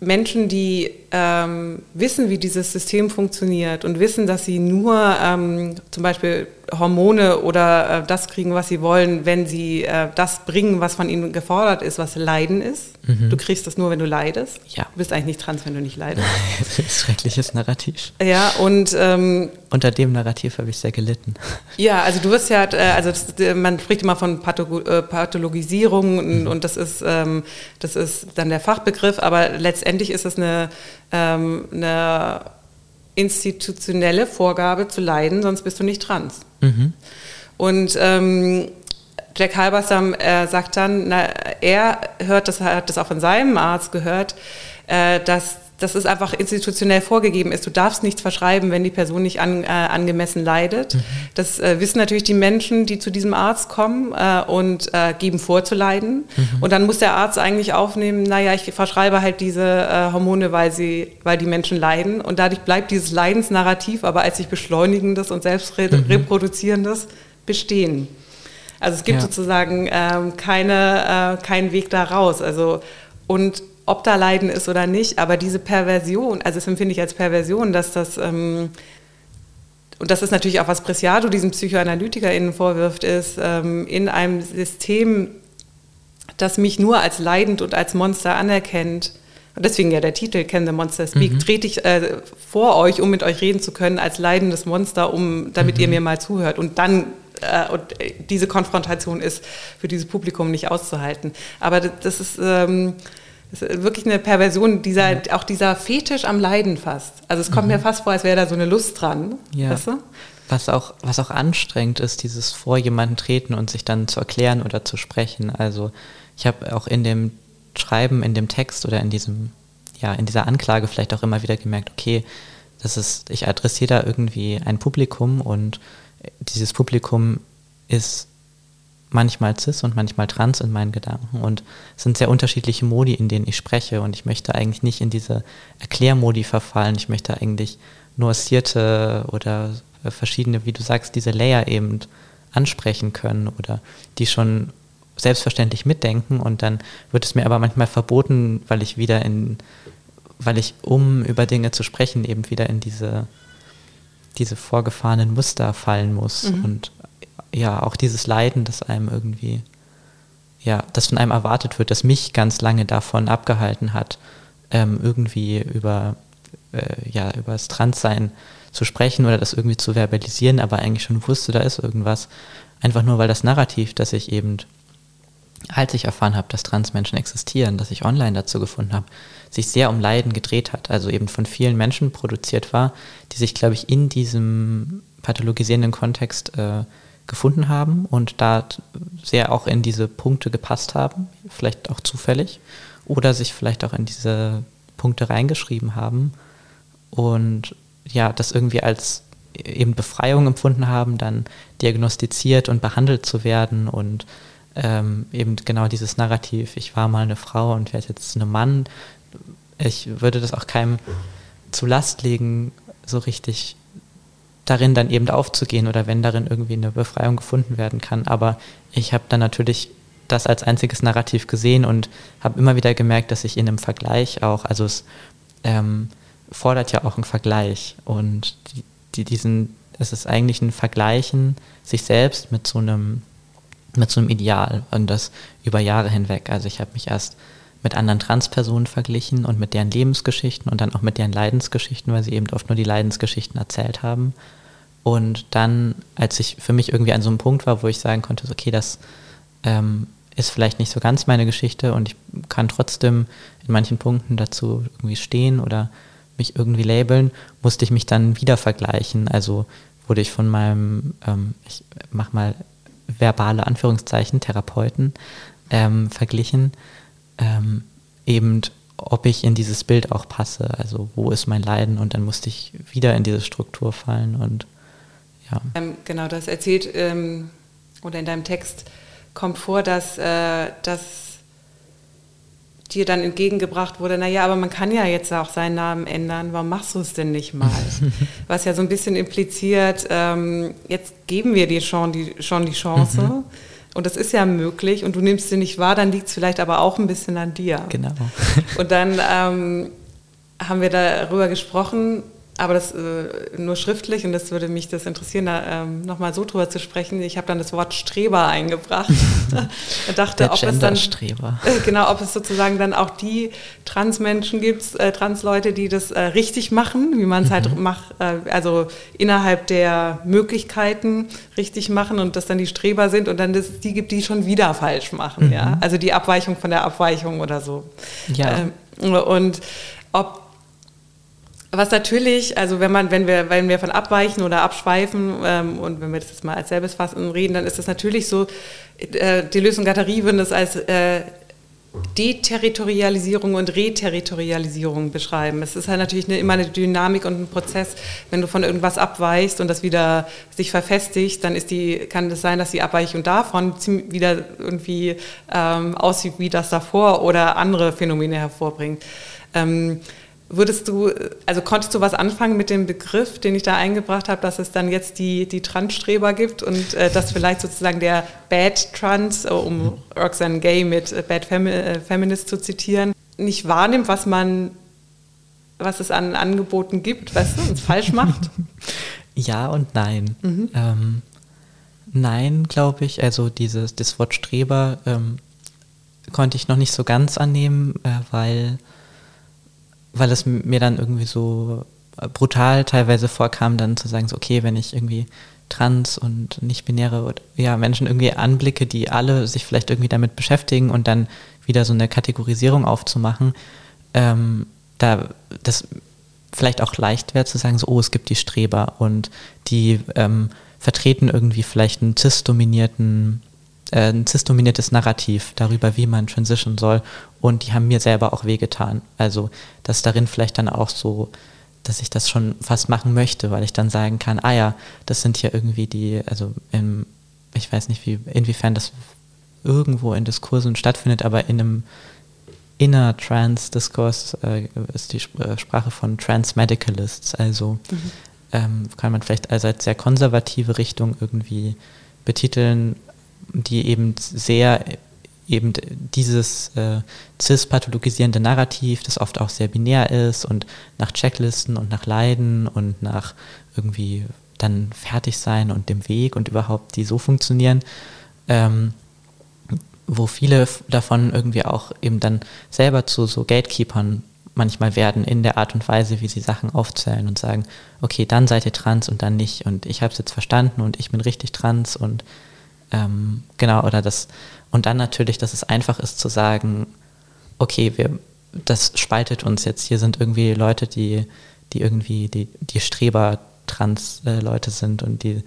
Speaker 1: Menschen, die ähm, wissen, wie dieses System funktioniert und wissen, dass sie nur ähm, zum Beispiel Hormone oder äh, das kriegen, was sie wollen, wenn sie äh, das bringen, was von ihnen gefordert ist, was Leiden ist. Mhm. Du kriegst das nur, wenn du leidest.
Speaker 2: Ja.
Speaker 1: Du bist eigentlich nicht trans, wenn du nicht leidest.
Speaker 2: das ist schreckliches Narrativ.
Speaker 1: Ja, und ähm,
Speaker 2: unter dem Narrativ habe ich sehr gelitten.
Speaker 1: Ja, also du wirst ja, äh, also das, man spricht immer von Patho äh, Pathologisierung und, mhm. und das ist ähm, das ist dann der Fachbegriff, aber letztendlich ist es eine, ähm, eine institutionelle Vorgabe zu leiden, sonst bist du nicht trans. Mhm. Und ähm, Jack Halberstam äh, sagt dann, na, er hört das, hat das auch von seinem Arzt gehört, äh, dass dass es einfach institutionell vorgegeben ist. Du darfst nichts verschreiben, wenn die Person nicht an, äh, angemessen leidet. Mhm. Das äh, wissen natürlich die Menschen, die zu diesem Arzt kommen äh, und äh, geben vor zu leiden. Mhm. Und dann muss der Arzt eigentlich aufnehmen, naja, ich verschreibe halt diese äh, Hormone, weil, sie, weil die Menschen leiden. Und dadurch bleibt dieses Leidensnarrativ aber als sich beschleunigendes und selbst mhm. reproduzierendes bestehen. Also es gibt ja. sozusagen ähm, keine, äh, keinen Weg da raus. Also, und ob da Leiden ist oder nicht, aber diese Perversion, also das empfinde ich als Perversion, dass das ähm, und das ist natürlich auch, was Preciado diesen PsychoanalytikerInnen vorwirft, ist, ähm, in einem System, das mich nur als leidend und als Monster anerkennt, und deswegen ja der Titel Can the Monster Speak, mhm. trete ich äh, vor euch, um mit euch reden zu können, als leidendes Monster, um, damit mhm. ihr mir mal zuhört. Und dann äh, und diese Konfrontation ist für dieses Publikum nicht auszuhalten. Aber das ist, ähm, das ist wirklich eine Perversion, dieser, ja. auch dieser Fetisch am Leiden fast. Also es kommt mhm. mir fast vor, als wäre da so eine Lust dran.
Speaker 2: Ja. Weißt du? Was auch, was auch anstrengend ist, dieses vor jemanden treten und sich dann zu erklären oder zu sprechen. Also ich habe auch in dem Schreiben, in dem Text oder in diesem, ja, in dieser Anklage vielleicht auch immer wieder gemerkt, okay, das ist, ich adressiere da irgendwie ein Publikum und dieses Publikum ist manchmal cis und manchmal trans in meinen Gedanken und es sind sehr unterschiedliche Modi, in denen ich spreche und ich möchte eigentlich nicht in diese Erklärmodi verfallen. Ich möchte eigentlich nuancierte oder verschiedene, wie du sagst, diese Layer eben ansprechen können oder die schon selbstverständlich mitdenken und dann wird es mir aber manchmal verboten, weil ich wieder in, weil ich, um über Dinge zu sprechen, eben wieder in diese diese vorgefahrenen Muster fallen muss mhm. und ja, auch dieses Leiden, das einem irgendwie, ja, das von einem erwartet wird, das mich ganz lange davon abgehalten hat, ähm, irgendwie über, äh, ja, über das Transsein zu sprechen oder das irgendwie zu verbalisieren, aber eigentlich schon wusste, da ist irgendwas. Einfach nur, weil das Narrativ, das ich eben, als ich erfahren habe, dass Transmenschen existieren, dass ich online dazu gefunden habe, sich sehr um Leiden gedreht hat, also eben von vielen Menschen produziert war, die sich, glaube ich, in diesem pathologisierenden Kontext äh, gefunden haben und da sehr auch in diese Punkte gepasst haben, vielleicht auch zufällig, oder sich vielleicht auch in diese Punkte reingeschrieben haben und ja, das irgendwie als eben Befreiung empfunden haben, dann diagnostiziert und behandelt zu werden und ähm, eben genau dieses Narrativ, ich war mal eine Frau und werde jetzt ein Mann, ich würde das auch keinem zu Last legen, so richtig darin dann eben aufzugehen oder wenn darin irgendwie eine Befreiung gefunden werden kann. Aber ich habe dann natürlich das als einziges Narrativ gesehen und habe immer wieder gemerkt, dass ich in einem Vergleich auch, also es ähm, fordert ja auch einen Vergleich und die, die, diesen, es ist eigentlich ein Vergleichen sich selbst mit so einem mit so einem Ideal und das über Jahre hinweg. Also ich habe mich erst mit anderen Transpersonen verglichen und mit deren Lebensgeschichten und dann auch mit deren Leidensgeschichten, weil sie eben oft nur die Leidensgeschichten erzählt haben. Und dann, als ich für mich irgendwie an so einem Punkt war, wo ich sagen konnte, okay, das ähm, ist vielleicht nicht so ganz meine Geschichte und ich kann trotzdem in manchen Punkten dazu irgendwie stehen oder mich irgendwie labeln, musste ich mich dann wieder vergleichen. Also wurde ich von meinem, ähm, ich mach mal verbale Anführungszeichen, Therapeuten ähm, verglichen ähm, eben, ob ich in dieses Bild auch passe. Also wo ist mein Leiden? Und dann musste ich wieder in diese Struktur fallen und ja.
Speaker 1: Ähm, genau, das erzählt ähm, oder in deinem Text kommt vor, dass, äh, dass dir dann entgegengebracht wurde, naja, aber man kann ja jetzt auch seinen Namen ändern, warum machst du es denn nicht mal? Was ja so ein bisschen impliziert, ähm, jetzt geben wir dir schon die, schon die Chance. Mhm. Und das ist ja möglich und du nimmst sie nicht wahr, dann liegt es vielleicht aber auch ein bisschen an dir.
Speaker 2: Genau.
Speaker 1: und dann ähm, haben wir darüber gesprochen, aber das äh, nur schriftlich und das würde mich das interessieren, da ähm, nochmal so drüber zu sprechen. Ich habe dann das Wort Streber eingebracht und dachte,
Speaker 2: Der
Speaker 1: ob es dann
Speaker 2: Streber.
Speaker 1: Äh, genau, ob es sozusagen dann auch die Transmenschen gibt, äh, Transleute, die das äh, richtig machen, wie man es halt mhm. halt macht, äh, also innerhalb der Möglichkeiten richtig machen und dass dann die Streber sind und dann das, die gibt, die schon wieder falsch machen, mhm. ja, also die Abweichung von der Abweichung oder so.
Speaker 2: Ja.
Speaker 1: Ähm, und ob was natürlich, also wenn man, wenn wir, wenn wir von abweichen oder abschweifen ähm, und wenn wir das jetzt mal als selbes fassen reden, dann ist das natürlich so, äh, Deleuze und Guattari würden das als äh, Deterritorialisierung und Reterritorialisierung beschreiben. Es ist halt natürlich eine, immer eine Dynamik und ein Prozess. Wenn du von irgendwas abweichst und das wieder sich verfestigt, dann ist die, kann es sein, dass die Abweichung davon wieder irgendwie ähm, aussieht wie das davor oder andere Phänomene hervorbringt. Ähm, Würdest du, also konntest du was anfangen mit dem Begriff, den ich da eingebracht habe, dass es dann jetzt die, die Trans-Streber gibt und äh, dass vielleicht sozusagen der Bad Trans, äh, um Roxanne Gay mit äh, Bad Femi äh, Feminist zu zitieren, nicht wahrnimmt, was man, was es an Angeboten gibt, weißt du, und es falsch macht?
Speaker 2: Ja und nein. Mhm. Ähm, nein, glaube ich. Also dieses das Wort Streber ähm, konnte ich noch nicht so ganz annehmen, äh, weil, weil es mir dann irgendwie so brutal teilweise vorkam, dann zu sagen, so, okay, wenn ich irgendwie trans und nicht-binäre ja, Menschen irgendwie anblicke, die alle sich vielleicht irgendwie damit beschäftigen und dann wieder so eine Kategorisierung aufzumachen, ähm, da das vielleicht auch leicht wäre zu sagen, so, oh, es gibt die Streber und die ähm, vertreten irgendwie vielleicht einen cis-dominierten ein cis-dominiertes Narrativ darüber, wie man transition soll. Und die haben mir selber auch wehgetan. Also, dass darin vielleicht dann auch so, dass ich das schon fast machen möchte, weil ich dann sagen kann, ah ja, das sind ja irgendwie die, also im, ich weiß nicht, wie, inwiefern das irgendwo in Diskursen stattfindet, aber in einem Inner Trans Diskurs äh, ist die äh, Sprache von Trans Medicalists. Also mhm. ähm, kann man vielleicht als sehr konservative Richtung irgendwie betiteln, die eben sehr eben dieses äh, cis-pathologisierende Narrativ, das oft auch sehr binär ist und nach Checklisten und nach Leiden und nach irgendwie dann fertig sein und dem Weg und überhaupt die so funktionieren, ähm, wo viele davon irgendwie auch eben dann selber zu so Gatekeepern manchmal werden in der Art und Weise, wie sie Sachen aufzählen und sagen, okay, dann seid ihr trans und dann nicht. Und ich habe es jetzt verstanden und ich bin richtig trans und ähm, genau, oder das, und dann natürlich, dass es einfach ist zu sagen, okay, wir, das spaltet uns jetzt. Hier sind irgendwie Leute, die, die irgendwie die, die Streber-Trans-Leute sind und die,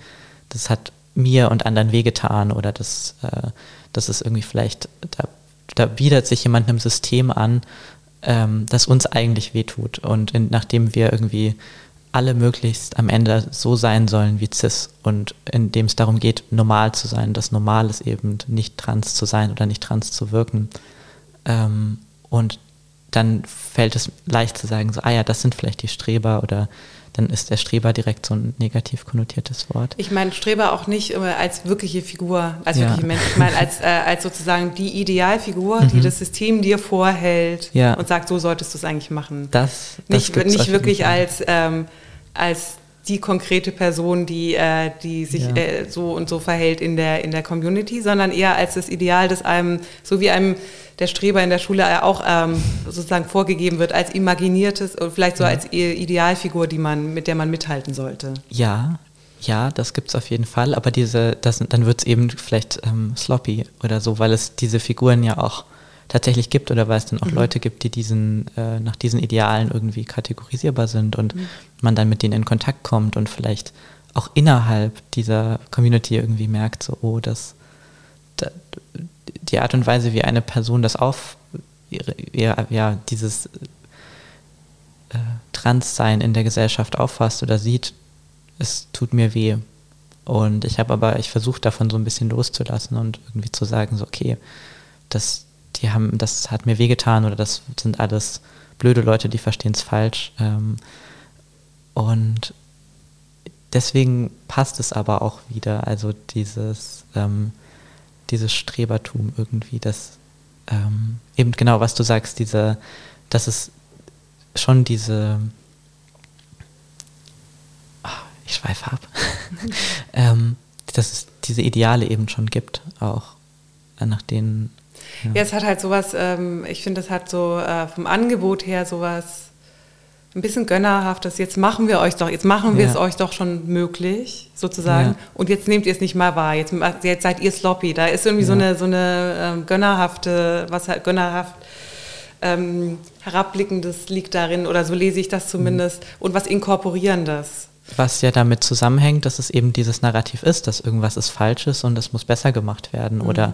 Speaker 2: das hat mir und anderen wehgetan oder das, äh, das ist irgendwie vielleicht, da, da bietet sich jemand einem System an, ähm, das uns eigentlich wehtut. Und in, nachdem wir irgendwie alle möglichst am Ende so sein sollen wie cis und indem es darum geht, normal zu sein. Das Normal ist eben nicht trans zu sein oder nicht trans zu wirken. Ähm, und dann fällt es leicht zu sagen, so, ah ja, das sind vielleicht die Streber oder dann ist der Streber direkt so ein negativ konnotiertes Wort.
Speaker 1: Ich meine Streber auch nicht als wirkliche Figur, als ja. wirkliche Mensch. Ich meine als, äh, als sozusagen die Idealfigur, mhm. die das System dir vorhält ja. und sagt, so solltest du es eigentlich machen.
Speaker 2: Das,
Speaker 1: das nicht, nicht wirklich als, ähm, als die konkrete Person, die, äh, die sich ja. äh, so und so verhält in der, in der Community, sondern eher als das Ideal, das einem, so wie einem der Streber in der Schule auch ähm, sozusagen vorgegeben wird, als imaginiertes oder vielleicht so ja. als Idealfigur, die man, mit der man mithalten sollte.
Speaker 2: Ja, ja, das gibt es auf jeden Fall, aber diese, das, dann wird es eben vielleicht ähm, sloppy oder so, weil es diese Figuren ja auch tatsächlich gibt oder weil es dann auch mhm. Leute gibt, die diesen, äh, nach diesen Idealen irgendwie kategorisierbar sind und mhm. man dann mit denen in Kontakt kommt und vielleicht auch innerhalb dieser Community irgendwie merkt, so, oh, das, da, die Art und Weise, wie eine Person das auf, ja, ja dieses äh, Transsein in der Gesellschaft auffasst oder sieht, es tut mir weh. Und ich habe aber, ich versuche davon so ein bisschen loszulassen und irgendwie zu sagen, so, okay, das, die haben, das hat mir wehgetan oder das sind alles blöde Leute, die verstehen es falsch. Ähm, und deswegen passt es aber auch wieder, also dieses, ähm, dieses Strebertum irgendwie, das ähm, eben genau, was du sagst, diese, dass es schon diese, oh, ich schweife ab, ähm, dass es diese Ideale eben schon gibt, auch nach denen
Speaker 1: ja. ja, es hat halt sowas, ähm, ich finde, es hat so äh, vom Angebot her sowas ein bisschen gönnerhaftes. Jetzt machen wir euch doch, jetzt machen wir ja. es euch doch schon möglich, sozusagen. Ja. Und jetzt nehmt ihr es nicht mal wahr. Jetzt, jetzt seid ihr sloppy. Da ist irgendwie so eine, so eine ähm, gönnerhafte, was halt gönnerhaft ähm, herabblickendes liegt darin, oder so lese ich das zumindest, mhm. und was inkorporierendes.
Speaker 2: Was ja damit zusammenhängt, dass es eben dieses Narrativ ist, dass irgendwas ist Falsches und es muss besser gemacht werden. Mhm. Oder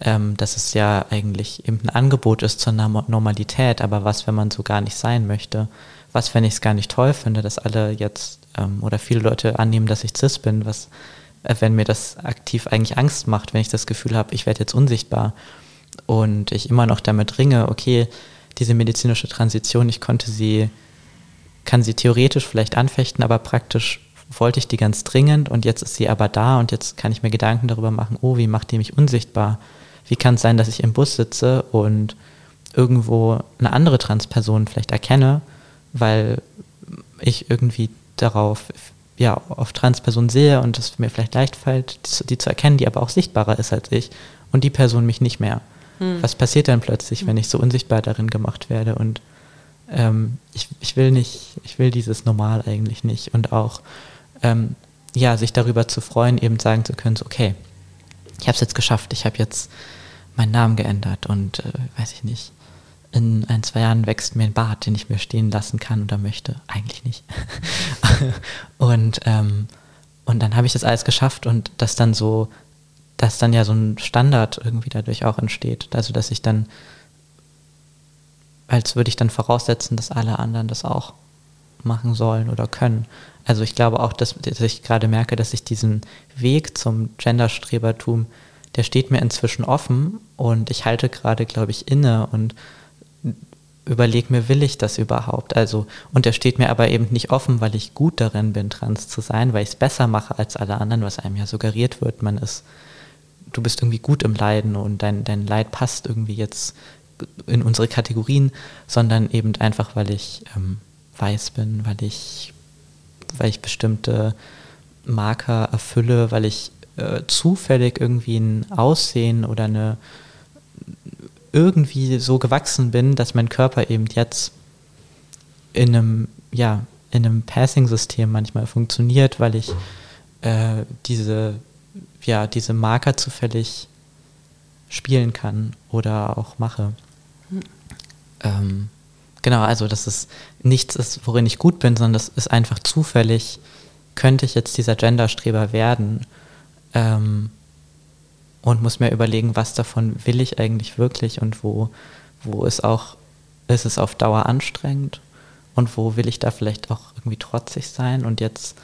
Speaker 2: ähm, dass es ja eigentlich eben ein Angebot ist zur Normalität, aber was, wenn man so gar nicht sein möchte? Was, wenn ich es gar nicht toll finde, dass alle jetzt ähm, oder viele Leute annehmen, dass ich cis bin? Was, äh, wenn mir das aktiv eigentlich Angst macht, wenn ich das Gefühl habe, ich werde jetzt unsichtbar und ich immer noch damit ringe, okay, diese medizinische Transition, ich konnte sie, kann sie theoretisch vielleicht anfechten, aber praktisch wollte ich die ganz dringend und jetzt ist sie aber da und jetzt kann ich mir Gedanken darüber machen, oh, wie macht die mich unsichtbar? Wie kann es sein, dass ich im Bus sitze und irgendwo eine andere Transperson vielleicht erkenne, weil ich irgendwie darauf ja auf Transpersonen sehe und es mir vielleicht leicht fällt, die, die, zu erkennen, die aber auch sichtbarer ist als ich und die Person mich nicht mehr. Hm. Was passiert dann plötzlich, wenn ich so unsichtbar darin gemacht werde? Und ähm, ich, ich will nicht, ich will dieses Normal eigentlich nicht. Und auch ähm, ja, sich darüber zu freuen, eben sagen zu können, so, okay, ich habe es jetzt geschafft, ich habe jetzt meinen Namen geändert und äh, weiß ich nicht, in ein, zwei Jahren wächst mir ein Bart, den ich mir stehen lassen kann oder möchte. Eigentlich nicht. und, ähm, und dann habe ich das alles geschafft und das dann so, dass dann ja so ein Standard irgendwie dadurch auch entsteht. Also dass ich dann, als würde ich dann voraussetzen, dass alle anderen das auch machen sollen oder können. Also ich glaube auch, dass, dass ich gerade merke, dass ich diesen Weg zum Genderstrebertum, der steht mir inzwischen offen und ich halte gerade, glaube ich, inne und überlege mir, will ich das überhaupt? Also, und der steht mir aber eben nicht offen, weil ich gut darin bin, trans zu sein, weil ich es besser mache als alle anderen, was einem ja suggeriert wird. Man ist, du bist irgendwie gut im Leiden und dein, dein Leid passt irgendwie jetzt in unsere Kategorien, sondern eben einfach, weil ich ähm, weiß bin, weil ich, weil ich bestimmte Marker erfülle, weil ich äh, zufällig irgendwie ein Aussehen oder eine irgendwie so gewachsen bin, dass mein Körper eben jetzt in einem, ja, in einem Passing-System manchmal funktioniert, weil ich äh, diese, ja, diese Marker zufällig spielen kann oder auch mache. Hm. Ähm, genau, also dass es nichts ist, worin ich gut bin, sondern das ist einfach zufällig, könnte ich jetzt dieser Genderstreber werden. Ähm, und muss mir überlegen, was davon will ich eigentlich wirklich und wo, wo ist auch, ist es auf Dauer anstrengend und wo will ich da vielleicht auch irgendwie trotzig sein. Und jetzt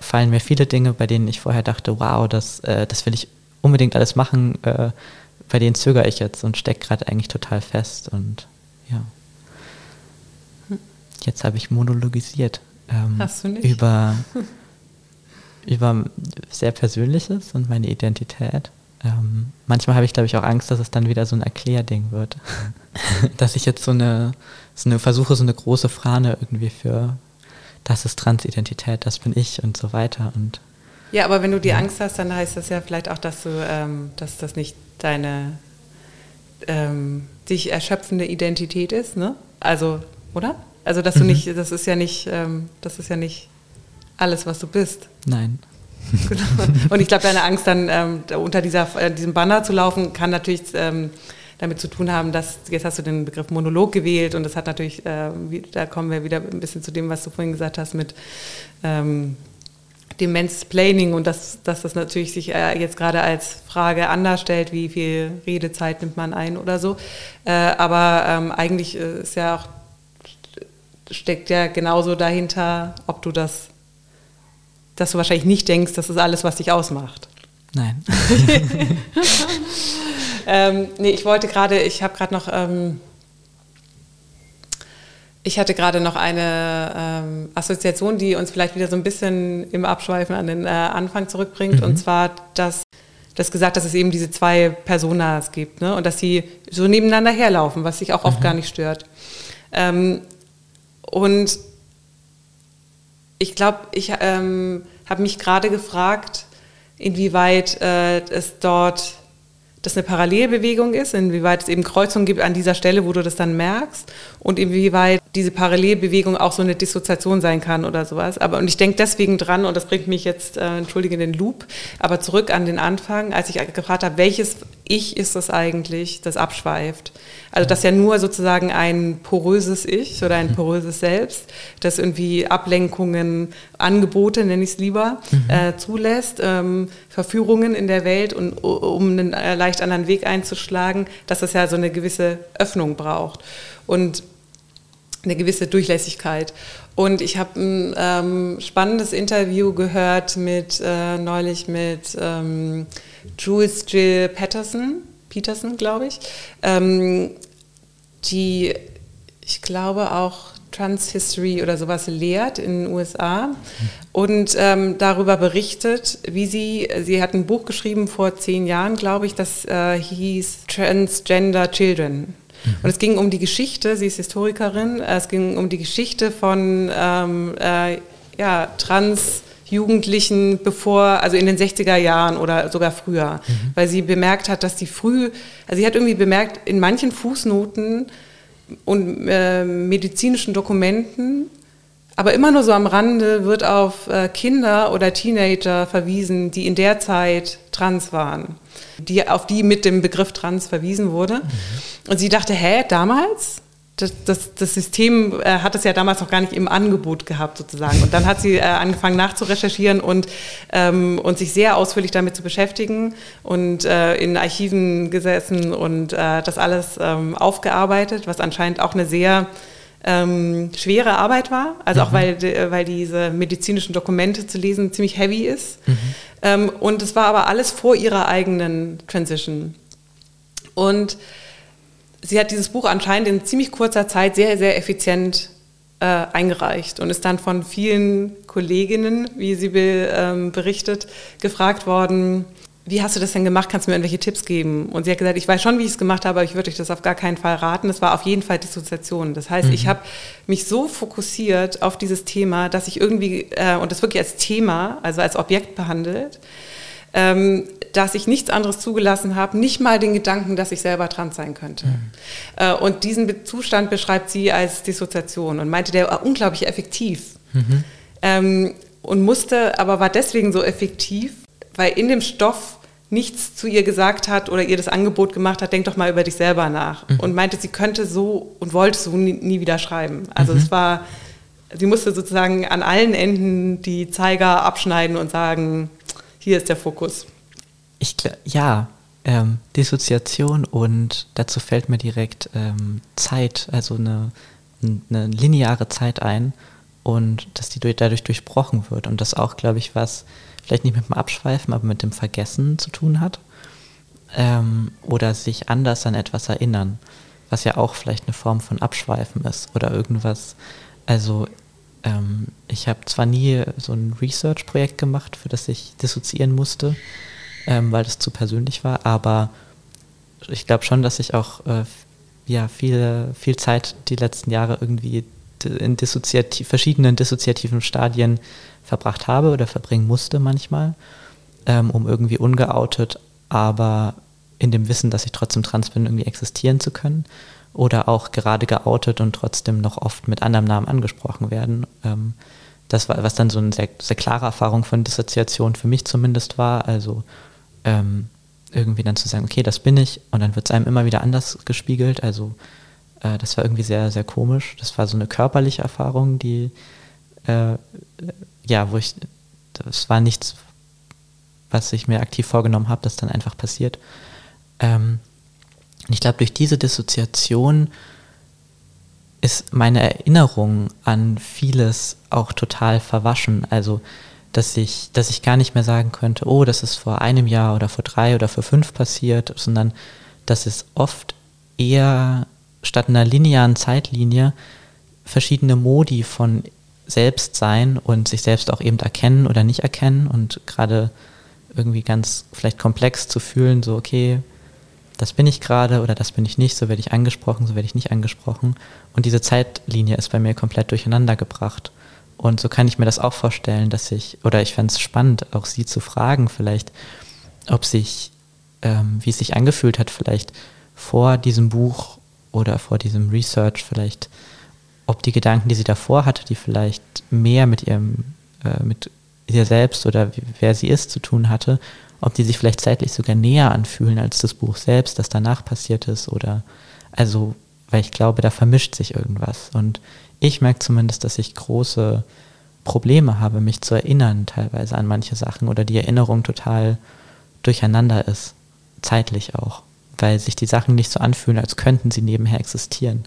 Speaker 2: fallen mir viele Dinge, bei denen ich vorher dachte, wow, das, äh, das will ich unbedingt alles machen, äh, bei denen zögere ich jetzt und stecke gerade eigentlich total fest und ja. Jetzt habe ich monologisiert ähm, über über sehr Persönliches und meine Identität ähm, manchmal habe ich, glaube ich, auch Angst, dass es dann wieder so ein Erklärding wird. dass ich jetzt so eine, so eine versuche, so eine große Fahne irgendwie für, das ist Transidentität, das bin ich und so weiter. Und
Speaker 1: ja, aber wenn du die ja. Angst hast, dann heißt das ja vielleicht auch, dass du, ähm, dass das nicht deine ähm, dich erschöpfende Identität ist, ne? Also, oder? Also, dass du mhm. nicht, das ist ja nicht, ähm, das ist ja nicht alles, was du bist.
Speaker 2: Nein.
Speaker 1: Genau. Und ich glaube, deine Angst dann ähm, unter dieser, äh, diesem Banner zu laufen, kann natürlich ähm, damit zu tun haben, dass jetzt hast du den Begriff Monolog gewählt und das hat natürlich, äh, da kommen wir wieder ein bisschen zu dem, was du vorhin gesagt hast mit ähm, dem und dass, dass das natürlich sich äh, jetzt gerade als Frage anders stellt, wie viel Redezeit nimmt man ein oder so. Äh, aber ähm, eigentlich äh, ist ja auch, steckt ja genauso dahinter, ob du das dass du wahrscheinlich nicht denkst, das ist alles, was dich ausmacht.
Speaker 2: Nein.
Speaker 1: ähm, nee, ich wollte gerade, ich habe gerade noch, ähm, ich hatte gerade noch eine ähm, Assoziation, die uns vielleicht wieder so ein bisschen im Abschweifen an den äh, Anfang zurückbringt. Mhm. Und zwar, dass das gesagt, dass es eben diese zwei Personas gibt ne? und dass sie so nebeneinander herlaufen, was sich auch oft mhm. gar nicht stört. Ähm, und ich glaube, ich ähm, habe mich gerade gefragt, inwieweit äh, es dort das eine Parallelbewegung ist, inwieweit es eben Kreuzungen gibt an dieser Stelle, wo du das dann merkst und inwieweit diese Parallelbewegung auch so eine Dissoziation sein kann oder sowas. Aber und ich denke deswegen dran und das bringt mich jetzt, äh, entschuldige den Loop, aber zurück an den Anfang, als ich gefragt habe, welches Ich ist das eigentlich, das abschweift. Also das ja nur sozusagen ein poröses Ich oder ein poröses Selbst, das irgendwie Ablenkungen, Angebote, nenne ich es lieber, mhm. äh, zulässt, ähm, Verführungen in der Welt und um einen äh, leicht anderen Weg einzuschlagen, dass das ja so eine gewisse Öffnung braucht und eine gewisse Durchlässigkeit. Und ich habe ein ähm, spannendes Interview gehört mit äh, neulich mit ähm, Jules Jill Patterson, Peterson, glaube ich, ähm, die, ich glaube, auch Trans-History oder sowas lehrt in den USA und ähm, darüber berichtet, wie sie, sie hat ein Buch geschrieben vor zehn Jahren, glaube ich, das äh, hieß Transgender Children. Mhm. Und es ging um die Geschichte, sie ist Historikerin, es ging um die Geschichte von ähm, äh, ja, Trans- Jugendlichen, bevor, also in den 60er Jahren oder sogar früher, mhm. weil sie bemerkt hat, dass die früh, also sie hat irgendwie bemerkt, in manchen Fußnoten und äh, medizinischen Dokumenten, aber immer nur so am Rande wird auf äh, Kinder oder Teenager verwiesen, die in der Zeit trans waren, die, auf die mit dem Begriff trans verwiesen wurde. Mhm. Und sie dachte, hä, damals? Das, das, das System äh, hat es ja damals noch gar nicht im Angebot gehabt, sozusagen. Und dann hat sie äh, angefangen nachzurecherchieren und, ähm, und sich sehr ausführlich damit zu beschäftigen und äh, in Archiven gesessen und äh, das alles ähm, aufgearbeitet, was anscheinend auch eine sehr ähm, schwere Arbeit war. Also mhm. auch weil, weil diese medizinischen Dokumente zu lesen ziemlich heavy ist. Mhm. Ähm, und es war aber alles vor ihrer eigenen Transition. Und sie hat dieses Buch anscheinend in ziemlich kurzer Zeit sehr, sehr effizient äh, eingereicht und ist dann von vielen Kolleginnen, wie sie be, ähm, berichtet, gefragt worden, wie hast du das denn gemacht? Kannst du mir irgendwelche Tipps geben? Und sie hat gesagt, ich weiß schon, wie ich es gemacht habe, aber ich würde euch das auf gar keinen Fall raten. Das war auf jeden Fall Dissoziation. Das heißt, mhm. ich habe mich so fokussiert auf dieses Thema, dass ich irgendwie, äh, und das wirklich als Thema, also als Objekt behandelt, ähm, dass ich nichts anderes zugelassen habe, nicht mal den Gedanken, dass ich selber trans sein könnte. Mhm. Äh, und diesen Zustand beschreibt sie als Dissoziation und meinte, der war unglaublich effektiv. Mhm. Ähm, und musste, aber war deswegen so effektiv, weil in dem Stoff nichts zu ihr gesagt hat oder ihr das Angebot gemacht hat, denk doch mal über dich selber nach. Mhm. Und meinte, sie könnte so und wollte so nie, nie wieder schreiben. Also mhm. es war, sie musste sozusagen an allen Enden die Zeiger abschneiden und sagen, hier ist der Fokus.
Speaker 2: Ich ja, ähm, Dissoziation und dazu fällt mir direkt ähm, Zeit, also eine, eine lineare Zeit ein und dass die dadurch durchbrochen wird und das auch, glaube ich, was vielleicht nicht mit dem Abschweifen, aber mit dem Vergessen zu tun hat ähm, oder sich anders an etwas erinnern, was ja auch vielleicht eine Form von Abschweifen ist oder irgendwas. Also ähm, ich habe zwar nie so ein Research-Projekt gemacht, für das ich dissoziieren musste, ähm, weil das zu persönlich war, aber ich glaube schon, dass ich auch äh, ja, viel, viel Zeit die letzten Jahre irgendwie in dissoziativ, verschiedenen dissoziativen Stadien verbracht habe oder verbringen musste manchmal, ähm, um irgendwie ungeoutet, aber in dem Wissen, dass ich trotzdem trans bin, irgendwie existieren zu können oder auch gerade geoutet und trotzdem noch oft mit anderem Namen angesprochen werden. Ähm, das war, was dann so eine sehr, sehr klare Erfahrung von Dissoziation für mich zumindest war. Also ähm, irgendwie dann zu sagen, okay, das bin ich und dann wird es einem immer wieder anders gespiegelt. Also äh, das war irgendwie sehr, sehr komisch. Das war so eine körperliche Erfahrung, die, äh, ja, wo ich, das war nichts, was ich mir aktiv vorgenommen habe, das dann einfach passiert. Ähm, und ich glaube, durch diese Dissoziation ist meine Erinnerung an vieles auch total verwaschen. Also, dass ich, dass ich gar nicht mehr sagen könnte, oh, das ist vor einem Jahr oder vor drei oder vor fünf passiert, sondern dass es oft eher statt einer linearen Zeitlinie verschiedene Modi von Selbstsein und sich selbst auch eben erkennen oder nicht erkennen und gerade irgendwie ganz vielleicht komplex zu fühlen, so okay, das bin ich gerade oder das bin ich nicht, so werde ich angesprochen, so werde ich nicht angesprochen. Und diese Zeitlinie ist bei mir komplett durcheinander gebracht. Und so kann ich mir das auch vorstellen, dass ich, oder ich fände es spannend, auch Sie zu fragen, vielleicht, ob sich, ähm, wie es sich angefühlt hat, vielleicht vor diesem Buch oder vor diesem Research, vielleicht, ob die Gedanken, die sie davor hatte, die vielleicht mehr mit ihrem, äh, mit ihr selbst oder wer sie ist zu tun hatte, ob die sich vielleicht zeitlich sogar näher anfühlen als das Buch selbst, das danach passiert ist oder also, weil ich glaube, da vermischt sich irgendwas und ich merke zumindest, dass ich große Probleme habe, mich zu erinnern teilweise an manche Sachen oder die Erinnerung total durcheinander ist, zeitlich auch, weil sich die Sachen nicht so anfühlen, als könnten sie nebenher existieren.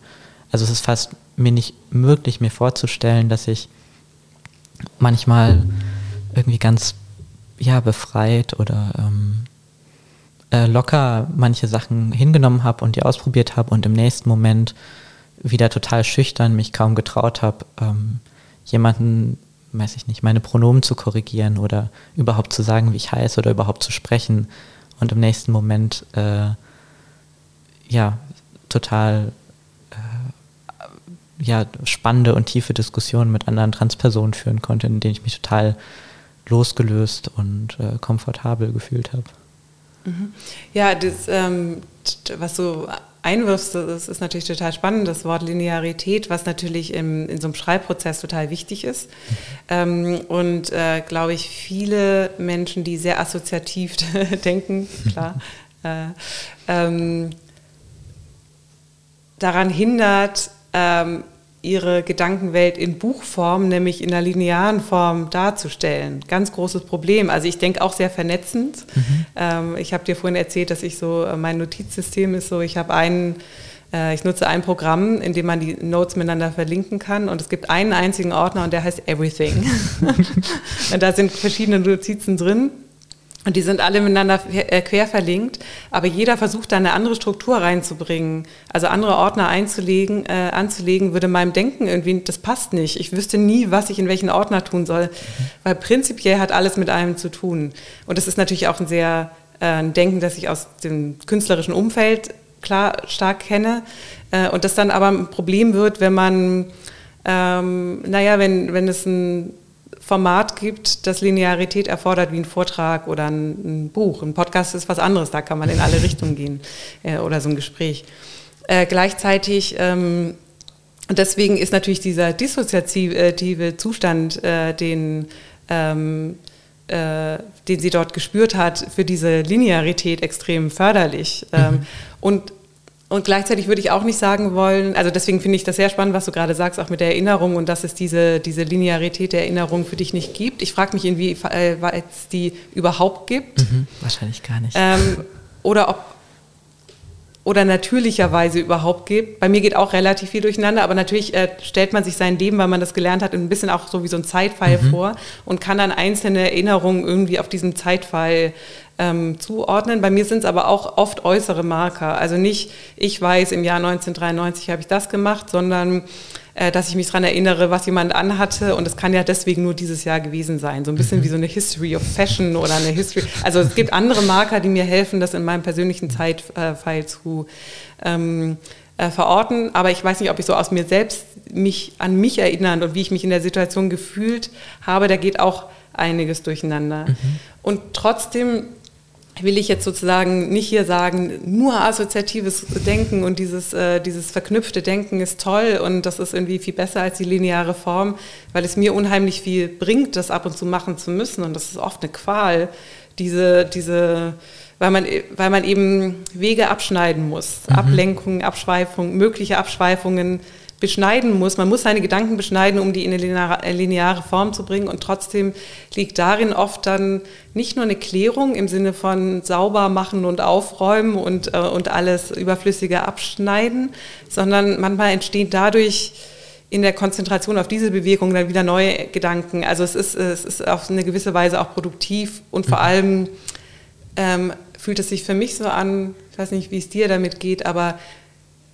Speaker 2: Also es ist fast mir nicht möglich, mir vorzustellen, dass ich manchmal irgendwie ganz ja, befreit oder ähm, äh, locker manche Sachen hingenommen habe und die ausprobiert habe und im nächsten Moment wieder total schüchtern mich kaum getraut habe, ähm, jemanden, weiß ich nicht, meine Pronomen zu korrigieren oder überhaupt zu sagen, wie ich heiße oder überhaupt zu sprechen und im nächsten Moment äh, ja total äh, ja, spannende und tiefe Diskussionen mit anderen Transpersonen führen konnte, in denen ich mich total losgelöst und äh, komfortabel gefühlt habe.
Speaker 1: Mhm. Ja, das, ähm, was du einwirfst, das ist natürlich total spannend, das Wort Linearität, was natürlich im, in so einem Schreibprozess total wichtig ist. Ähm, und äh, glaube ich, viele Menschen, die sehr assoziativ denken, klar, äh, ähm, daran hindert, ähm, ihre Gedankenwelt in Buchform, nämlich in einer linearen Form darzustellen. Ganz großes Problem. Also ich denke auch sehr vernetzend. Mhm. Ähm, ich habe dir vorhin erzählt, dass ich so, äh, mein Notizsystem ist so, ich habe einen, äh, ich nutze ein Programm, in dem man die Notes miteinander verlinken kann und es gibt einen einzigen Ordner und der heißt Everything. und da sind verschiedene Notizen drin und die sind alle miteinander äh, quer verlinkt, aber jeder versucht da eine andere Struktur reinzubringen. Also andere Ordner einzulegen, äh, anzulegen, würde meinem Denken irgendwie, das passt nicht. Ich wüsste nie, was ich in welchen Ordner tun soll, weil prinzipiell hat alles mit einem zu tun. Und das ist natürlich auch ein sehr äh, ein Denken, das ich aus dem künstlerischen Umfeld klar stark kenne. Äh, und das dann aber ein Problem wird, wenn man, ähm, naja, wenn, wenn es ein Format gibt, das Linearität erfordert, wie ein Vortrag oder ein, ein Buch. Ein Podcast ist was anderes, da kann man in alle Richtungen gehen äh, oder so ein Gespräch. Äh, gleichzeitig, ähm, deswegen ist natürlich dieser dissoziative Zustand, äh, den, ähm, äh, den sie dort gespürt hat, für diese Linearität extrem förderlich. Ähm, mhm. Und und gleichzeitig würde ich auch nicht sagen wollen, also deswegen finde ich das sehr spannend, was du gerade sagst, auch mit der Erinnerung und dass es diese, diese Linearität der Erinnerung für dich nicht gibt. Ich frage mich, inwieweit es die überhaupt gibt.
Speaker 2: Mhm, wahrscheinlich gar nicht.
Speaker 1: Ähm, oder ob oder natürlicherweise überhaupt gibt. Bei mir geht auch relativ viel durcheinander, aber natürlich äh, stellt man sich sein Leben, weil man das gelernt hat, ein bisschen auch so wie so ein Zeitpfeil mhm. vor und kann dann einzelne Erinnerungen irgendwie auf diesem Zeitpfeil ähm, zuordnen. Bei mir sind es aber auch oft äußere Marker. Also nicht, ich weiß, im Jahr 1993 habe ich das gemacht, sondern äh, dass ich mich daran erinnere, was jemand anhatte. Und es kann ja deswegen nur dieses Jahr gewesen sein. So ein bisschen mhm. wie so eine History of Fashion oder eine History. Also es gibt andere Marker, die mir helfen, das in meinem persönlichen Zeitpfeil zu ähm, äh, verorten. Aber ich weiß nicht, ob ich so aus mir selbst mich an mich erinnern und wie ich mich in der Situation gefühlt habe. Da geht auch einiges durcheinander. Mhm. Und trotzdem will ich jetzt sozusagen nicht hier sagen, nur assoziatives Denken und dieses, äh, dieses verknüpfte Denken ist toll und das ist irgendwie viel besser als die lineare Form, weil es mir unheimlich viel bringt, das ab und zu machen zu müssen und das ist oft eine Qual, diese, diese weil man, weil man eben Wege abschneiden muss, mhm. Ablenkungen, Abschweifungen, mögliche Abschweifungen beschneiden muss. Man muss seine Gedanken beschneiden, um die in eine lineare Form zu bringen. Und trotzdem liegt darin oft dann nicht nur eine Klärung im Sinne von sauber machen und aufräumen und, äh, und alles Überflüssige abschneiden, sondern manchmal entsteht dadurch in der Konzentration auf diese Bewegung dann wieder neue Gedanken. Also es ist, es ist auf eine gewisse Weise auch produktiv und vor mhm. allem ähm, fühlt es sich für mich so an, ich weiß nicht, wie es dir damit geht, aber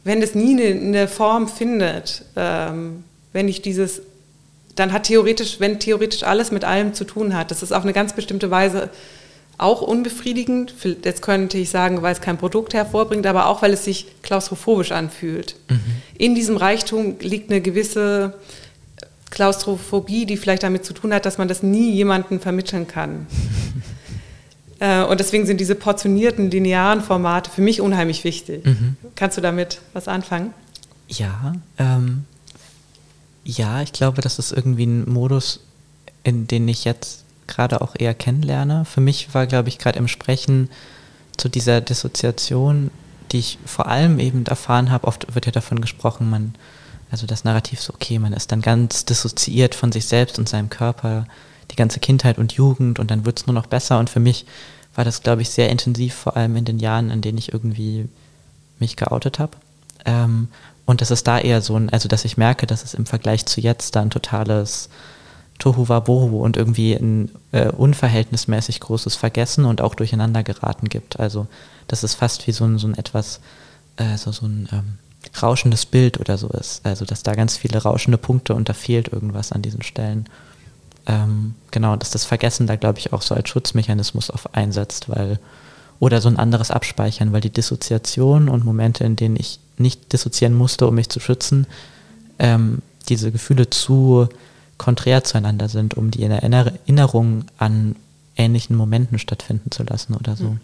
Speaker 1: wenn es nie eine, eine Form findet, ähm, wenn ich dieses, dann hat theoretisch, wenn theoretisch alles mit allem zu tun hat, das ist auf eine ganz bestimmte Weise auch unbefriedigend. Jetzt könnte ich sagen, weil es kein Produkt hervorbringt, aber auch, weil es sich klaustrophobisch anfühlt. Mhm. In diesem Reichtum liegt eine gewisse Klaustrophobie, die vielleicht damit zu tun hat, dass man das nie jemandem vermitteln kann. Äh, und deswegen sind diese portionierten, linearen Formate für mich unheimlich wichtig. Mhm. Kannst du damit was anfangen?
Speaker 2: Ja, ähm, ja, ich glaube, das ist irgendwie ein Modus, in den ich jetzt gerade auch eher kennenlerne. Für mich war, glaube ich, gerade im Sprechen zu dieser Dissoziation, die ich vor allem eben erfahren habe, oft wird ja davon gesprochen, man, also das Narrativ so, okay, man ist dann ganz dissoziiert von sich selbst und seinem Körper, die ganze Kindheit und Jugend und dann wird es nur noch besser. Und für mich war das, glaube ich, sehr intensiv, vor allem in den Jahren, in denen ich irgendwie mich geoutet habe. Ähm, und das ist da eher so ein, also dass ich merke, dass es im Vergleich zu jetzt da ein totales Tohu Wabohu und irgendwie ein äh, unverhältnismäßig großes Vergessen und auch durcheinander geraten gibt. Also dass es fast wie so ein, so ein etwas, äh, so, so ein ähm, rauschendes Bild oder so ist. Also dass da ganz viele rauschende Punkte und da fehlt irgendwas an diesen Stellen ähm, genau, dass das Vergessen da, glaube ich, auch so als Schutzmechanismus auf einsetzt, weil, oder so ein anderes Abspeichern, weil die Dissoziation und Momente, in denen ich nicht dissoziieren musste, um mich zu schützen, ähm, diese Gefühle zu konträr zueinander sind, um die Erinnerung an ähnlichen Momenten stattfinden zu lassen oder so. Hm.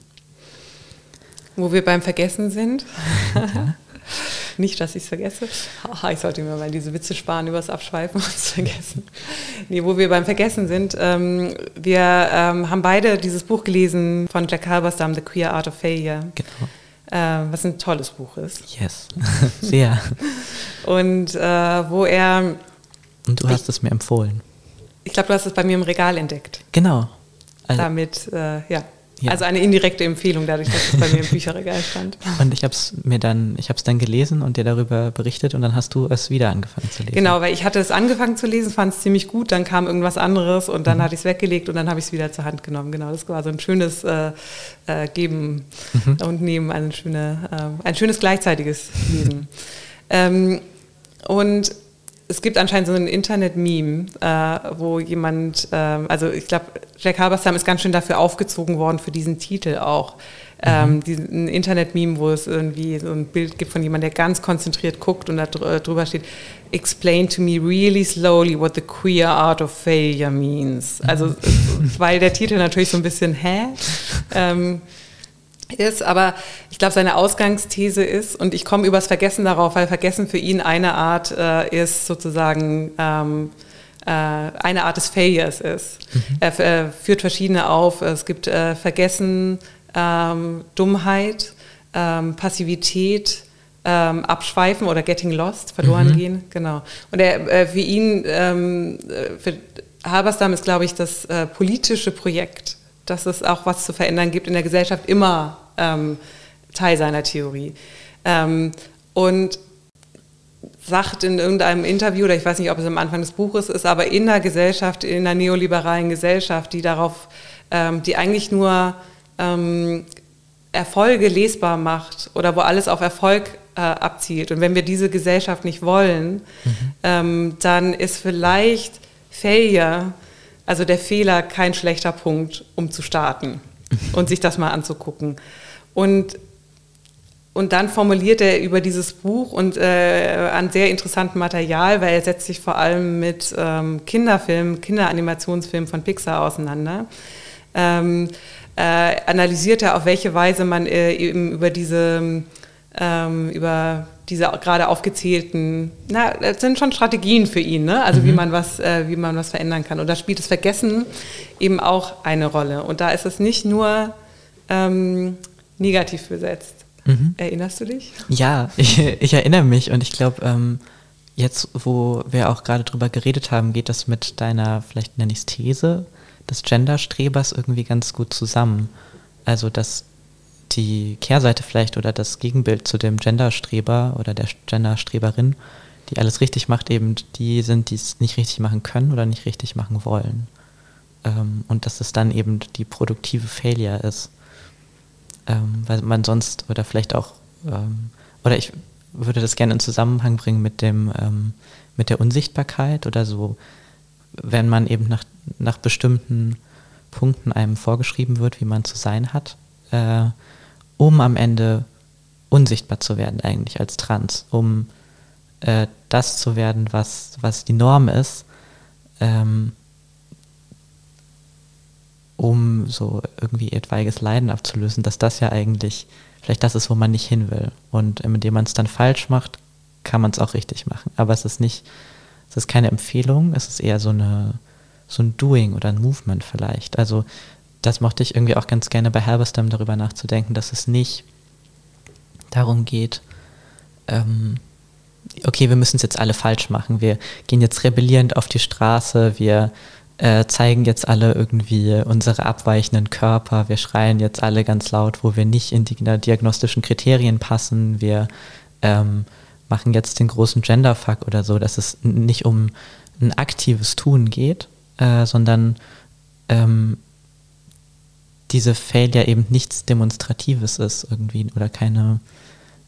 Speaker 1: Wo wir beim Vergessen sind. Ja. Nicht, dass ich es vergesse. ich sollte mir mal diese Witze sparen über das Abschweifen und das Vergessen. Nee, wo wir beim Vergessen sind. Ähm, wir ähm, haben beide dieses Buch gelesen von Jack Halberstam, The Queer Art of Failure. Genau. Äh, was ein tolles Buch ist.
Speaker 2: Yes, sehr.
Speaker 1: und äh, wo er.
Speaker 2: Und du hast ich, es mir empfohlen.
Speaker 1: Ich glaube, du hast es bei mir im Regal entdeckt.
Speaker 2: Genau.
Speaker 1: Also, Damit, äh, ja. Ja. Also eine indirekte Empfehlung, dadurch, dass es bei mir im Bücherregal stand.
Speaker 2: Und ich habe es mir dann, ich habe es dann gelesen und dir darüber berichtet und dann hast du es wieder angefangen zu lesen.
Speaker 1: Genau, weil ich hatte es angefangen zu lesen, fand es ziemlich gut, dann kam irgendwas anderes und dann mhm. hatte ich es weggelegt und dann habe ich es wieder zur Hand genommen. Genau, das war so ein schönes äh, äh, Geben mhm. und Nehmen, eine schöne, äh, ein schönes gleichzeitiges Lesen. ähm, und es gibt anscheinend so ein Internet-Meme, äh, wo jemand, äh, also ich glaube, Jack Halberstam ist ganz schön dafür aufgezogen worden, für diesen Titel auch. Ähm, mhm. diesen Internet-Meme, wo es irgendwie so ein Bild gibt von jemandem, der ganz konzentriert guckt und da äh, drüber steht, explain to me really slowly what the queer art of failure means. Also, weil der Titel natürlich so ein bisschen, hä? Ähm, ist, aber ich glaube, seine Ausgangsthese ist, und ich komme übers Vergessen darauf, weil Vergessen für ihn eine Art äh, ist, sozusagen ähm, äh, eine Art des Failures ist. Mhm. Er äh, führt verschiedene auf. Es gibt äh, Vergessen, ähm, Dummheit, ähm, Passivität, ähm, Abschweifen oder Getting Lost, verloren mhm. gehen, genau. Und er, äh, für ihn, ähm, äh, für Halberstam ist, glaube ich, das politische Projekt dass es auch was zu verändern gibt in der Gesellschaft, immer ähm, Teil seiner Theorie. Ähm, und sagt in irgendeinem Interview, oder ich weiß nicht, ob es am Anfang des Buches ist, aber in der Gesellschaft, in der neoliberalen Gesellschaft, die darauf, ähm, die eigentlich nur ähm, Erfolge lesbar macht oder wo alles auf Erfolg äh, abzielt. Und wenn wir diese Gesellschaft nicht wollen, mhm. ähm, dann ist vielleicht Failure also der Fehler kein schlechter Punkt, um zu starten und sich das mal anzugucken. Und, und dann formuliert er über dieses Buch und äh, an sehr interessantem Material, weil er setzt sich vor allem mit ähm, Kinderfilmen, Kinderanimationsfilmen von Pixar auseinander. Ähm, äh, analysiert er, auf welche Weise man äh, eben über diese, ähm, über diese gerade aufgezählten, na, das sind schon Strategien für ihn, ne? also mhm. wie, man was, äh, wie man was verändern kann. Und da spielt das Vergessen eben auch eine Rolle. Und da ist es nicht nur ähm, negativ besetzt. Mhm. Erinnerst du dich?
Speaker 2: Ja, ich, ich erinnere mich und ich glaube, ähm, jetzt, wo wir auch gerade drüber geredet haben, geht das mit deiner, vielleicht nenne ich es These, des Genderstrebers irgendwie ganz gut zusammen. Also, dass die Kehrseite vielleicht oder das Gegenbild zu dem Genderstreber oder der Genderstreberin, die alles richtig macht, eben die sind, die es nicht richtig machen können oder nicht richtig machen wollen. Ähm, und dass es dann eben die produktive Failure ist. Ähm, weil man sonst, oder vielleicht auch, ähm, oder ich würde das gerne in Zusammenhang bringen mit dem, mit der Unsichtbarkeit oder so, wenn man eben nach, nach bestimmten Punkten einem vorgeschrieben wird, wie man zu sein hat, äh, um am Ende unsichtbar zu werden eigentlich als Trans, um äh, das zu werden, was, was die Norm ist, ähm, um so irgendwie etwaiges Leiden abzulösen, dass das ja eigentlich vielleicht das ist, wo man nicht hin will. Und indem man es dann falsch macht, kann man es auch richtig machen. Aber es ist nicht, es ist keine Empfehlung, es ist eher so eine, so ein Doing oder ein Movement vielleicht. Also das mochte ich irgendwie auch ganz gerne bei Halberstam darüber nachzudenken, dass es nicht darum geht, ähm, okay, wir müssen es jetzt alle falsch machen, wir gehen jetzt rebellierend auf die Straße, wir äh, zeigen jetzt alle irgendwie unsere abweichenden Körper, wir schreien jetzt alle ganz laut, wo wir nicht in die diagnostischen Kriterien passen, wir ähm, machen jetzt den großen Genderfuck oder so, dass es nicht um ein aktives Tun geht, äh, sondern ähm, diese Failure eben nichts Demonstratives ist irgendwie oder keine,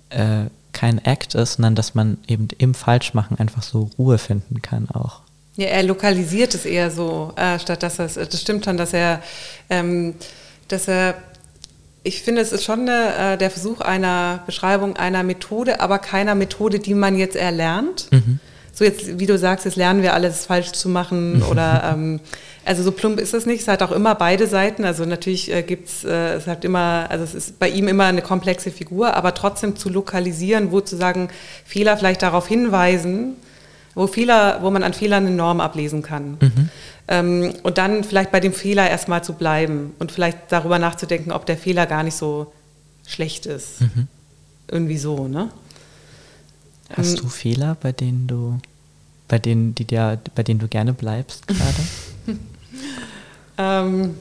Speaker 2: äh, kein Act ist, sondern dass man eben im Falschmachen einfach so Ruhe finden kann auch.
Speaker 1: Ja, er lokalisiert es eher so, äh, statt dass er, das stimmt schon, dass er, ähm, dass er, ich finde, es ist schon eine, äh, der Versuch einer Beschreibung einer Methode, aber keiner Methode, die man jetzt erlernt, mhm. So jetzt, wie du sagst, jetzt lernen wir alles falsch zu machen oder ähm, also so plump ist es nicht. Es hat auch immer beide Seiten. Also natürlich äh, gibt es, äh, es hat immer, also es ist bei ihm immer eine komplexe Figur, aber trotzdem zu lokalisieren, wo zu sagen, Fehler vielleicht darauf hinweisen, wo Fehler, wo man an Fehlern eine Norm ablesen kann. Mhm. Ähm, und dann vielleicht bei dem Fehler erstmal zu bleiben und vielleicht darüber nachzudenken, ob der Fehler gar nicht so schlecht ist. Mhm. Irgendwie so, ne?
Speaker 2: Hast ähm, du Fehler, bei denen du, bei denen, die dir, bei denen du gerne bleibst gerade?
Speaker 1: ähm,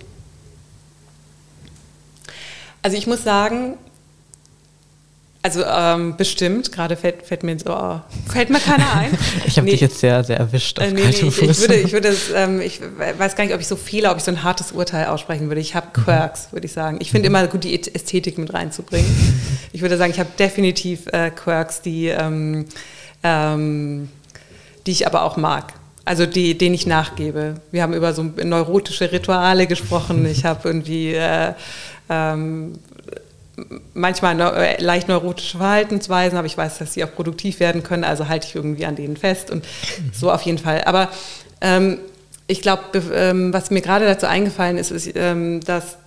Speaker 1: also ich muss sagen, also ähm, bestimmt, gerade fällt, fällt, mir so, oh, fällt mir keiner ein.
Speaker 2: ich habe nee. dich jetzt sehr, sehr erwischt
Speaker 1: auf äh, nee, nee, ich, ich, würde, ich würde es, ähm, ich weiß gar nicht, ob ich so viele, ob ich so ein hartes Urteil aussprechen würde. Ich habe mhm. Quirks, würde ich sagen. Ich finde mhm. immer gut, die Ästhetik mit reinzubringen. Ich würde sagen, ich habe definitiv äh, Quirks, die, ähm, ähm, die ich aber auch mag. Also die, denen ich nachgebe. Wir haben über so neurotische Rituale gesprochen. Ich habe irgendwie äh, ähm, manchmal äh, leicht neurotische Verhaltensweisen, aber ich weiß, dass sie auch produktiv werden können, also halte ich irgendwie an denen fest und so auf jeden Fall. Aber ähm, ich glaube, ähm, was mir gerade dazu eingefallen ist, ist, ähm, dass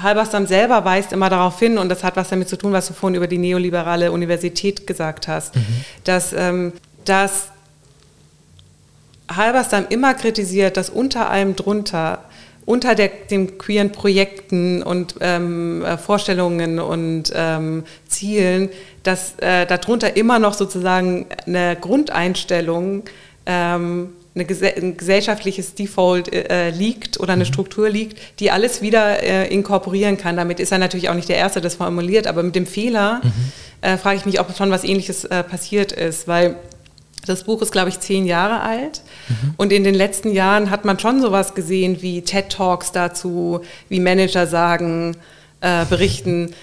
Speaker 1: Halberstam selber weist immer darauf hin, und das hat was damit zu tun, was du vorhin über die neoliberale Universität gesagt hast, mhm. dass, ähm, dass Halberstam immer kritisiert, dass unter allem drunter unter der, den queeren Projekten und ähm, äh, Vorstellungen und ähm, Zielen, dass äh, darunter immer noch sozusagen eine Grundeinstellung, ähm, ein gesellschaftliches Default äh, liegt oder eine mhm. Struktur liegt, die alles wieder äh, inkorporieren kann. Damit ist er natürlich auch nicht der Erste, das formuliert, aber mit dem Fehler mhm. Äh, frage ich mich, ob schon was Ähnliches äh, passiert ist, weil das Buch ist, glaube ich, zehn Jahre alt. Mhm. Und in den letzten Jahren hat man schon sowas gesehen wie TED-Talks dazu, wie Manager sagen, äh, berichten,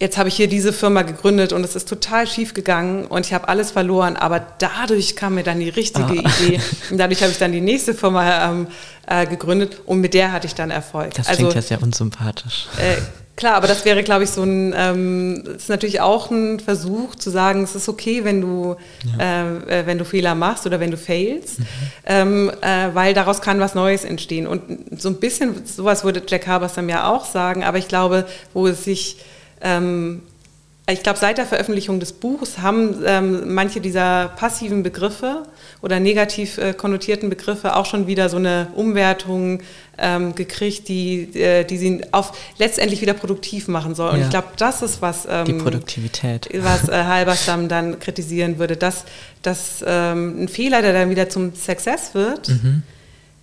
Speaker 1: jetzt habe ich hier diese Firma gegründet und es ist total schief gegangen und ich habe alles verloren, aber dadurch kam mir dann die richtige ah. Idee und dadurch habe ich dann die nächste Firma ähm, äh, gegründet und mit der hatte ich dann Erfolg.
Speaker 2: Das klingt also, ja sehr unsympathisch.
Speaker 1: Äh, Klar, aber das wäre, glaube ich, so ein, ähm, ist natürlich auch ein Versuch zu sagen, es ist okay, wenn du, ja. äh, äh, wenn du Fehler machst oder wenn du failst, mhm. ähm, äh, weil daraus kann was Neues entstehen. Und so ein bisschen, sowas würde Jack Habersam ja auch sagen, aber ich glaube, wo es sich, ähm, ich glaube, seit der Veröffentlichung des Buchs haben ähm, manche dieser passiven Begriffe oder negativ äh, konnotierten Begriffe auch schon wieder so eine Umwertung ähm, gekriegt, die, äh, die sie auf, letztendlich wieder produktiv machen soll. Und ja. ich glaube, das ist was.
Speaker 2: Ähm, die Produktivität.
Speaker 1: Was äh, Halberstam dann kritisieren würde, dass, dass ähm, ein Fehler, der dann wieder zum Success wird, mhm.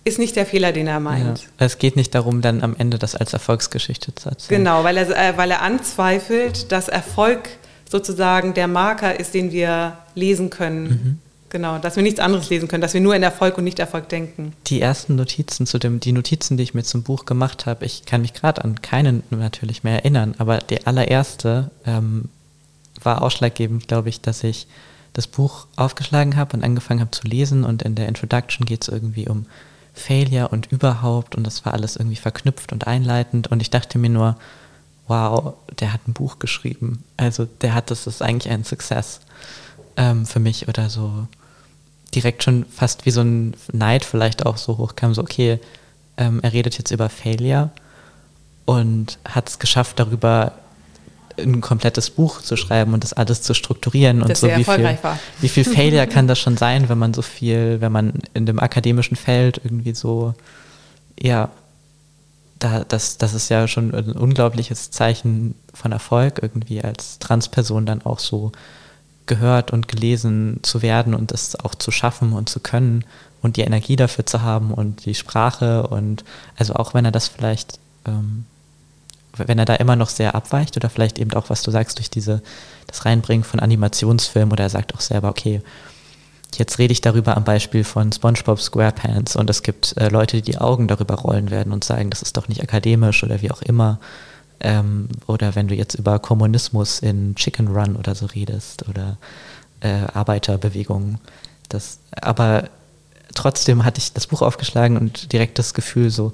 Speaker 1: Ist nicht der Fehler, den er meint. Ja.
Speaker 2: Es geht nicht darum, dann am Ende das als Erfolgsgeschichte zu erzählen.
Speaker 1: Genau, weil er, äh, weil er anzweifelt, dass Erfolg sozusagen der Marker ist, den wir lesen können. Mhm Genau, dass wir nichts anderes lesen können, dass wir nur in Erfolg und nicht Erfolg denken.
Speaker 2: Die ersten Notizen zu dem, die Notizen, die ich mir zum Buch gemacht habe, ich kann mich gerade an keinen natürlich mehr erinnern, aber der allererste ähm, war ausschlaggebend, glaube ich, dass ich das Buch aufgeschlagen habe und angefangen habe zu lesen und in der Introduction geht es irgendwie um Failure und überhaupt und das war alles irgendwie verknüpft und einleitend und ich dachte mir nur, wow, der hat ein Buch geschrieben. Also der hat, das ist eigentlich ein Success ähm, für mich oder so direkt schon fast wie so ein Neid vielleicht auch so hochkam, so okay, ähm, er redet jetzt über Failure und hat es geschafft, darüber ein komplettes Buch zu schreiben und das alles zu strukturieren und
Speaker 1: das
Speaker 2: so
Speaker 1: wie viel,
Speaker 2: wie viel Failure kann das schon sein, wenn man so viel, wenn man in dem akademischen Feld irgendwie so, ja, da, das, das ist ja schon ein unglaubliches Zeichen von Erfolg irgendwie als Transperson dann auch so gehört und gelesen zu werden und das auch zu schaffen und zu können und die Energie dafür zu haben und die Sprache und also auch wenn er das vielleicht, ähm, wenn er da immer noch sehr abweicht oder vielleicht eben auch, was du sagst, durch diese, das Reinbringen von Animationsfilmen oder er sagt auch selber, okay, jetzt rede ich darüber am Beispiel von SpongeBob SquarePants und es gibt äh, Leute, die die Augen darüber rollen werden und sagen, das ist doch nicht akademisch oder wie auch immer. Ähm, oder wenn du jetzt über Kommunismus in Chicken Run oder so redest oder äh, Arbeiterbewegungen. Das, aber trotzdem hatte ich das Buch aufgeschlagen und direkt das Gefühl so,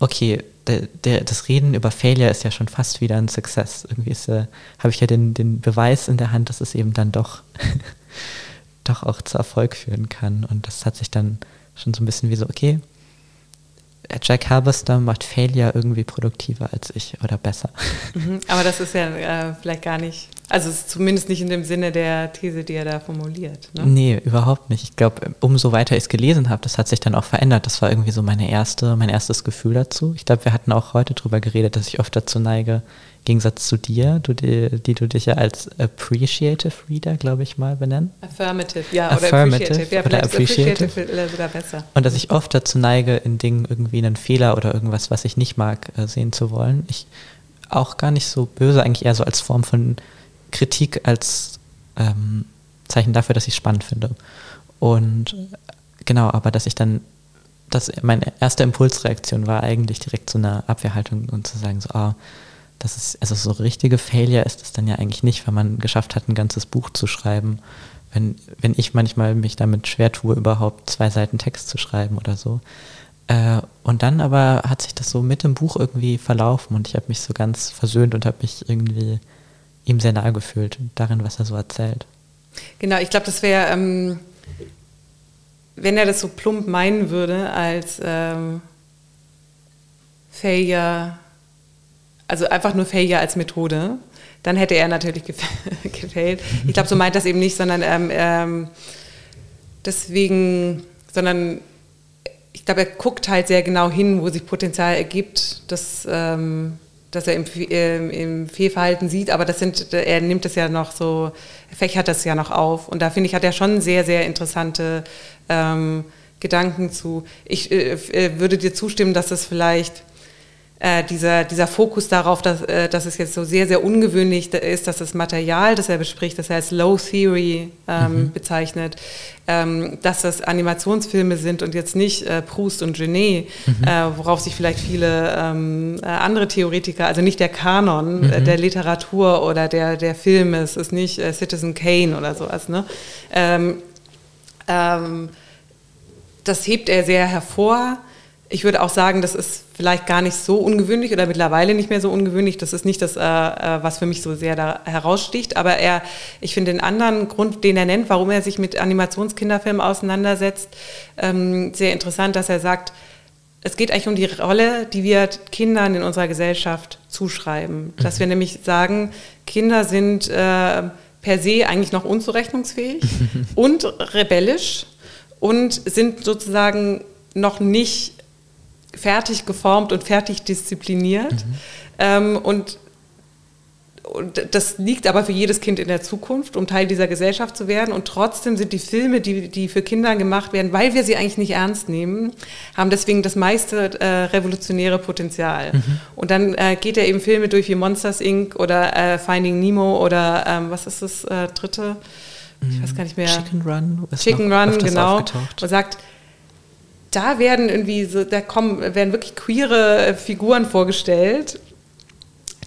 Speaker 2: okay, der, der, das Reden über Failure ist ja schon fast wieder ein Success. Irgendwie äh, habe ich ja den, den Beweis in der Hand, dass es eben dann doch doch auch zu Erfolg führen kann. Und das hat sich dann schon so ein bisschen wie so, okay, Jack Halberstam macht Failure irgendwie produktiver als ich oder besser.
Speaker 1: Mhm, aber das ist ja äh, vielleicht gar nicht, also zumindest nicht in dem Sinne der These, die er da formuliert.
Speaker 2: Ne? Nee, überhaupt nicht. Ich glaube, umso weiter ich es gelesen habe, das hat sich dann auch verändert. Das war irgendwie so meine erste, mein erstes Gefühl dazu. Ich glaube, wir hatten auch heute drüber geredet, dass ich oft dazu neige, Gegensatz zu dir, du, die, die, du dich ja als Appreciative Reader, glaube ich mal, benennen.
Speaker 1: Affirmative, ja,
Speaker 2: oder Appreciative. Ja,
Speaker 1: oder appreciative. appreciative sogar besser.
Speaker 2: Und dass ich oft dazu neige, in Dingen irgendwie einen Fehler oder irgendwas, was ich nicht mag, äh, sehen zu wollen. Ich auch gar nicht so böse, eigentlich eher so als Form von Kritik, als ähm, Zeichen dafür, dass ich es spannend finde. Und genau, aber dass ich dann das, meine erste Impulsreaktion war eigentlich direkt so eine Abwehrhaltung und zu sagen, so, ah, das ist, also so richtige Failure ist es dann ja eigentlich nicht, wenn man geschafft hat, ein ganzes Buch zu schreiben. Wenn, wenn ich manchmal mich damit schwer tue, überhaupt zwei Seiten Text zu schreiben oder so. Äh, und dann aber hat sich das so mit dem Buch irgendwie verlaufen und ich habe mich so ganz versöhnt und habe mich irgendwie ihm sehr nahe gefühlt darin, was er so erzählt.
Speaker 1: Genau, ich glaube, das wäre, ähm, wenn er das so plump meinen würde als ähm, Failure also einfach nur Failure als Methode, dann hätte er natürlich gefällt. Ich glaube, so meint das eben nicht, sondern ähm, ähm, deswegen, sondern ich glaube, er guckt halt sehr genau hin, wo sich Potenzial ergibt, dass, ähm, dass er im, äh, im Fehlverhalten sieht, aber das sind, er nimmt das ja noch so, er fächert das ja noch auf. Und da finde ich, hat er schon sehr, sehr interessante ähm, Gedanken zu. Ich äh, äh würde dir zustimmen, dass es vielleicht äh, dieser, dieser Fokus darauf, dass, äh, dass es jetzt so sehr, sehr ungewöhnlich ist, dass das Material, das er bespricht, das er als Low Theory ähm, mhm. bezeichnet, ähm, dass das Animationsfilme sind und jetzt nicht äh, Proust und Genet, mhm. äh, worauf sich vielleicht viele ähm, äh, andere Theoretiker, also nicht der Kanon äh, mhm. der Literatur oder der, der Filme, es ist nicht Citizen Kane oder sowas. Ne? Ähm, ähm, das hebt er sehr hervor ich würde auch sagen, das ist vielleicht gar nicht so ungewöhnlich oder mittlerweile nicht mehr so ungewöhnlich. Das ist nicht das, äh, äh, was für mich so sehr da heraussticht. Aber er, ich finde den anderen Grund, den er nennt, warum er sich mit Animationskinderfilmen auseinandersetzt, ähm, sehr interessant, dass er sagt, es geht eigentlich um die Rolle, die wir Kindern in unserer Gesellschaft zuschreiben. Dass wir nämlich sagen, Kinder sind äh, per se eigentlich noch unzurechnungsfähig und rebellisch und sind sozusagen noch nicht fertig geformt und fertig diszipliniert. Mhm. Ähm, und, und das liegt aber für jedes Kind in der Zukunft, um Teil dieser Gesellschaft zu werden. Und trotzdem sind die Filme, die, die für Kinder gemacht werden, weil wir sie eigentlich nicht ernst nehmen, haben deswegen das meiste äh, revolutionäre Potenzial. Mhm. Und dann äh, geht er eben Filme durch wie Monsters Inc. oder äh, Finding Nemo oder ähm, was ist das äh, dritte? Ich weiß gar nicht mehr.
Speaker 2: Chicken Run.
Speaker 1: Chicken Run, genau. Und sagt, da werden irgendwie so, da kommen, werden wirklich queere äh, Figuren vorgestellt,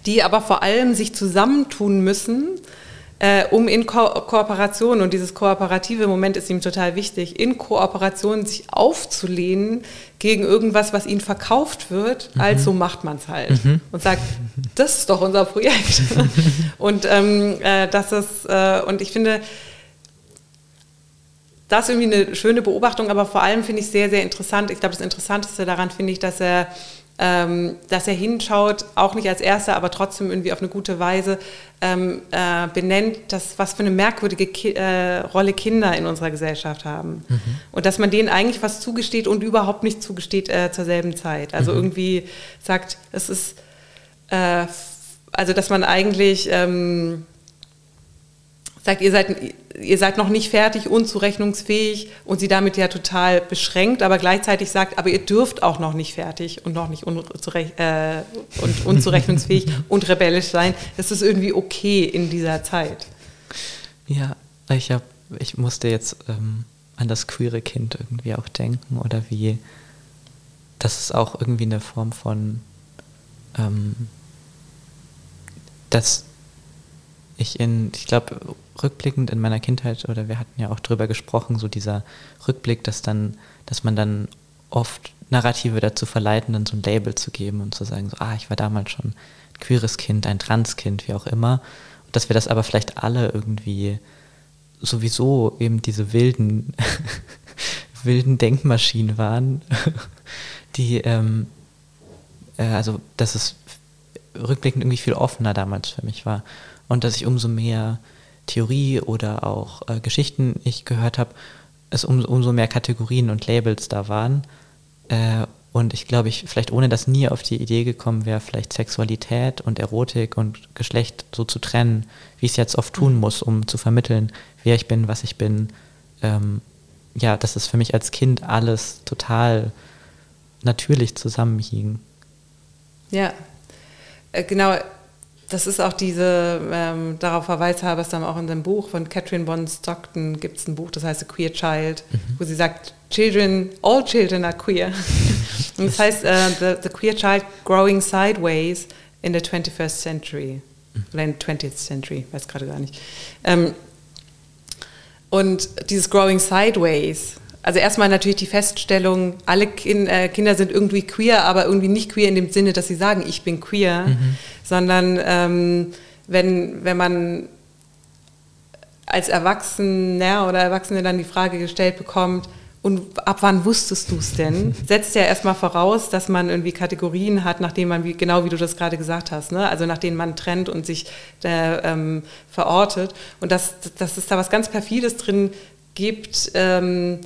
Speaker 1: die aber vor allem sich zusammentun müssen, äh, um in Ko Kooperation, und dieses kooperative Moment ist ihm total wichtig, in Kooperation sich aufzulehnen gegen irgendwas, was ihnen verkauft wird, mhm. als so macht man es halt. Mhm. Und sagt, das ist doch unser Projekt. und ähm, äh, das ist, äh, und ich finde, das ist irgendwie eine schöne Beobachtung, aber vor allem finde ich sehr, sehr interessant. Ich glaube, das Interessanteste daran finde ich, dass er, ähm, dass er hinschaut, auch nicht als Erster, aber trotzdem irgendwie auf eine gute Weise ähm, äh, benennt, dass, was für eine merkwürdige Ki äh, Rolle Kinder in unserer Gesellschaft haben. Mhm. Und dass man denen eigentlich was zugesteht und überhaupt nicht zugesteht äh, zur selben Zeit. Also mhm. irgendwie sagt, es ist, äh, also dass man eigentlich... Ähm, sagt, ihr seid, ihr seid noch nicht fertig, unzurechnungsfähig und sie damit ja total beschränkt, aber gleichzeitig sagt, aber ihr dürft auch noch nicht fertig und noch nicht unzurech äh, und unzurechnungsfähig und rebellisch sein. Das ist irgendwie okay in dieser Zeit.
Speaker 2: Ja, ich, hab, ich musste jetzt ähm, an das queere Kind irgendwie auch denken oder wie, das ist auch irgendwie eine Form von, ähm, dass ich in, ich glaube, rückblickend in meiner Kindheit, oder wir hatten ja auch drüber gesprochen, so dieser Rückblick, dass dann, dass man dann oft Narrative dazu verleiten, dann so ein Label zu geben und zu sagen, so, ah, ich war damals schon ein queeres Kind, ein Transkind, wie auch immer. Und dass wir das aber vielleicht alle irgendwie sowieso eben diese wilden, wilden Denkmaschinen waren, die, ähm, äh, also dass es rückblickend irgendwie viel offener damals für mich war und dass ich umso mehr Theorie oder auch äh, Geschichten ich gehört habe, es um, umso mehr Kategorien und Labels da waren. Äh, und ich glaube, ich vielleicht ohne das nie auf die Idee gekommen wäre, vielleicht Sexualität und Erotik und Geschlecht so zu trennen, wie ich es jetzt oft tun mhm. muss, um zu vermitteln, wer ich bin, was ich bin. Ähm, ja, dass es für mich als Kind alles total natürlich zusammenhing.
Speaker 1: Ja, äh, genau. Das ist auch diese, ähm, darauf verweist habe es dann auch in dem Buch von Catherine Bon Stockton, gibt es ein Buch, das heißt A Queer Child, mhm. wo sie sagt, Children, all children are queer. Und das heißt, uh, the, the Queer Child Growing Sideways in the 21st Century. Mhm. Oder in the 20th Century, weiß gerade gar nicht. Ähm, und dieses Growing Sideways, also erstmal natürlich die Feststellung, alle kind, äh, Kinder sind irgendwie queer, aber irgendwie nicht queer in dem Sinne, dass sie sagen, ich bin queer, mhm. sondern ähm, wenn, wenn man als Erwachsener oder Erwachsene dann die Frage gestellt bekommt, und ab wann wusstest du es denn? Setzt ja erstmal voraus, dass man irgendwie Kategorien hat, nachdem man, wie, genau wie du das gerade gesagt hast, ne? also nach denen man trennt und sich äh, ähm, verortet. Und dass, dass es da was ganz Perfides drin gibt, ähm,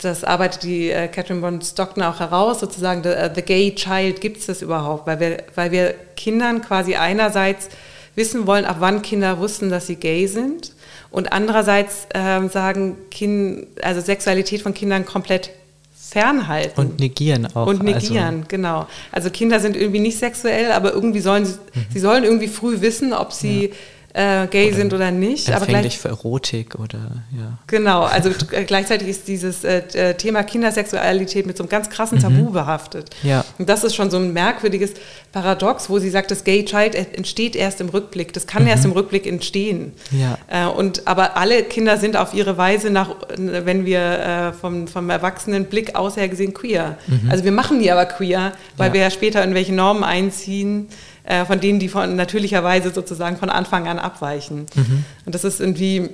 Speaker 1: das arbeitet die äh, Catherine von Stockton auch heraus, sozusagen, the, uh, the gay child, gibt es das überhaupt? Weil wir, weil wir Kindern quasi einerseits wissen wollen, ab wann Kinder wussten, dass sie gay sind und andererseits ähm, sagen, kind, also Sexualität von Kindern komplett fernhalten.
Speaker 2: Und negieren auch.
Speaker 1: Und negieren, also. genau. Also Kinder sind irgendwie nicht sexuell, aber irgendwie sollen sie, mhm. sie sollen irgendwie früh wissen, ob sie ja äh, gay oder sind oder nicht.
Speaker 2: Aber gleich für Erotik oder ja.
Speaker 1: Genau, also gleichzeitig ist dieses äh, äh, Thema Kindersexualität mit so einem ganz krassen Tabu mhm. behaftet. Ja. Und das ist schon so ein merkwürdiges Paradox, wo sie sagt, das Gay Child entsteht erst im Rückblick. Das kann mhm. erst im Rückblick entstehen. Ja. Äh, und aber alle Kinder sind auf ihre Weise nach, wenn wir äh, vom, vom erwachsenen Blick aus her gesehen queer. Mhm. Also wir machen die aber queer, weil ja. wir ja später in welche Normen einziehen äh, von denen, die von natürlicherweise sozusagen von Anfang an abweichen. Mhm. Und das ist irgendwie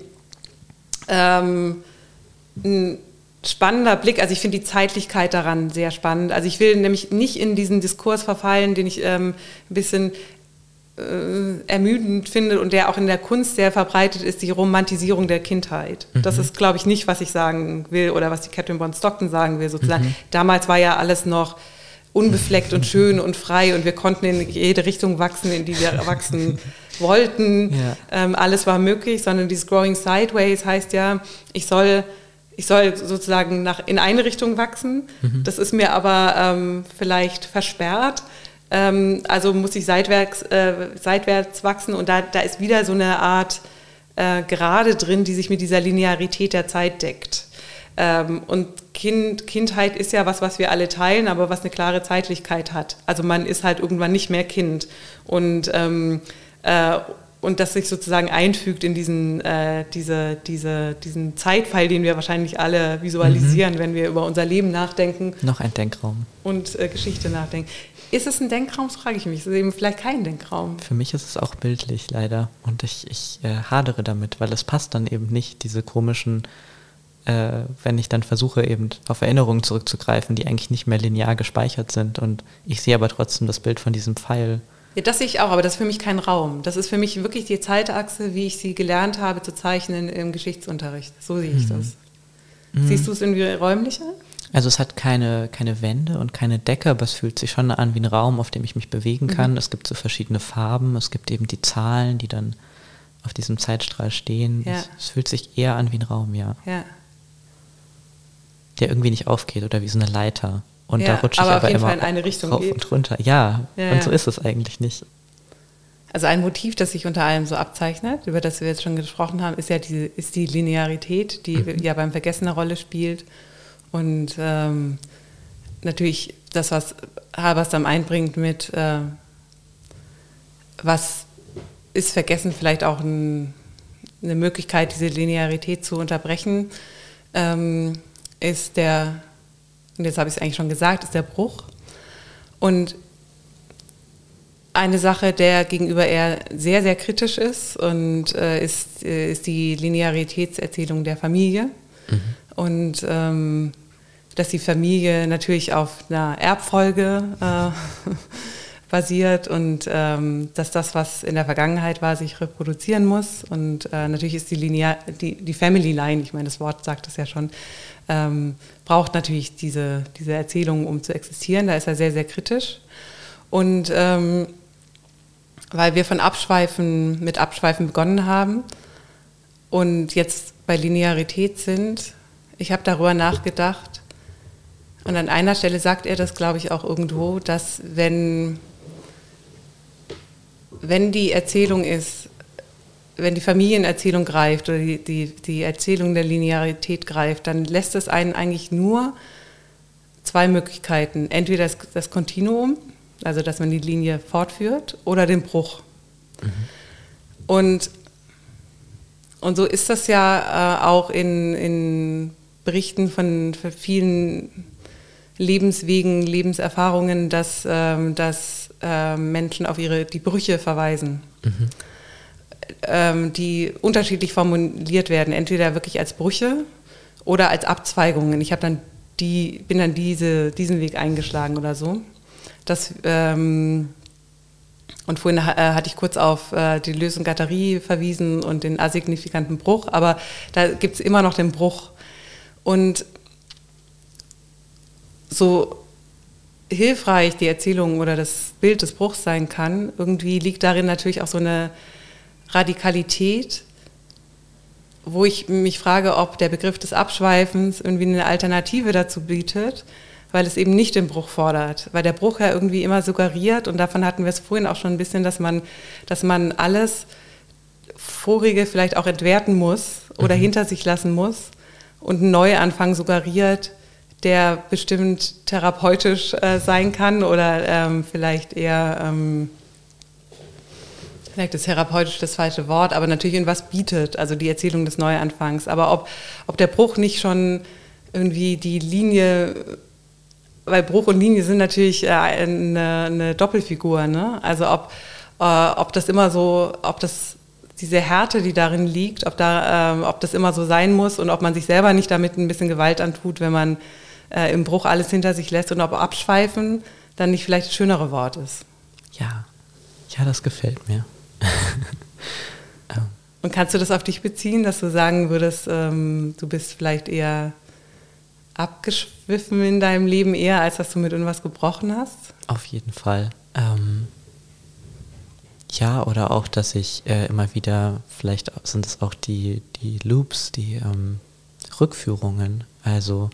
Speaker 1: ähm, ein spannender Blick. Also ich finde die Zeitlichkeit daran sehr spannend. Also ich will nämlich nicht in diesen Diskurs verfallen, den ich ähm, ein bisschen äh, ermüdend finde und der auch in der Kunst sehr verbreitet ist, die Romantisierung der Kindheit. Mhm. Das ist, glaube ich, nicht, was ich sagen will oder was die Catherine Bon Stockton sagen will, sozusagen. Mhm. Damals war ja alles noch unbefleckt und schön und frei und wir konnten in jede Richtung wachsen, in die wir wachsen wollten. Ja. Ähm, alles war möglich, sondern dieses Growing Sideways heißt ja, ich soll, ich soll sozusagen nach, in eine Richtung wachsen. Mhm. Das ist mir aber ähm, vielleicht versperrt. Ähm, also muss ich seitwärts, äh, seitwärts wachsen und da, da ist wieder so eine Art äh, Gerade drin, die sich mit dieser Linearität der Zeit deckt. Ähm, und kind, Kindheit ist ja was, was wir alle teilen, aber was eine klare Zeitlichkeit hat. Also man ist halt irgendwann nicht mehr Kind. Und, ähm, äh, und das sich sozusagen einfügt in diesen, äh, diese, diese, diesen Zeitpfeil, den wir wahrscheinlich alle visualisieren, mhm. wenn wir über unser Leben nachdenken.
Speaker 2: Noch ein Denkraum.
Speaker 1: Und äh, Geschichte nachdenken. Ist es ein Denkraum, das frage ich mich. Ist es eben vielleicht kein Denkraum?
Speaker 2: Für mich ist es auch bildlich, leider. Und ich, ich äh, hadere damit, weil es passt dann eben nicht, diese komischen äh, wenn ich dann versuche, eben auf Erinnerungen zurückzugreifen, die eigentlich nicht mehr linear gespeichert sind. Und ich sehe aber trotzdem das Bild von diesem Pfeil.
Speaker 1: Ja, das sehe ich auch, aber das ist für mich kein Raum. Das ist für mich wirklich die Zeitachse, wie ich sie gelernt habe zu zeichnen im Geschichtsunterricht. So sehe ich mhm. das. Mhm. Siehst du es irgendwie räumlicher?
Speaker 2: Also es hat keine, keine Wände und keine Decke, aber es fühlt sich schon an wie ein Raum, auf dem ich mich bewegen mhm. kann. Mhm. Es gibt so verschiedene Farben, es gibt eben die Zahlen, die dann auf diesem Zeitstrahl stehen. Ja. Es, es, fühlt sich eher an wie ein Raum, ja. Ja der irgendwie nicht aufgeht oder wie so eine Leiter. Und ja, da rutsche ich aber, aber immer
Speaker 1: in eine Richtung
Speaker 2: rauf
Speaker 1: geht.
Speaker 2: und runter. Ja, ja, und so ist es eigentlich nicht.
Speaker 1: Also ein Motiv, das sich unter allem so abzeichnet, über das wir jetzt schon gesprochen haben, ist ja die, ist die Linearität, die mhm. ja beim Vergessen eine Rolle spielt. Und ähm, natürlich das, was Haberstam einbringt mit, äh, was ist Vergessen vielleicht auch ein, eine Möglichkeit, diese Linearität zu unterbrechen. Ähm, ist der, und jetzt habe ich es eigentlich schon gesagt, ist der Bruch. Und eine Sache, der gegenüber er sehr, sehr kritisch ist und äh, ist, äh, ist die Linearitätserzählung der Familie. Mhm. Und ähm, dass die Familie natürlich auf einer Erbfolge äh, basiert und ähm, dass das, was in der Vergangenheit war, sich reproduzieren muss. Und äh, natürlich ist die Linear, die, die Family Line, ich meine, das Wort sagt es ja schon, ähm, braucht natürlich diese, diese Erzählung, um zu existieren. Da ist er sehr, sehr kritisch. Und ähm, weil wir von Abschweifen mit Abschweifen begonnen haben und jetzt bei Linearität sind, ich habe darüber nachgedacht, und an einer Stelle sagt er das, glaube ich, auch irgendwo, dass wenn, wenn die Erzählung ist, wenn die Familienerzählung greift oder die, die, die Erzählung der Linearität greift, dann lässt es einen eigentlich nur zwei Möglichkeiten. Entweder das, das Kontinuum, also dass man die Linie fortführt, oder den Bruch. Mhm. Und, und so ist das ja äh, auch in, in Berichten von, von vielen Lebenswegen, Lebenserfahrungen, dass, ähm, dass äh, Menschen auf ihre die Brüche verweisen, mhm. Ähm, die unterschiedlich formuliert werden, entweder wirklich als Brüche oder als Abzweigungen. Ich habe dann die, bin dann diese, diesen Weg eingeschlagen oder so. Das, ähm, und vorhin äh, hatte ich kurz auf äh, die Lösung Gatterie verwiesen und den asignifikanten Bruch, aber da gibt es immer noch den Bruch. Und so hilfreich die Erzählung oder das Bild des Bruchs sein kann, irgendwie liegt darin natürlich auch so eine Radikalität, wo ich mich frage, ob der Begriff des Abschweifens irgendwie eine Alternative dazu bietet, weil es eben nicht den Bruch fordert, weil der Bruch ja irgendwie immer suggeriert und davon hatten wir es vorhin auch schon ein bisschen, dass man, dass man alles vorige vielleicht auch entwerten muss oder mhm. hinter sich lassen muss und ein Neuanfang suggeriert, der bestimmt therapeutisch äh, sein kann oder ähm, vielleicht eher, ähm, vielleicht ist therapeutisch das falsche Wort, aber natürlich in was bietet, also die Erzählung des Neuanfangs. Aber ob, ob der Bruch nicht schon irgendwie die Linie, weil Bruch und Linie sind natürlich äh, eine, eine, Doppelfigur, ne? Also ob, äh, ob das immer so, ob das diese Härte, die darin liegt, ob, da, äh, ob das immer so sein muss und ob man sich selber nicht damit ein bisschen Gewalt antut, wenn man äh, im Bruch alles hinter sich lässt und ob abschweifen dann nicht vielleicht das schönere Wort ist.
Speaker 2: Ja, ja, das gefällt mir.
Speaker 1: Und kannst du das auf dich beziehen, dass du sagen würdest, ähm, du bist vielleicht eher abgeschwiffen in deinem Leben, eher als dass du mit irgendwas gebrochen hast?
Speaker 2: Auf jeden Fall. Ähm, ja, oder auch, dass ich äh, immer wieder, vielleicht sind es auch die, die Loops, die ähm, Rückführungen, also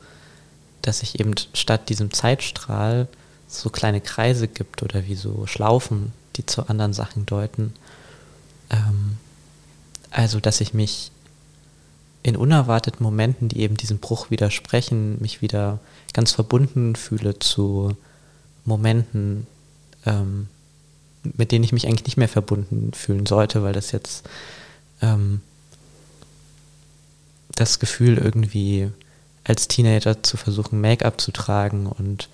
Speaker 2: dass sich eben statt diesem Zeitstrahl so kleine Kreise gibt oder wie so Schlaufen, die zu anderen Sachen deuten. Ähm, also, dass ich mich in unerwarteten Momenten, die eben diesem Bruch widersprechen, mich wieder ganz verbunden fühle zu Momenten, ähm, mit denen ich mich eigentlich nicht mehr verbunden fühlen sollte, weil das jetzt ähm, das Gefühl irgendwie als Teenager zu versuchen, Make-up zu tragen und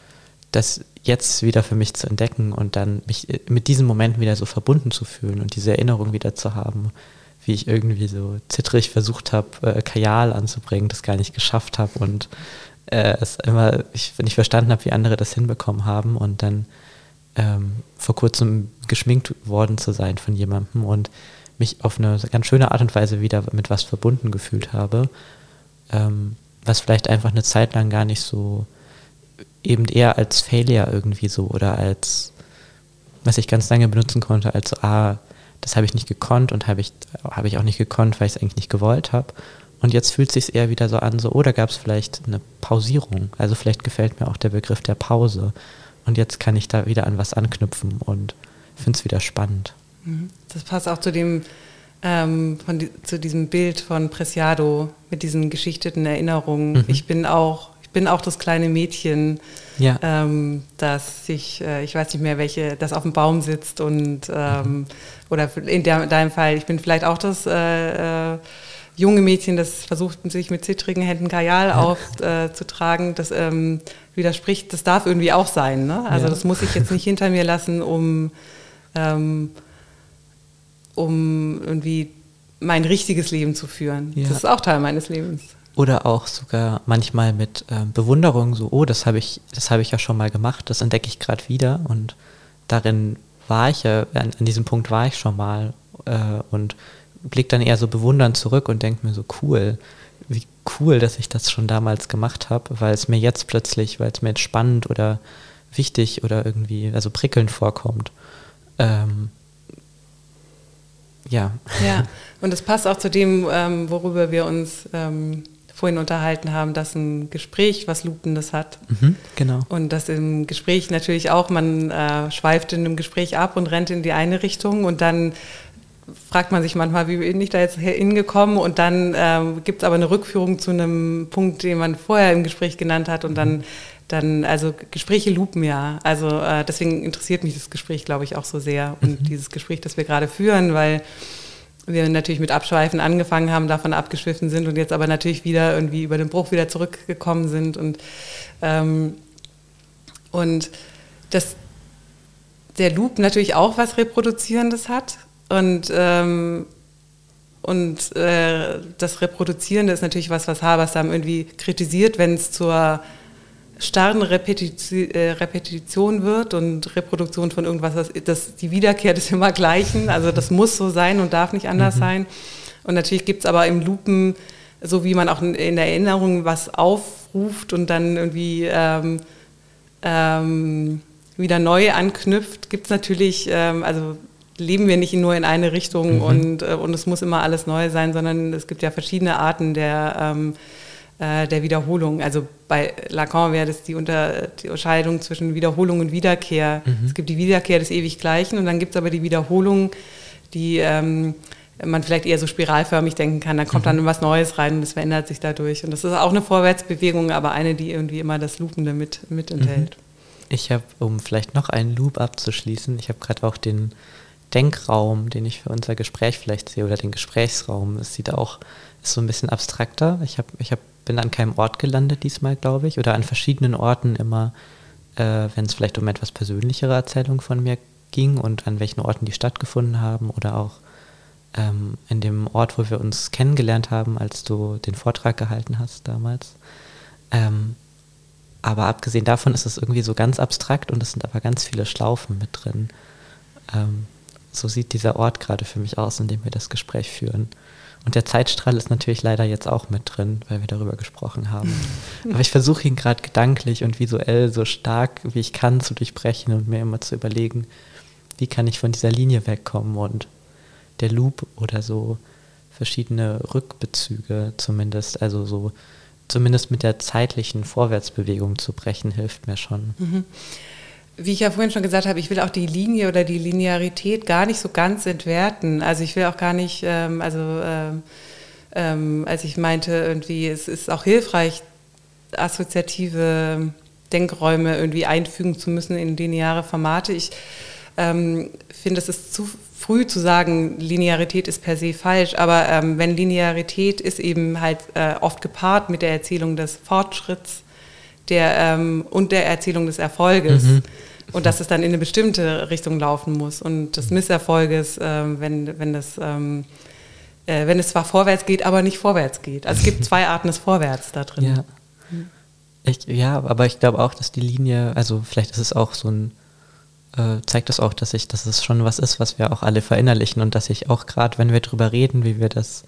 Speaker 2: das jetzt wieder für mich zu entdecken und dann mich mit diesen Momenten wieder so verbunden zu fühlen und diese Erinnerung wieder zu haben, wie ich irgendwie so zittrig versucht habe, äh, Kajal anzubringen, das gar nicht geschafft habe und äh, es immer, ich nicht verstanden habe, wie andere das hinbekommen haben und dann ähm, vor kurzem geschminkt worden zu sein von jemandem und mich auf eine ganz schöne Art und Weise wieder mit was verbunden gefühlt habe. Ähm, was vielleicht einfach eine Zeit lang gar nicht so, eben eher als Failure irgendwie so oder als, was ich ganz lange benutzen konnte, als, ah, das habe ich nicht gekonnt und habe ich, habe ich auch nicht gekonnt, weil ich es eigentlich nicht gewollt habe. Und jetzt fühlt es sich eher wieder so an, so, oder oh, gab es vielleicht eine Pausierung? Also vielleicht gefällt mir auch der Begriff der Pause. Und jetzt kann ich da wieder an was anknüpfen und finde es wieder spannend.
Speaker 1: Mhm. Das passt auch zu dem, ähm, von, zu diesem Bild von Preciado mit diesen geschichteten Erinnerungen. Mhm. Ich bin auch, bin auch das kleine Mädchen, ja. ähm, das sich, äh, ich weiß nicht mehr welche, das auf dem Baum sitzt und ähm, oder in der, deinem Fall, ich bin vielleicht auch das äh, äh, junge Mädchen, das versucht, sich mit zittrigen Händen Kajal ja. aufzutragen. Äh, das ähm, widerspricht, das darf irgendwie auch sein. Ne? Also ja. das muss ich jetzt nicht hinter mir lassen, um ähm, um irgendwie mein richtiges Leben zu führen. Ja. Das ist auch Teil meines Lebens.
Speaker 2: Oder auch sogar manchmal mit äh, Bewunderung, so, oh, das habe ich, das habe ich ja schon mal gemacht, das entdecke ich gerade wieder und darin war ich ja, an, an, diesem Punkt war ich schon mal äh, und blicke dann eher so bewundernd zurück und denke mir so, cool, wie cool, dass ich das schon damals gemacht habe, weil es mir jetzt plötzlich, weil es mir jetzt spannend oder wichtig oder irgendwie, also prickelnd vorkommt. Ähm, ja.
Speaker 1: Ja, und es passt auch zu dem, ähm, worüber wir uns ähm, vorhin unterhalten haben, dass ein Gespräch was Lupendes hat.
Speaker 2: Mhm, genau.
Speaker 1: Und dass im Gespräch natürlich auch, man äh, schweift in einem Gespräch ab und rennt in die eine Richtung und dann fragt man sich manchmal, wie bin ich da jetzt hingekommen und dann ähm, gibt es aber eine Rückführung zu einem Punkt, den man vorher im Gespräch genannt hat und dann, dann also Gespräche lupen ja. Also äh, deswegen interessiert mich das Gespräch, glaube ich, auch so sehr und mhm. dieses Gespräch, das wir gerade führen, weil wir natürlich mit Abschweifen angefangen haben, davon abgeschwiffen sind und jetzt aber natürlich wieder irgendwie über den Bruch wieder zurückgekommen sind und ähm, und das der Loop natürlich auch was Reproduzierendes hat und, ähm, und äh, das Reproduzierende ist natürlich was, was Habersam irgendwie kritisiert, wenn es zur starren Repetition, äh, Repetition wird und Reproduktion von irgendwas, das, das, die Wiederkehr des Immergleichen, also das muss so sein und darf nicht anders mhm. sein. Und natürlich gibt es aber im Lupen, so wie man auch in der Erinnerung was aufruft und dann irgendwie ähm, ähm, wieder neu anknüpft, gibt es natürlich, ähm, also leben wir nicht nur in eine Richtung mhm. und, äh, und es muss immer alles neu sein, sondern es gibt ja verschiedene Arten der, ähm, äh, der Wiederholung. Also bei Lacan wäre das die, Unter, die Unterscheidung zwischen Wiederholung und Wiederkehr. Mhm. Es gibt die Wiederkehr des ewig Gleichen und dann gibt es aber die Wiederholung, die ähm, man vielleicht eher so spiralförmig denken kann. Da kommt mhm. dann was Neues rein und es verändert sich dadurch. Und das ist auch eine Vorwärtsbewegung, aber eine, die irgendwie immer das Loopende mit, mit enthält. Mhm.
Speaker 2: Ich habe, um vielleicht noch einen Loop abzuschließen, ich habe gerade auch den Denkraum, den ich für unser Gespräch vielleicht sehe, oder den Gesprächsraum. Es sieht auch, ist so ein bisschen abstrakter. Ich, hab, ich hab, bin an keinem Ort gelandet diesmal, glaube ich, oder an verschiedenen Orten immer, äh, wenn es vielleicht um etwas persönlichere Erzählung von mir ging und an welchen Orten die stattgefunden haben oder auch ähm, in dem Ort, wo wir uns kennengelernt haben, als du den Vortrag gehalten hast damals. Ähm, aber abgesehen davon ist es irgendwie so ganz abstrakt und es sind aber ganz viele Schlaufen mit drin. Ähm, so sieht dieser Ort gerade für mich aus, in dem wir das Gespräch führen. Und der Zeitstrahl ist natürlich leider jetzt auch mit drin, weil wir darüber gesprochen haben. Aber ich versuche ihn gerade gedanklich und visuell so stark wie ich kann zu durchbrechen und mir immer zu überlegen, wie kann ich von dieser Linie wegkommen und der Loop oder so verschiedene Rückbezüge zumindest, also so zumindest mit der zeitlichen Vorwärtsbewegung zu brechen, hilft mir schon. Mhm
Speaker 1: wie ich ja vorhin schon gesagt habe, ich will auch die Linie oder die Linearität gar nicht so ganz entwerten. Also ich will auch gar nicht, ähm, also ähm, ähm, als ich meinte, irgendwie, es ist auch hilfreich, assoziative Denkräume irgendwie einfügen zu müssen in lineare Formate. Ich ähm, finde, es ist zu früh zu sagen, Linearität ist per se falsch, aber ähm, wenn Linearität ist eben halt äh, oft gepaart mit der Erzählung des Fortschritts, der, ähm, und der Erzählung des Erfolges. Mhm. Und dass es dann in eine bestimmte Richtung laufen muss. Und des Misserfolges, äh, wenn, wenn, das, ähm, äh, wenn es zwar vorwärts geht, aber nicht vorwärts geht. Also es gibt zwei Arten des Vorwärts da drin.
Speaker 2: Ja, ich, ja aber ich glaube auch, dass die Linie, also vielleicht ist es auch so ein, äh, zeigt das auch, dass ich, dass es schon was ist, was wir auch alle verinnerlichen und dass ich auch gerade, wenn wir drüber reden, wie wir das,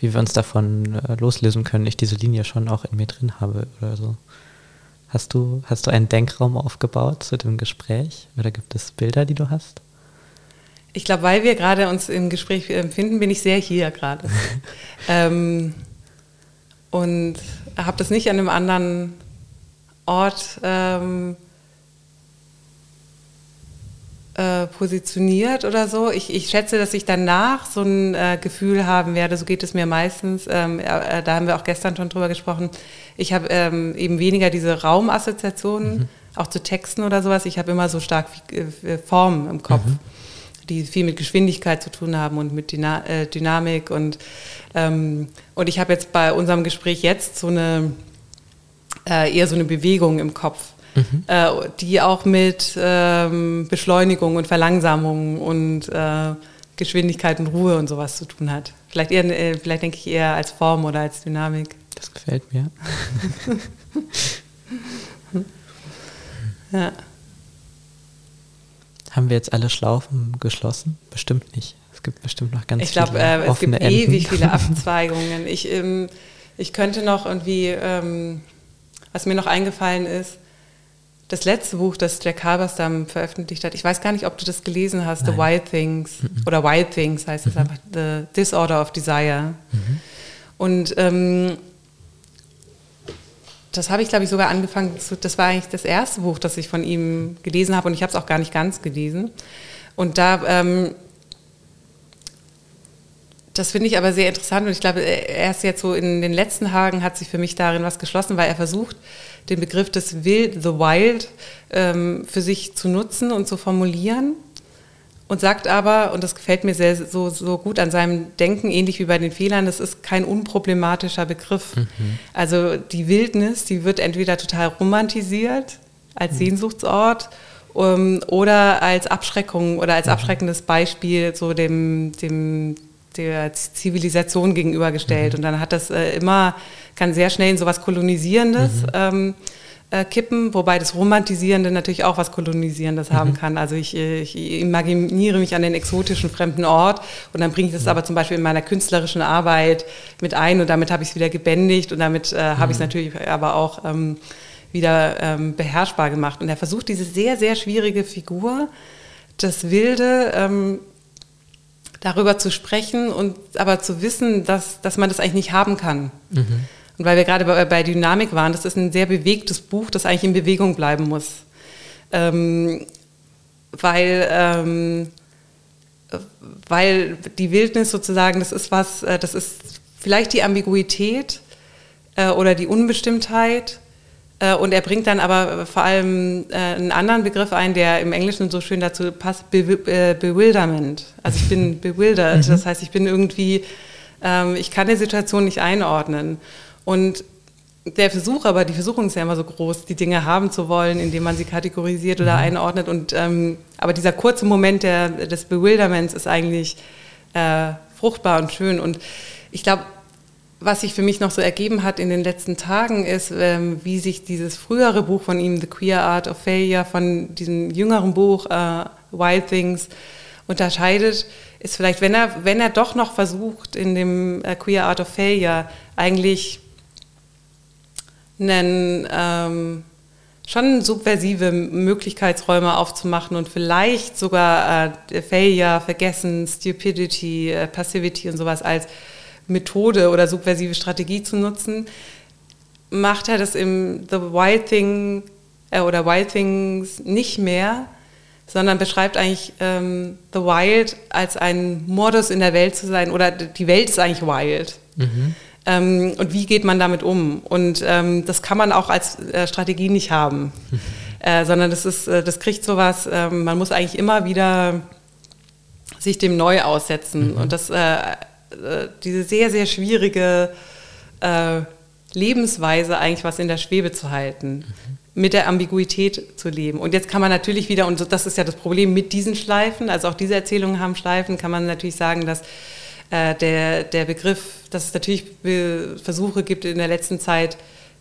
Speaker 2: wie wir uns davon äh, loslösen können, ich diese Linie schon auch in mir drin habe oder so. Hast du, hast du einen Denkraum aufgebaut zu dem Gespräch? Oder gibt es Bilder, die du hast?
Speaker 1: Ich glaube, weil wir gerade uns im Gespräch empfinden, bin ich sehr hier gerade. ähm, und habe das nicht an einem anderen Ort ähm, äh, positioniert oder so. Ich, ich, schätze, dass ich danach so ein äh, Gefühl haben werde, so geht es mir meistens, ähm, äh, da haben wir auch gestern schon drüber gesprochen, ich habe ähm, eben weniger diese Raumassoziationen, mhm. auch zu Texten oder sowas, ich habe immer so stark äh, Formen im Kopf. Mhm die viel mit Geschwindigkeit zu tun haben und mit Dyna äh, Dynamik. Und, ähm, und ich habe jetzt bei unserem Gespräch jetzt so eine, äh, eher so eine Bewegung im Kopf. Mhm. äh, die auch mit ähm, Beschleunigung und Verlangsamung und äh, Geschwindigkeit und Ruhe und sowas zu tun hat. Vielleicht, eher, äh, vielleicht denke ich eher als Form oder als Dynamik.
Speaker 2: Das gefällt mir. ja. Haben wir jetzt alle Schlaufen geschlossen? Bestimmt nicht. Es gibt bestimmt noch ganz
Speaker 1: ich glaub, viele äh, es gibt Enden. ewig viele Abzweigungen. Ich, ähm, ich könnte noch irgendwie, ähm, was mir noch eingefallen ist, das letzte Buch, das Jack Halberstam veröffentlicht hat, ich weiß gar nicht, ob du das gelesen hast, Nein. The Wild Things, mhm. oder Wild Things heißt es mhm. einfach, The Disorder of Desire. Mhm. Und ähm, das habe ich, glaube ich, sogar angefangen, das war eigentlich das erste Buch, das ich von ihm gelesen habe und ich habe es auch gar nicht ganz gelesen. Und da ähm, das finde ich aber sehr interessant und ich glaube, erst jetzt so in den letzten Tagen hat sich für mich darin was geschlossen, weil er versucht, den Begriff des Wild, the Wild, ähm, für sich zu nutzen und zu formulieren und sagt aber, und das gefällt mir sehr so, so gut an seinem Denken, ähnlich wie bei den Fehlern, das ist kein unproblematischer Begriff. Mhm. Also die Wildnis, die wird entweder total romantisiert als mhm. Sehnsuchtsort um, ähm, oder als Abschreckung oder als mhm. abschreckendes Beispiel so dem, dem der Zivilisation gegenübergestellt. Mhm. Und dann hat das äh, immer, kann sehr schnell in so was Kolonisierendes mhm. ähm, äh, kippen, wobei das Romantisierende natürlich auch was Kolonisierendes mhm. haben kann. Also ich, äh, ich, imaginiere mich an den exotischen fremden Ort und dann bringe ich das aber zum Beispiel in meiner künstlerischen Arbeit mit ein und damit habe ich es wieder gebändigt und damit äh, habe ich es mhm. natürlich aber auch ähm, wieder ähm, beherrschbar gemacht. Und er versucht diese sehr, sehr schwierige Figur, das Wilde, ähm, darüber zu sprechen und aber zu wissen, dass, dass man das eigentlich nicht haben kann. Mhm. Und weil wir gerade bei, bei, Dynamik waren, das ist ein sehr bewegtes Buch, das eigentlich in Bewegung bleiben muss. Ähm, weil, ähm, weil die Wildnis sozusagen, das ist was, äh, das ist vielleicht die Ambiguität äh, oder die Unbestimmtheit und er bringt dann aber vor allem äh, einen anderen Begriff ein, der im Englischen so schön dazu passt, Be äh, Bewilderment. Also ich bin bewildert, mhm. das heißt, ich bin irgendwie, ähm, ich kann die Situation nicht einordnen. Und der Versuch, aber die Versuchung ist ja immer so groß, die Dinge haben zu wollen, indem man sie kategorisiert oder mhm. einordnet. Und, ähm, aber dieser kurze Moment der, des Bewilderments ist eigentlich äh, fruchtbar und schön. Und ich glaube, was sich für mich noch so ergeben hat in den letzten Tagen, ist, ähm, wie sich dieses frühere Buch von ihm, The Queer Art of Failure, von diesem jüngeren Buch äh, Wild Things unterscheidet, ist vielleicht, wenn er, wenn er doch noch versucht, in dem äh, Queer Art of Failure eigentlich einen, ähm, schon subversive Möglichkeitsräume aufzumachen und vielleicht sogar äh, Failure, Vergessen, Stupidity, äh, Passivity und sowas als Methode oder subversive Strategie zu nutzen, macht er das im The Wild Thing äh, oder Wild Things nicht mehr, sondern beschreibt eigentlich ähm, The Wild als ein Modus in der Welt zu sein oder die Welt ist eigentlich wild. Mhm. Ähm, und wie geht man damit um? Und ähm, das kann man auch als äh, Strategie nicht haben, mhm. äh, sondern das ist, äh, das kriegt sowas, ähm, man muss eigentlich immer wieder sich dem neu aussetzen. Mhm. Und das äh, diese sehr, sehr schwierige äh, Lebensweise eigentlich was in der Schwebe zu halten, mhm. mit der Ambiguität zu leben. Und jetzt kann man natürlich wieder, und das ist ja das Problem mit diesen Schleifen, also auch diese Erzählungen haben Schleifen, kann man natürlich sagen, dass äh, der, der Begriff, dass es natürlich Versuche gibt in der letzten Zeit,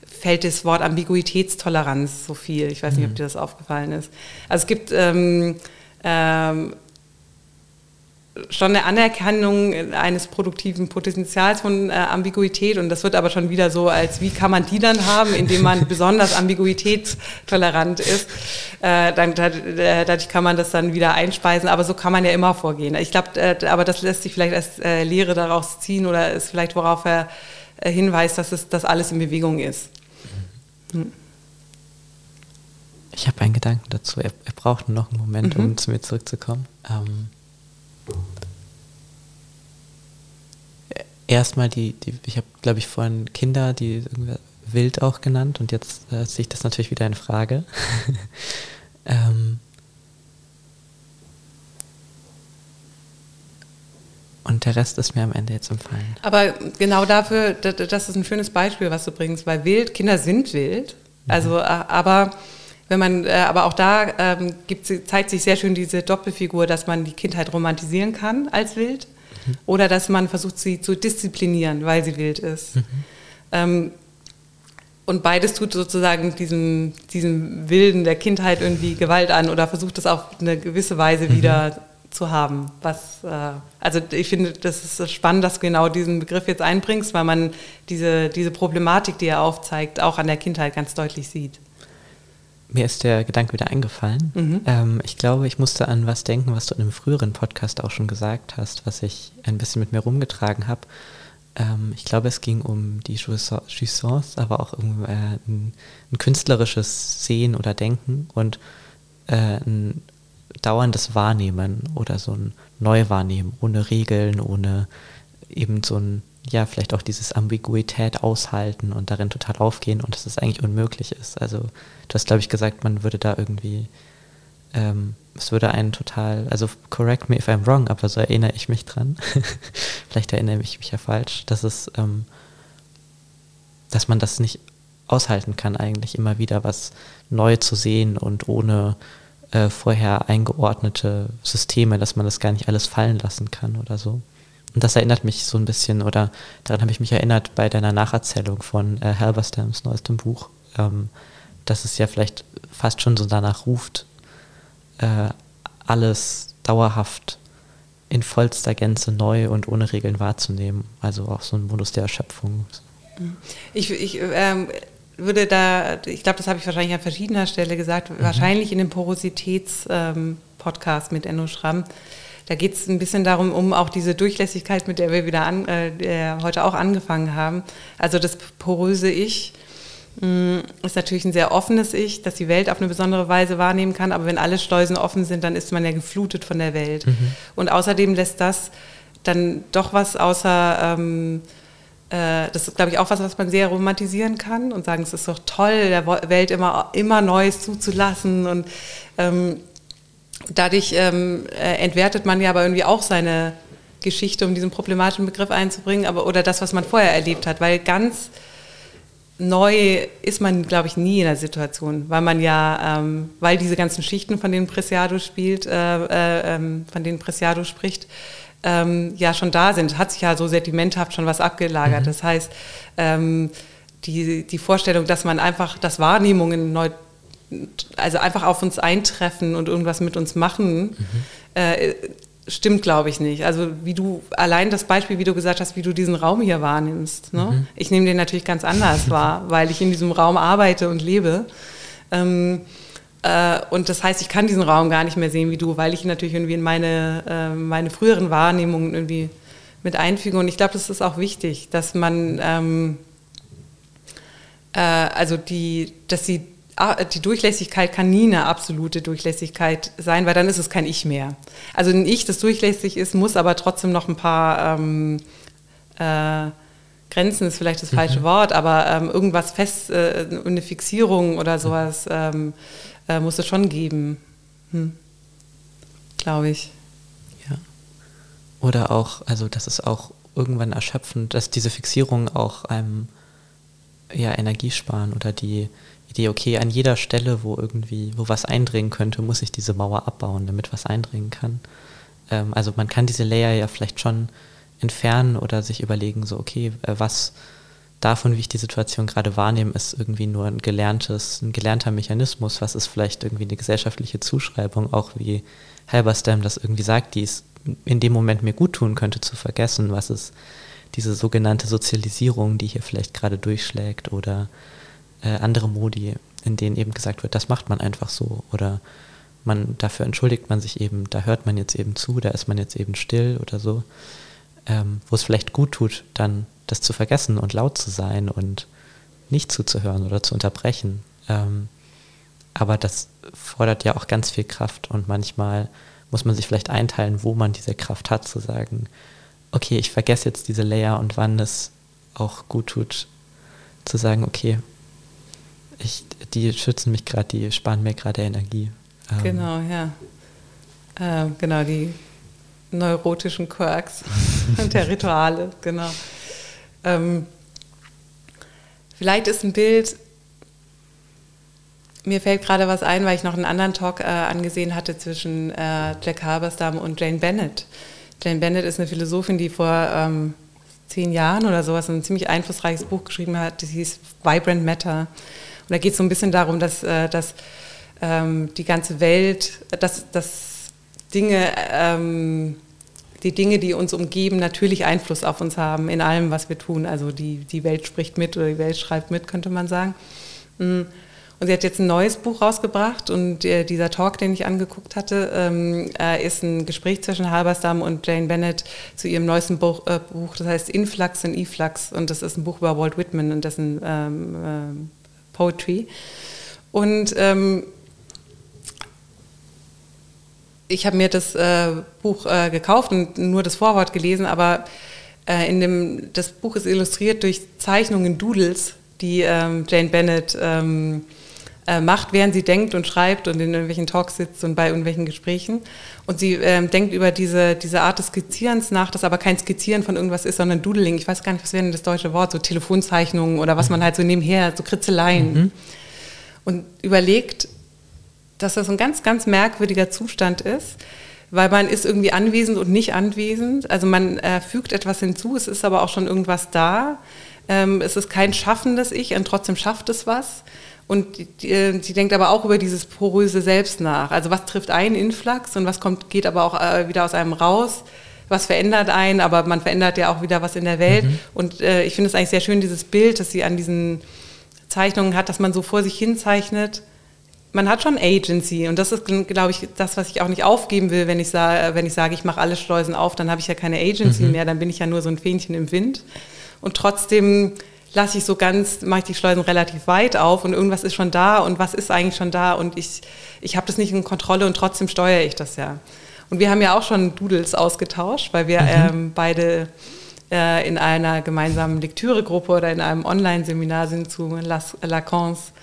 Speaker 1: fällt das Wort Ambiguitätstoleranz so viel. Ich weiß nicht, ob mhm. dir das aufgefallen ist. Also es gibt ähm, ähm, schon eine Anerkennung eines produktiven Potenzials von äh, Ambiguität und das wird aber schon wieder so, als wie kann man die dann haben, indem man besonders ambiguitätstolerant ist. Äh, dann, dadurch kann man das dann wieder einspeisen, aber so kann man ja immer vorgehen. Ich glaube, äh, aber das lässt sich vielleicht als äh, Lehre daraus ziehen oder ist vielleicht, worauf er äh, hinweist, dass es dass alles in Bewegung ist. Hm.
Speaker 2: Ich habe einen Gedanken dazu. Er, er braucht noch einen Moment, mhm. um zu mir zurückzukommen. Ähm, erstmal die, die ich habe, glaube ich, vorhin Kinder, die wild auch genannt und jetzt äh, sehe ich das natürlich wieder in Frage. ähm, und der Rest ist mir am Ende jetzt empfallen.
Speaker 1: Aber genau dafür, das ist ein schönes Beispiel, was du bringst, weil wild, Kinder sind wild, mhm. also, äh, aber Wenn man, äh, aber auch da ähm, gibt, zeigt sich sehr schön diese Doppelfigur, dass man die Kindheit romantisieren kann als wild mhm. oder dass man versucht, sie zu disziplinieren, weil sie wild ist. Mhm. Ähm, und beides tut sozusagen diesem, diesem Wilden der Kindheit irgendwie Gewalt an oder versucht es auf eine gewisse Weise mhm. wieder zu haben. Was, äh, also ich finde, das ist spannend, dass du genau diesen Begriff jetzt einbringst, weil man diese, diese Problematik, die er aufzeigt, auch an der Kindheit ganz deutlich sieht.
Speaker 2: Mir ist der Gedanke wieder eingefallen. Mhm. Ähm, ich glaube, ich musste an was denken, was du in einem früheren Podcast auch schon gesagt hast, was ich ein bisschen mit mir rumgetragen habe. Ähm, ich glaube, es ging um die Jouissance, aber auch um äh, ein, ein, künstlerisches Sehen oder Denken und äh, ein dauerndes Wahrnehmen oder so ein Neuwahrnehmen, ohne Regeln, ohne eben so ein, ja, vielleicht auch dieses Ambiguität aushalten und darin total aufgehen und dass es eigentlich unmöglich ist. Also du hast, glaube ich, gesagt, man würde da irgendwie, ähm, es würde einen total, also correct me if I'm wrong, aber so erinnere ich mich dran. vielleicht erinnere ich mich ja falsch, dass es, ähm, dass man das nicht aushalten kann, eigentlich immer wieder was neu zu sehen und ohne äh, vorher eingeordnete Systeme, dass man das gar nicht alles fallen lassen kann oder so. Und das erinnert mich so ein bisschen, oder daran habe ich mich erinnert bei deiner Nacherzählung von äh, Halberstams neuestem Buch, ähm, dass es ja vielleicht fast schon so danach ruft, äh, alles dauerhaft in vollster Gänze neu und ohne Regeln wahrzunehmen. Also auch so ein Modus der Erschöpfung.
Speaker 1: Ich, ich ähm, würde da, ich glaube, das habe ich wahrscheinlich an verschiedener Stelle gesagt, mhm. wahrscheinlich in dem Porositäts-Podcast ähm, mit Enno Schramm. Da geht es ein bisschen darum, um auch diese Durchlässigkeit, mit der wir wieder an, äh, heute auch angefangen haben. Also das poröse Ich mh, mm, ist natürlich ein sehr offenes Ich, das die Welt auf eine besondere Weise wahrnehmen kann. Aber wenn alle Schleusen offen sind, dann ist man ja geflutet von der Welt. Mhm. Und außerdem lässt das dann doch was außer ähm, äh, das ist, glaube ich, auch was, was man sehr romantisieren kann und sagen, es ist doch toll, der Welt immer, immer Neues zuzulassen. Und ähm, dadurch ähm, äh, entwertet man ja aber irgendwie auch seine Geschichte, um diesen problematischen Begriff einzubringen, aber oder das, was man vorher erlebt hat, weil ganz neu ist man, glaube ich, nie in der Situation, weil man ja, ähm, weil diese ganzen Schichten, von denen Preciado spielt, äh, äh, ähm, von denen Preciado spricht, ähm, ja schon da sind. Hat sich ja so sedimenthaft schon was abgelagert. Mhm. Das heißt, ähm, die, die Vorstellung, dass man einfach, dass Wahrnehmungen neu, also einfach auf uns eintreffen und irgendwas mit uns machen, mhm. äh, stimmt, glaube ich, nicht. Also wie du, allein das Beispiel, wie du gesagt hast, wie du diesen Raum hier wahrnimmst. Ne? Mhm. Ich nehme den natürlich ganz anders wahr, weil ich in diesem Raum arbeite und lebe. Ähm, äh, und das heißt, ich kann diesen Raum gar nicht mehr sehen wie du, weil ich ihn natürlich irgendwie in meine, äh, meine früheren Wahrnehmungen irgendwie mit einfüge. Und ich glaube, das ist auch wichtig, dass man, ähm, äh, also die, dass sie die Durchlässigkeit kann nie eine absolute Durchlässigkeit sein, weil dann ist es kein Ich mehr. Also ein Ich, das durchlässig ist, muss aber trotzdem noch ein paar ähm, äh, Grenzen ist vielleicht das falsche mhm. Wort, aber ähm, irgendwas fest, äh, eine Fixierung oder sowas ähm, äh, muss es schon geben. Hm. Glaube ich.
Speaker 2: Ja. Oder auch, also das ist auch irgendwann erschöpfend, dass diese Fixierung auch einem ja, Energie sparen oder die Idee, okay, an jeder Stelle, wo irgendwie, wo was eindringen könnte, muss ich diese Mauer abbauen, damit was eindringen kann. Ähm, also man kann diese Layer ja vielleicht schon entfernen oder sich überlegen, so, okay, äh, was davon, wie ich die Situation gerade wahrnehme, ist irgendwie nur ein gelerntes, ein gelernter Mechanismus, was ist vielleicht irgendwie eine gesellschaftliche Zuschreibung, auch wie Halberstam das irgendwie sagt, die es in dem Moment mir gut tun könnte, zu vergessen, was ist diese sogenannte Sozialisierung, die hier vielleicht gerade durchschlägt oder äh, andere Modi, in denen eben gesagt wird, das macht man einfach so oder man, dafür entschuldigt man sich eben, da hört man jetzt eben zu, da ist man jetzt eben still oder so, ähm, wo es vielleicht gut tut, dann das zu vergessen und laut zu sein und nicht zuzuhören oder zu unterbrechen. Ähm, aber das fordert ja auch ganz viel Kraft und manchmal muss man sich vielleicht einteilen, wo man diese Kraft hat, zu sagen, okay, ich vergesse jetzt diese Layer und wann es auch gut tut, zu sagen, okay, ich, die schützen mich gerade, die sparen mir gerade Energie.
Speaker 1: Ähm, genau, ja. Äh, genau, die neurotischen Quirks der Rituale, genau. Ähm, vielleicht ist ein Bild mir fällt gerade was ein, weil ich noch einen anderen Talk äh, angesehen hatte zwischen äh, Jack Halberstam und Jane Bennett. Jane Bennett ist eine Philosophin, die vor ähm, zehn Jahren oder sowas ein ziemlich einflussreiches Buch geschrieben hat, das hieß Vibrant Matter. Und da geht es so ein bisschen darum, dass, äh, dass ähm, die ganze Welt, dass, dass Dinge, ähm, die Dinge, die uns umgeben, natürlich Einfluss auf uns haben in allem, was wir tun. Also die, die Welt spricht mit oder die Welt schreibt mit, könnte man sagen. Mm. Und sie hat jetzt ein neues Buch rausgebracht und äh, dieser Talk, den ich angeguckt hatte, ähm, äh, ist ein Gespräch zwischen Halberstam und Jane Bennett zu ihrem neuesten Buch, äh, Buch das heißt Influx und Eflux und das ist ein Buch über Walt Whitman und dessen ähm, ähm Poetry. Und ähm, ich habe mir das äh, Buch äh, gekauft und nur das Vorwort gelesen, aber äh, in dem, das Buch ist illustriert durch Zeichnungen, Doodles, die ähm, Jane Bennett ähm, äh, macht, während sie denkt und schreibt und in irgendwelchen Talks sitzt und bei irgendwelchen Gesprächen. Und sie ähm, denkt über diese, diese Art des Skizzierens nach, das aber kein Skizzieren von irgendwas ist, sondern Doodling. Ich weiß gar nicht, was wäre denn das deutsche Wort, so Telefonzeichnungen oder was man halt so nebenher, so Kritzeleien. Mhm. Und überlegt, dass das ein ganz, ganz merkwürdiger Zustand ist, weil man ist irgendwie anwesend und nicht anwesend. Also man äh, fügt etwas hinzu, es ist aber auch schon irgendwas da. Ähm, es ist kein schaffendes Ich und trotzdem schafft es was. Und äh, sie denkt aber auch über dieses poröse Selbst nach. Also was trifft einen Influx und was kommt, geht aber auch äh, wieder aus einem raus. Was verändert einen, aber man verändert ja auch wieder was in der Welt. Mhm. Und äh, ich finde es eigentlich sehr schön, dieses Bild, das sie an diesen Zeichnungen hat, dass man so vor sich hin zeichnet man hat schon Agency und das ist, glaube ich, das, was ich auch nicht aufgeben will, wenn ich, sage, wenn ich sage, ich mache alle Schleusen auf, dann habe ich ja keine Agency mhm. mehr, dann bin ich ja nur so ein Fähnchen im Wind. Und trotzdem lasse ich so ganz, mache ich die Schleusen relativ weit auf und irgendwas ist schon da und was ist eigentlich schon da und ich, ich habe das nicht in Kontrolle und trotzdem steuere ich das ja. Und wir haben ja auch schon Doodles ausgetauscht, weil wir mhm. ähm, beide äh, in einer gemeinsamen Lektüregruppe oder in einem Online-Seminar sind zu Lacans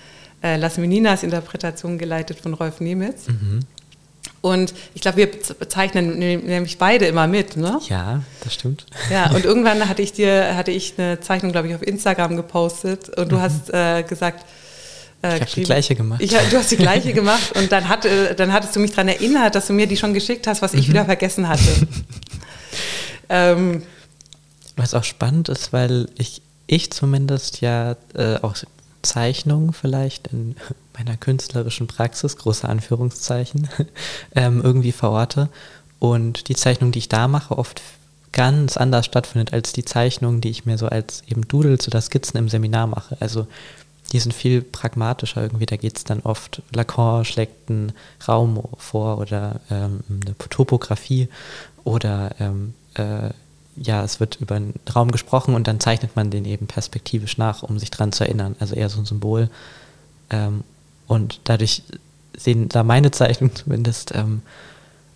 Speaker 1: äh, Las Meninas Interpretation geleitet von Rolf Nemitz. Mhm. Und ich glaube, wir bezeichnen nämlich beide immer mit, ne?
Speaker 2: Ja, das stimmt.
Speaker 1: Ja, und irgendwann hatte ich dir, hatte ich eine Zeichnung, glaube ich, auf Instagram gepostet und du mhm. hast äh, gesagt,
Speaker 2: äh, ich habe die gleiche gemacht.
Speaker 1: Ich, du hast die gleiche gemacht und dann, hat, dann hattest du mich daran erinnert, dass du mir die schon geschickt hast, was mhm. ich wieder vergessen hatte.
Speaker 2: ähm, was auch spannend ist, weil ich, ich zumindest ja äh, auch Zeichnung vielleicht in meiner künstlerischen Praxis, große Anführungszeichen, ähm, irgendwie verorte. Und die Zeichnung, die ich da mache, oft ganz anders stattfindet als die Zeichnung, die ich mir so als eben Doodles oder Skizzen im Seminar mache. Also die sind viel pragmatischer irgendwie. Da geht es dann oft, Lacan schlägt einen Raum vor oder ähm, eine Topografie oder ähm, äh, ja, es wird über einen Raum gesprochen und dann zeichnet man den eben perspektivisch nach, um sich dran zu erinnern. Also eher so ein Symbol. Ähm, und dadurch sehen da meine Zeichnungen zumindest, ähm,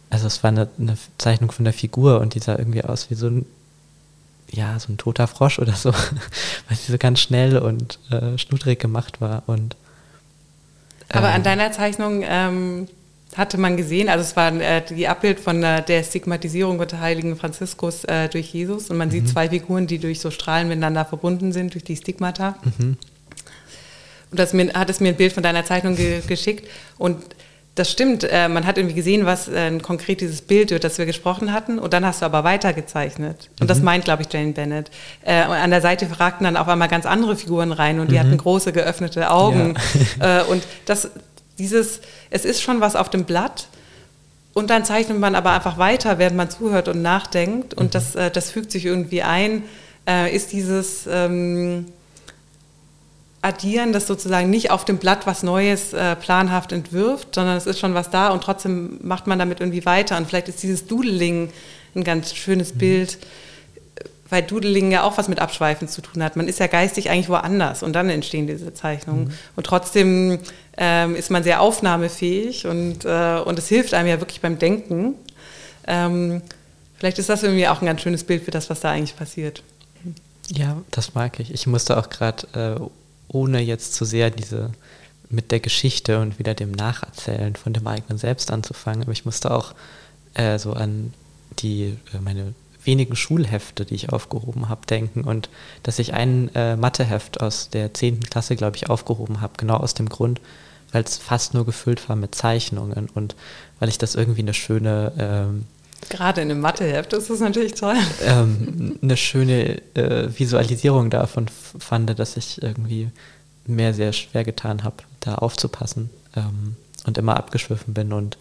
Speaker 2: also es war eine, eine, Zeichnung von der Figur und die sah irgendwie aus wie so ein, ja, so ein toter Frosch oder so, weil sie so ganz schnell und äh, schnudrig gemacht war. Und,
Speaker 1: Aber an ähm, deiner Zeichnung ähm, hatte man gesehen, also es war äh, die Abbild von äh, der Stigmatisierung des heiligen Franziskus äh, durch Jesus und man mhm. sieht zwei Figuren, die durch so Strahlen miteinander verbunden sind, durch die Stigmata. Mhm. Und das mir, hat es mir ein Bild von deiner Zeichnung ge geschickt und das stimmt, äh, man hat irgendwie gesehen, was äh, konkret dieses Bild, über das wir gesprochen hatten, und dann hast du aber weitergezeichnet. Und mhm. das meint, glaube ich, Jane Bennett. Äh, und an der Seite fragten dann auf einmal ganz andere Figuren rein und die mhm. hatten große geöffnete Augen. Ja. Äh, und das, dieses, es ist schon was auf dem Blatt und dann zeichnet man aber einfach weiter, während man zuhört und nachdenkt und mhm. das, äh, das fügt sich irgendwie ein, äh, ist dieses ähm, Addieren, das sozusagen nicht auf dem Blatt was Neues äh, planhaft entwirft, sondern es ist schon was da und trotzdem macht man damit irgendwie weiter und vielleicht ist dieses Doodling ein ganz schönes mhm. Bild, weil Doodling ja auch was mit Abschweifen zu tun hat. Man ist ja geistig eigentlich woanders und dann entstehen diese Zeichnungen. Mhm. Und trotzdem ähm, ist man sehr aufnahmefähig und, äh, und es hilft einem ja wirklich beim Denken. Ähm, vielleicht ist das irgendwie auch ein ganz schönes Bild für das, was da eigentlich passiert.
Speaker 2: Ja, das mag ich. Ich musste auch gerade, äh, ohne jetzt zu sehr diese mit der Geschichte und wieder dem Nacherzählen von dem eigenen Selbst anzufangen, aber ich musste auch äh, so an die, äh, meine wenigen Schulhefte, die ich aufgehoben habe, denken und dass ich ein äh, Matheheft aus der 10. Klasse, glaube ich, aufgehoben habe, genau aus dem Grund, weil es fast nur gefüllt war mit Zeichnungen und weil ich das irgendwie eine schöne ähm,
Speaker 1: Gerade in einem Matheheft ist das natürlich toll.
Speaker 2: Ähm, eine schöne äh, Visualisierung davon fand, dass ich irgendwie mir sehr schwer getan habe, da aufzupassen ähm, und immer abgeschwiffen bin und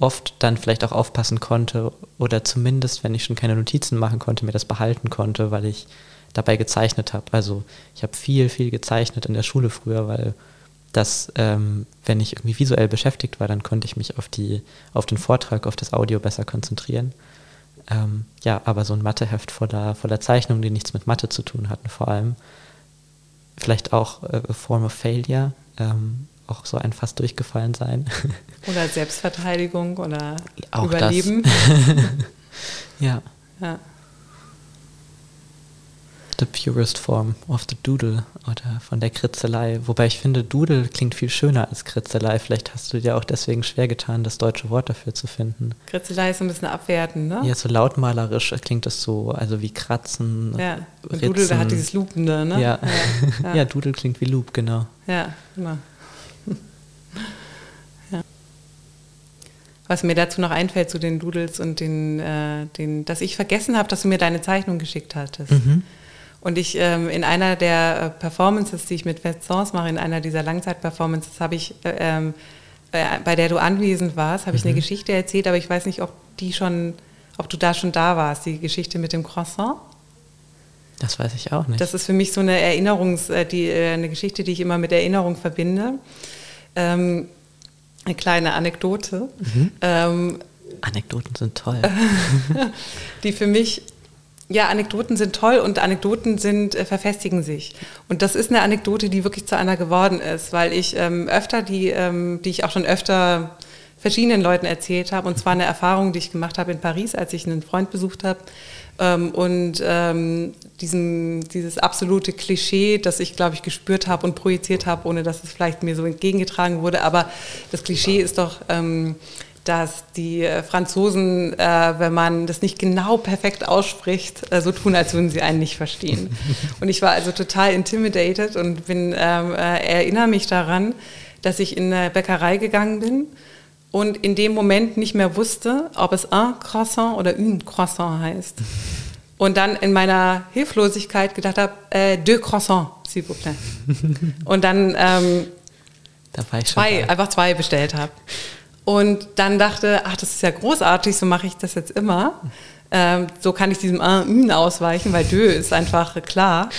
Speaker 2: oft dann vielleicht auch aufpassen konnte oder zumindest, wenn ich schon keine Notizen machen konnte, mir das behalten konnte, weil ich dabei gezeichnet habe. Also ich habe viel, viel gezeichnet in der Schule früher, weil das, ähm, wenn ich irgendwie visuell beschäftigt war, dann konnte ich mich auf, die, auf den Vortrag, auf das Audio besser konzentrieren. Ähm, ja, aber so ein Matheheft voller, voller Zeichnungen, die nichts mit Mathe zu tun hatten, vor allem. Vielleicht auch äh, a Form of Failure, ähm, auch so ein fast durchgefallen sein.
Speaker 1: Oder Selbstverteidigung oder auch Überleben.
Speaker 2: ja. ja. The purest form of the doodle oder von der Kritzelei. Wobei ich finde, Doodle klingt viel schöner als Kritzelei. Vielleicht hast du dir auch deswegen schwer getan, das deutsche Wort dafür zu finden.
Speaker 1: Kritzelei ist so ein bisschen abwertend, ne?
Speaker 2: Ja, so lautmalerisch klingt das so, also wie Kratzen.
Speaker 1: Ja, und Doodle, der hat dieses Lupende, ne?
Speaker 2: Ja. Ja, ja. ja, Doodle klingt wie Loop, genau.
Speaker 1: Ja, immer. Was mir dazu noch einfällt zu den Doodles und den, äh, den dass ich vergessen habe, dass du mir deine Zeichnung geschickt hattest. Mhm. Und ich ähm, in einer der äh, Performances, die ich mit Vincent mache, in einer dieser Langzeit-Performances, habe ich, äh, ähm, äh, bei der du anwesend warst, habe ich eine mhm. Geschichte erzählt, aber ich weiß nicht, ob die schon, ob du da schon da warst, die Geschichte mit dem Croissant.
Speaker 2: Das weiß ich auch nicht.
Speaker 1: Das ist für mich so eine Erinnerungs, äh, die, äh, eine Geschichte, die ich immer mit Erinnerung verbinde. Ähm, eine kleine Anekdote. Mhm.
Speaker 2: Ähm, Anekdoten sind toll.
Speaker 1: die für mich ja, Anekdoten sind toll und Anekdoten sind, äh, verfestigen sich. Und das ist eine Anekdote, die wirklich zu einer geworden ist, weil ich ähm, öfter, die, ähm, die ich auch schon öfter verschiedenen Leuten erzählt habe, und zwar eine Erfahrung, die ich gemacht habe in Paris, als ich einen Freund besucht habe. Ähm, und ähm, diesem, dieses absolute Klischee, das ich, glaube ich, gespürt habe und projiziert habe, ohne dass es vielleicht mir so entgegengetragen wurde. Aber das Klischee ist doch ähm, dass die äh, Franzosen, äh, wenn man das nicht genau perfekt ausspricht, äh, so tun, als würden sie einen nicht verstehen. Und ich war also total intimidated und bin, ähm, äh, erinnere mich daran, dass ich in eine Bäckerei gegangen bin und in dem Moment nicht mehr wusste, ob es un croissant oder une croissant heißt. Und dann in meiner Hilflosigkeit gedacht habe, äh, deux croissants, s'il vous plaît. Und dann ähm,
Speaker 2: da
Speaker 1: zwei, einfach zwei bestellt habe. Und dann dachte, ach, das ist ja großartig, so mache ich das jetzt immer. Ähm, so kann ich diesem Un ausweichen, weil Dö ist einfach klar.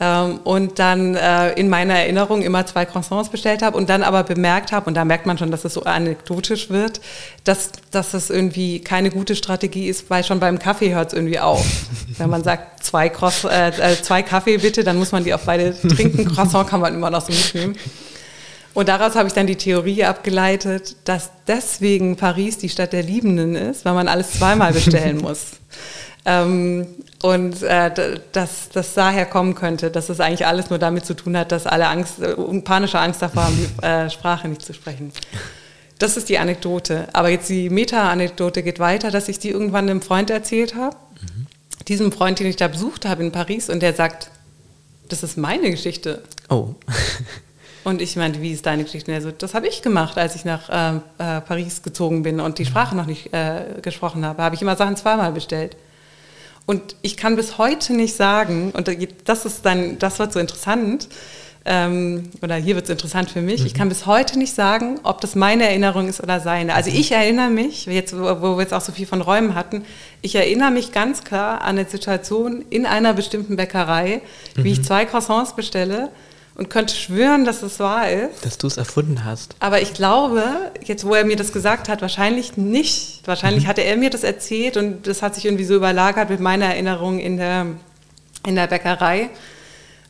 Speaker 1: Ähm, und dann äh, in meiner Erinnerung immer zwei Croissants bestellt habe und dann aber bemerkt habe, und da merkt man schon, dass es so anekdotisch wird, dass, dass das irgendwie keine gute Strategie ist, weil schon beim Kaffee hört es irgendwie auf. Wenn man sagt, zwei, Cross, äh, äh, zwei Kaffee bitte, dann muss man die auf beide trinken. Croissant kann man immer noch so mitnehmen. Und daraus habe ich dann die Theorie abgeleitet, dass deswegen Paris die Stadt der Liebenden ist, weil man alles zweimal bestellen muss. ähm, und äh, dass das daher kommen könnte, dass es eigentlich alles nur damit zu tun hat, dass alle Angst, äh, panische Angst davor haben, die äh, Sprache nicht zu sprechen. Das ist die Anekdote. Aber jetzt die Meta-Anekdote geht weiter, dass ich die irgendwann einem Freund erzählt habe. Mhm. Diesem Freund, den ich da besucht habe in Paris, und der sagt, das ist meine Geschichte.
Speaker 2: Oh.
Speaker 1: Und ich meinte, wie ist deine Geschichte? Und er so, das habe ich gemacht, als ich nach äh, äh, Paris gezogen bin und die Sprache noch nicht äh, gesprochen habe. Habe ich immer Sachen zweimal bestellt. Und ich kann bis heute nicht sagen, und das ist dann, das wird so interessant, ähm, oder hier wird es interessant für mich, mhm. ich kann bis heute nicht sagen, ob das meine Erinnerung ist oder seine. Also ich erinnere mich, jetzt, wo wir jetzt auch so viel von Räumen hatten, ich erinnere mich ganz klar an eine Situation in einer bestimmten Bäckerei, wie mhm. ich zwei Croissants bestelle und könnte schwören, dass es wahr ist.
Speaker 2: Dass du es erfunden hast.
Speaker 1: Aber ich glaube, jetzt wo er mir das gesagt hat, wahrscheinlich nicht. Wahrscheinlich mhm. hatte er mir das erzählt und das hat sich irgendwie so überlagert mit meiner Erinnerung in der, in der Bäckerei.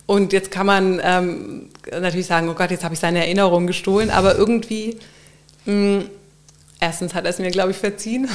Speaker 1: Und jetzt kann man ähm, natürlich sagen, oh Gott, jetzt habe ich seine Erinnerung gestohlen, aber irgendwie... Mh, mm, Erstens hat er es mir, glaube ich, verziehen.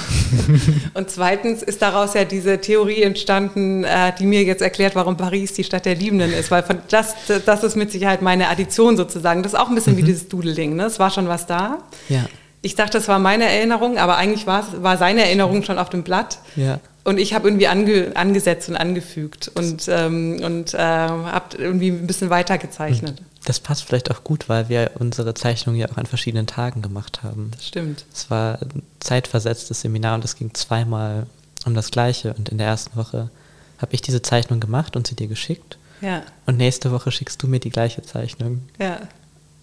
Speaker 1: und zweitens ist daraus ja diese Theorie entstanden, äh, die mir jetzt erklärt, warum Paris die Stadt der Liebenden ist. Weil von das, das ist mit Sicherheit meine Addition sozusagen. Das ist auch ein bisschen mhm. wie dieses Doodling. Ne? Es war schon was da.
Speaker 2: Ja.
Speaker 1: Ich dachte, das war meine Erinnerung, aber eigentlich war, war seine Erinnerung schon auf dem Blatt.
Speaker 2: Ja.
Speaker 1: Und ich habe irgendwie ange, angesetzt und angefügt und, ähm, und äh, habe irgendwie ein bisschen weiter gezeichnet.
Speaker 2: Das passt vielleicht auch gut, weil wir unsere Zeichnung ja auch an verschiedenen Tagen gemacht haben.
Speaker 1: Das stimmt.
Speaker 2: Es war ein zeitversetztes Seminar und es ging zweimal um das Gleiche. Und in der ersten Woche habe ich diese Zeichnung gemacht und sie dir geschickt.
Speaker 1: Ja.
Speaker 2: Und nächste Woche schickst du mir die gleiche Zeichnung.
Speaker 1: Ja.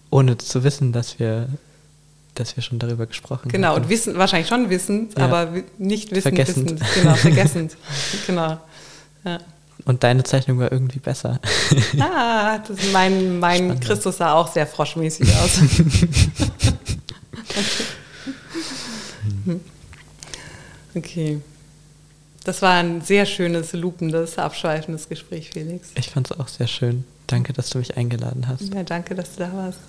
Speaker 2: Ohne zu wissen, dass wir, dass wir schon darüber gesprochen
Speaker 1: Genau,
Speaker 2: hatten.
Speaker 1: und wissen, wahrscheinlich schon wissend,
Speaker 2: Ja.
Speaker 1: aber nicht wissend,
Speaker 2: Vergessend.
Speaker 1: wissend. Genau, vergessend. genau. Ja.
Speaker 2: Und deine Zeichnung war irgendwie besser.
Speaker 1: Ah, das mein, mein
Speaker 2: Spannend.
Speaker 1: Christus sah auch sehr froschmäßig aus. okay. Das war ein sehr schönes, lupendes, abschweifendes Gespräch, Felix.
Speaker 2: Ich fand es auch sehr schön. Danke, dass du mich eingeladen hast.
Speaker 1: Ja, danke, dass du da warst.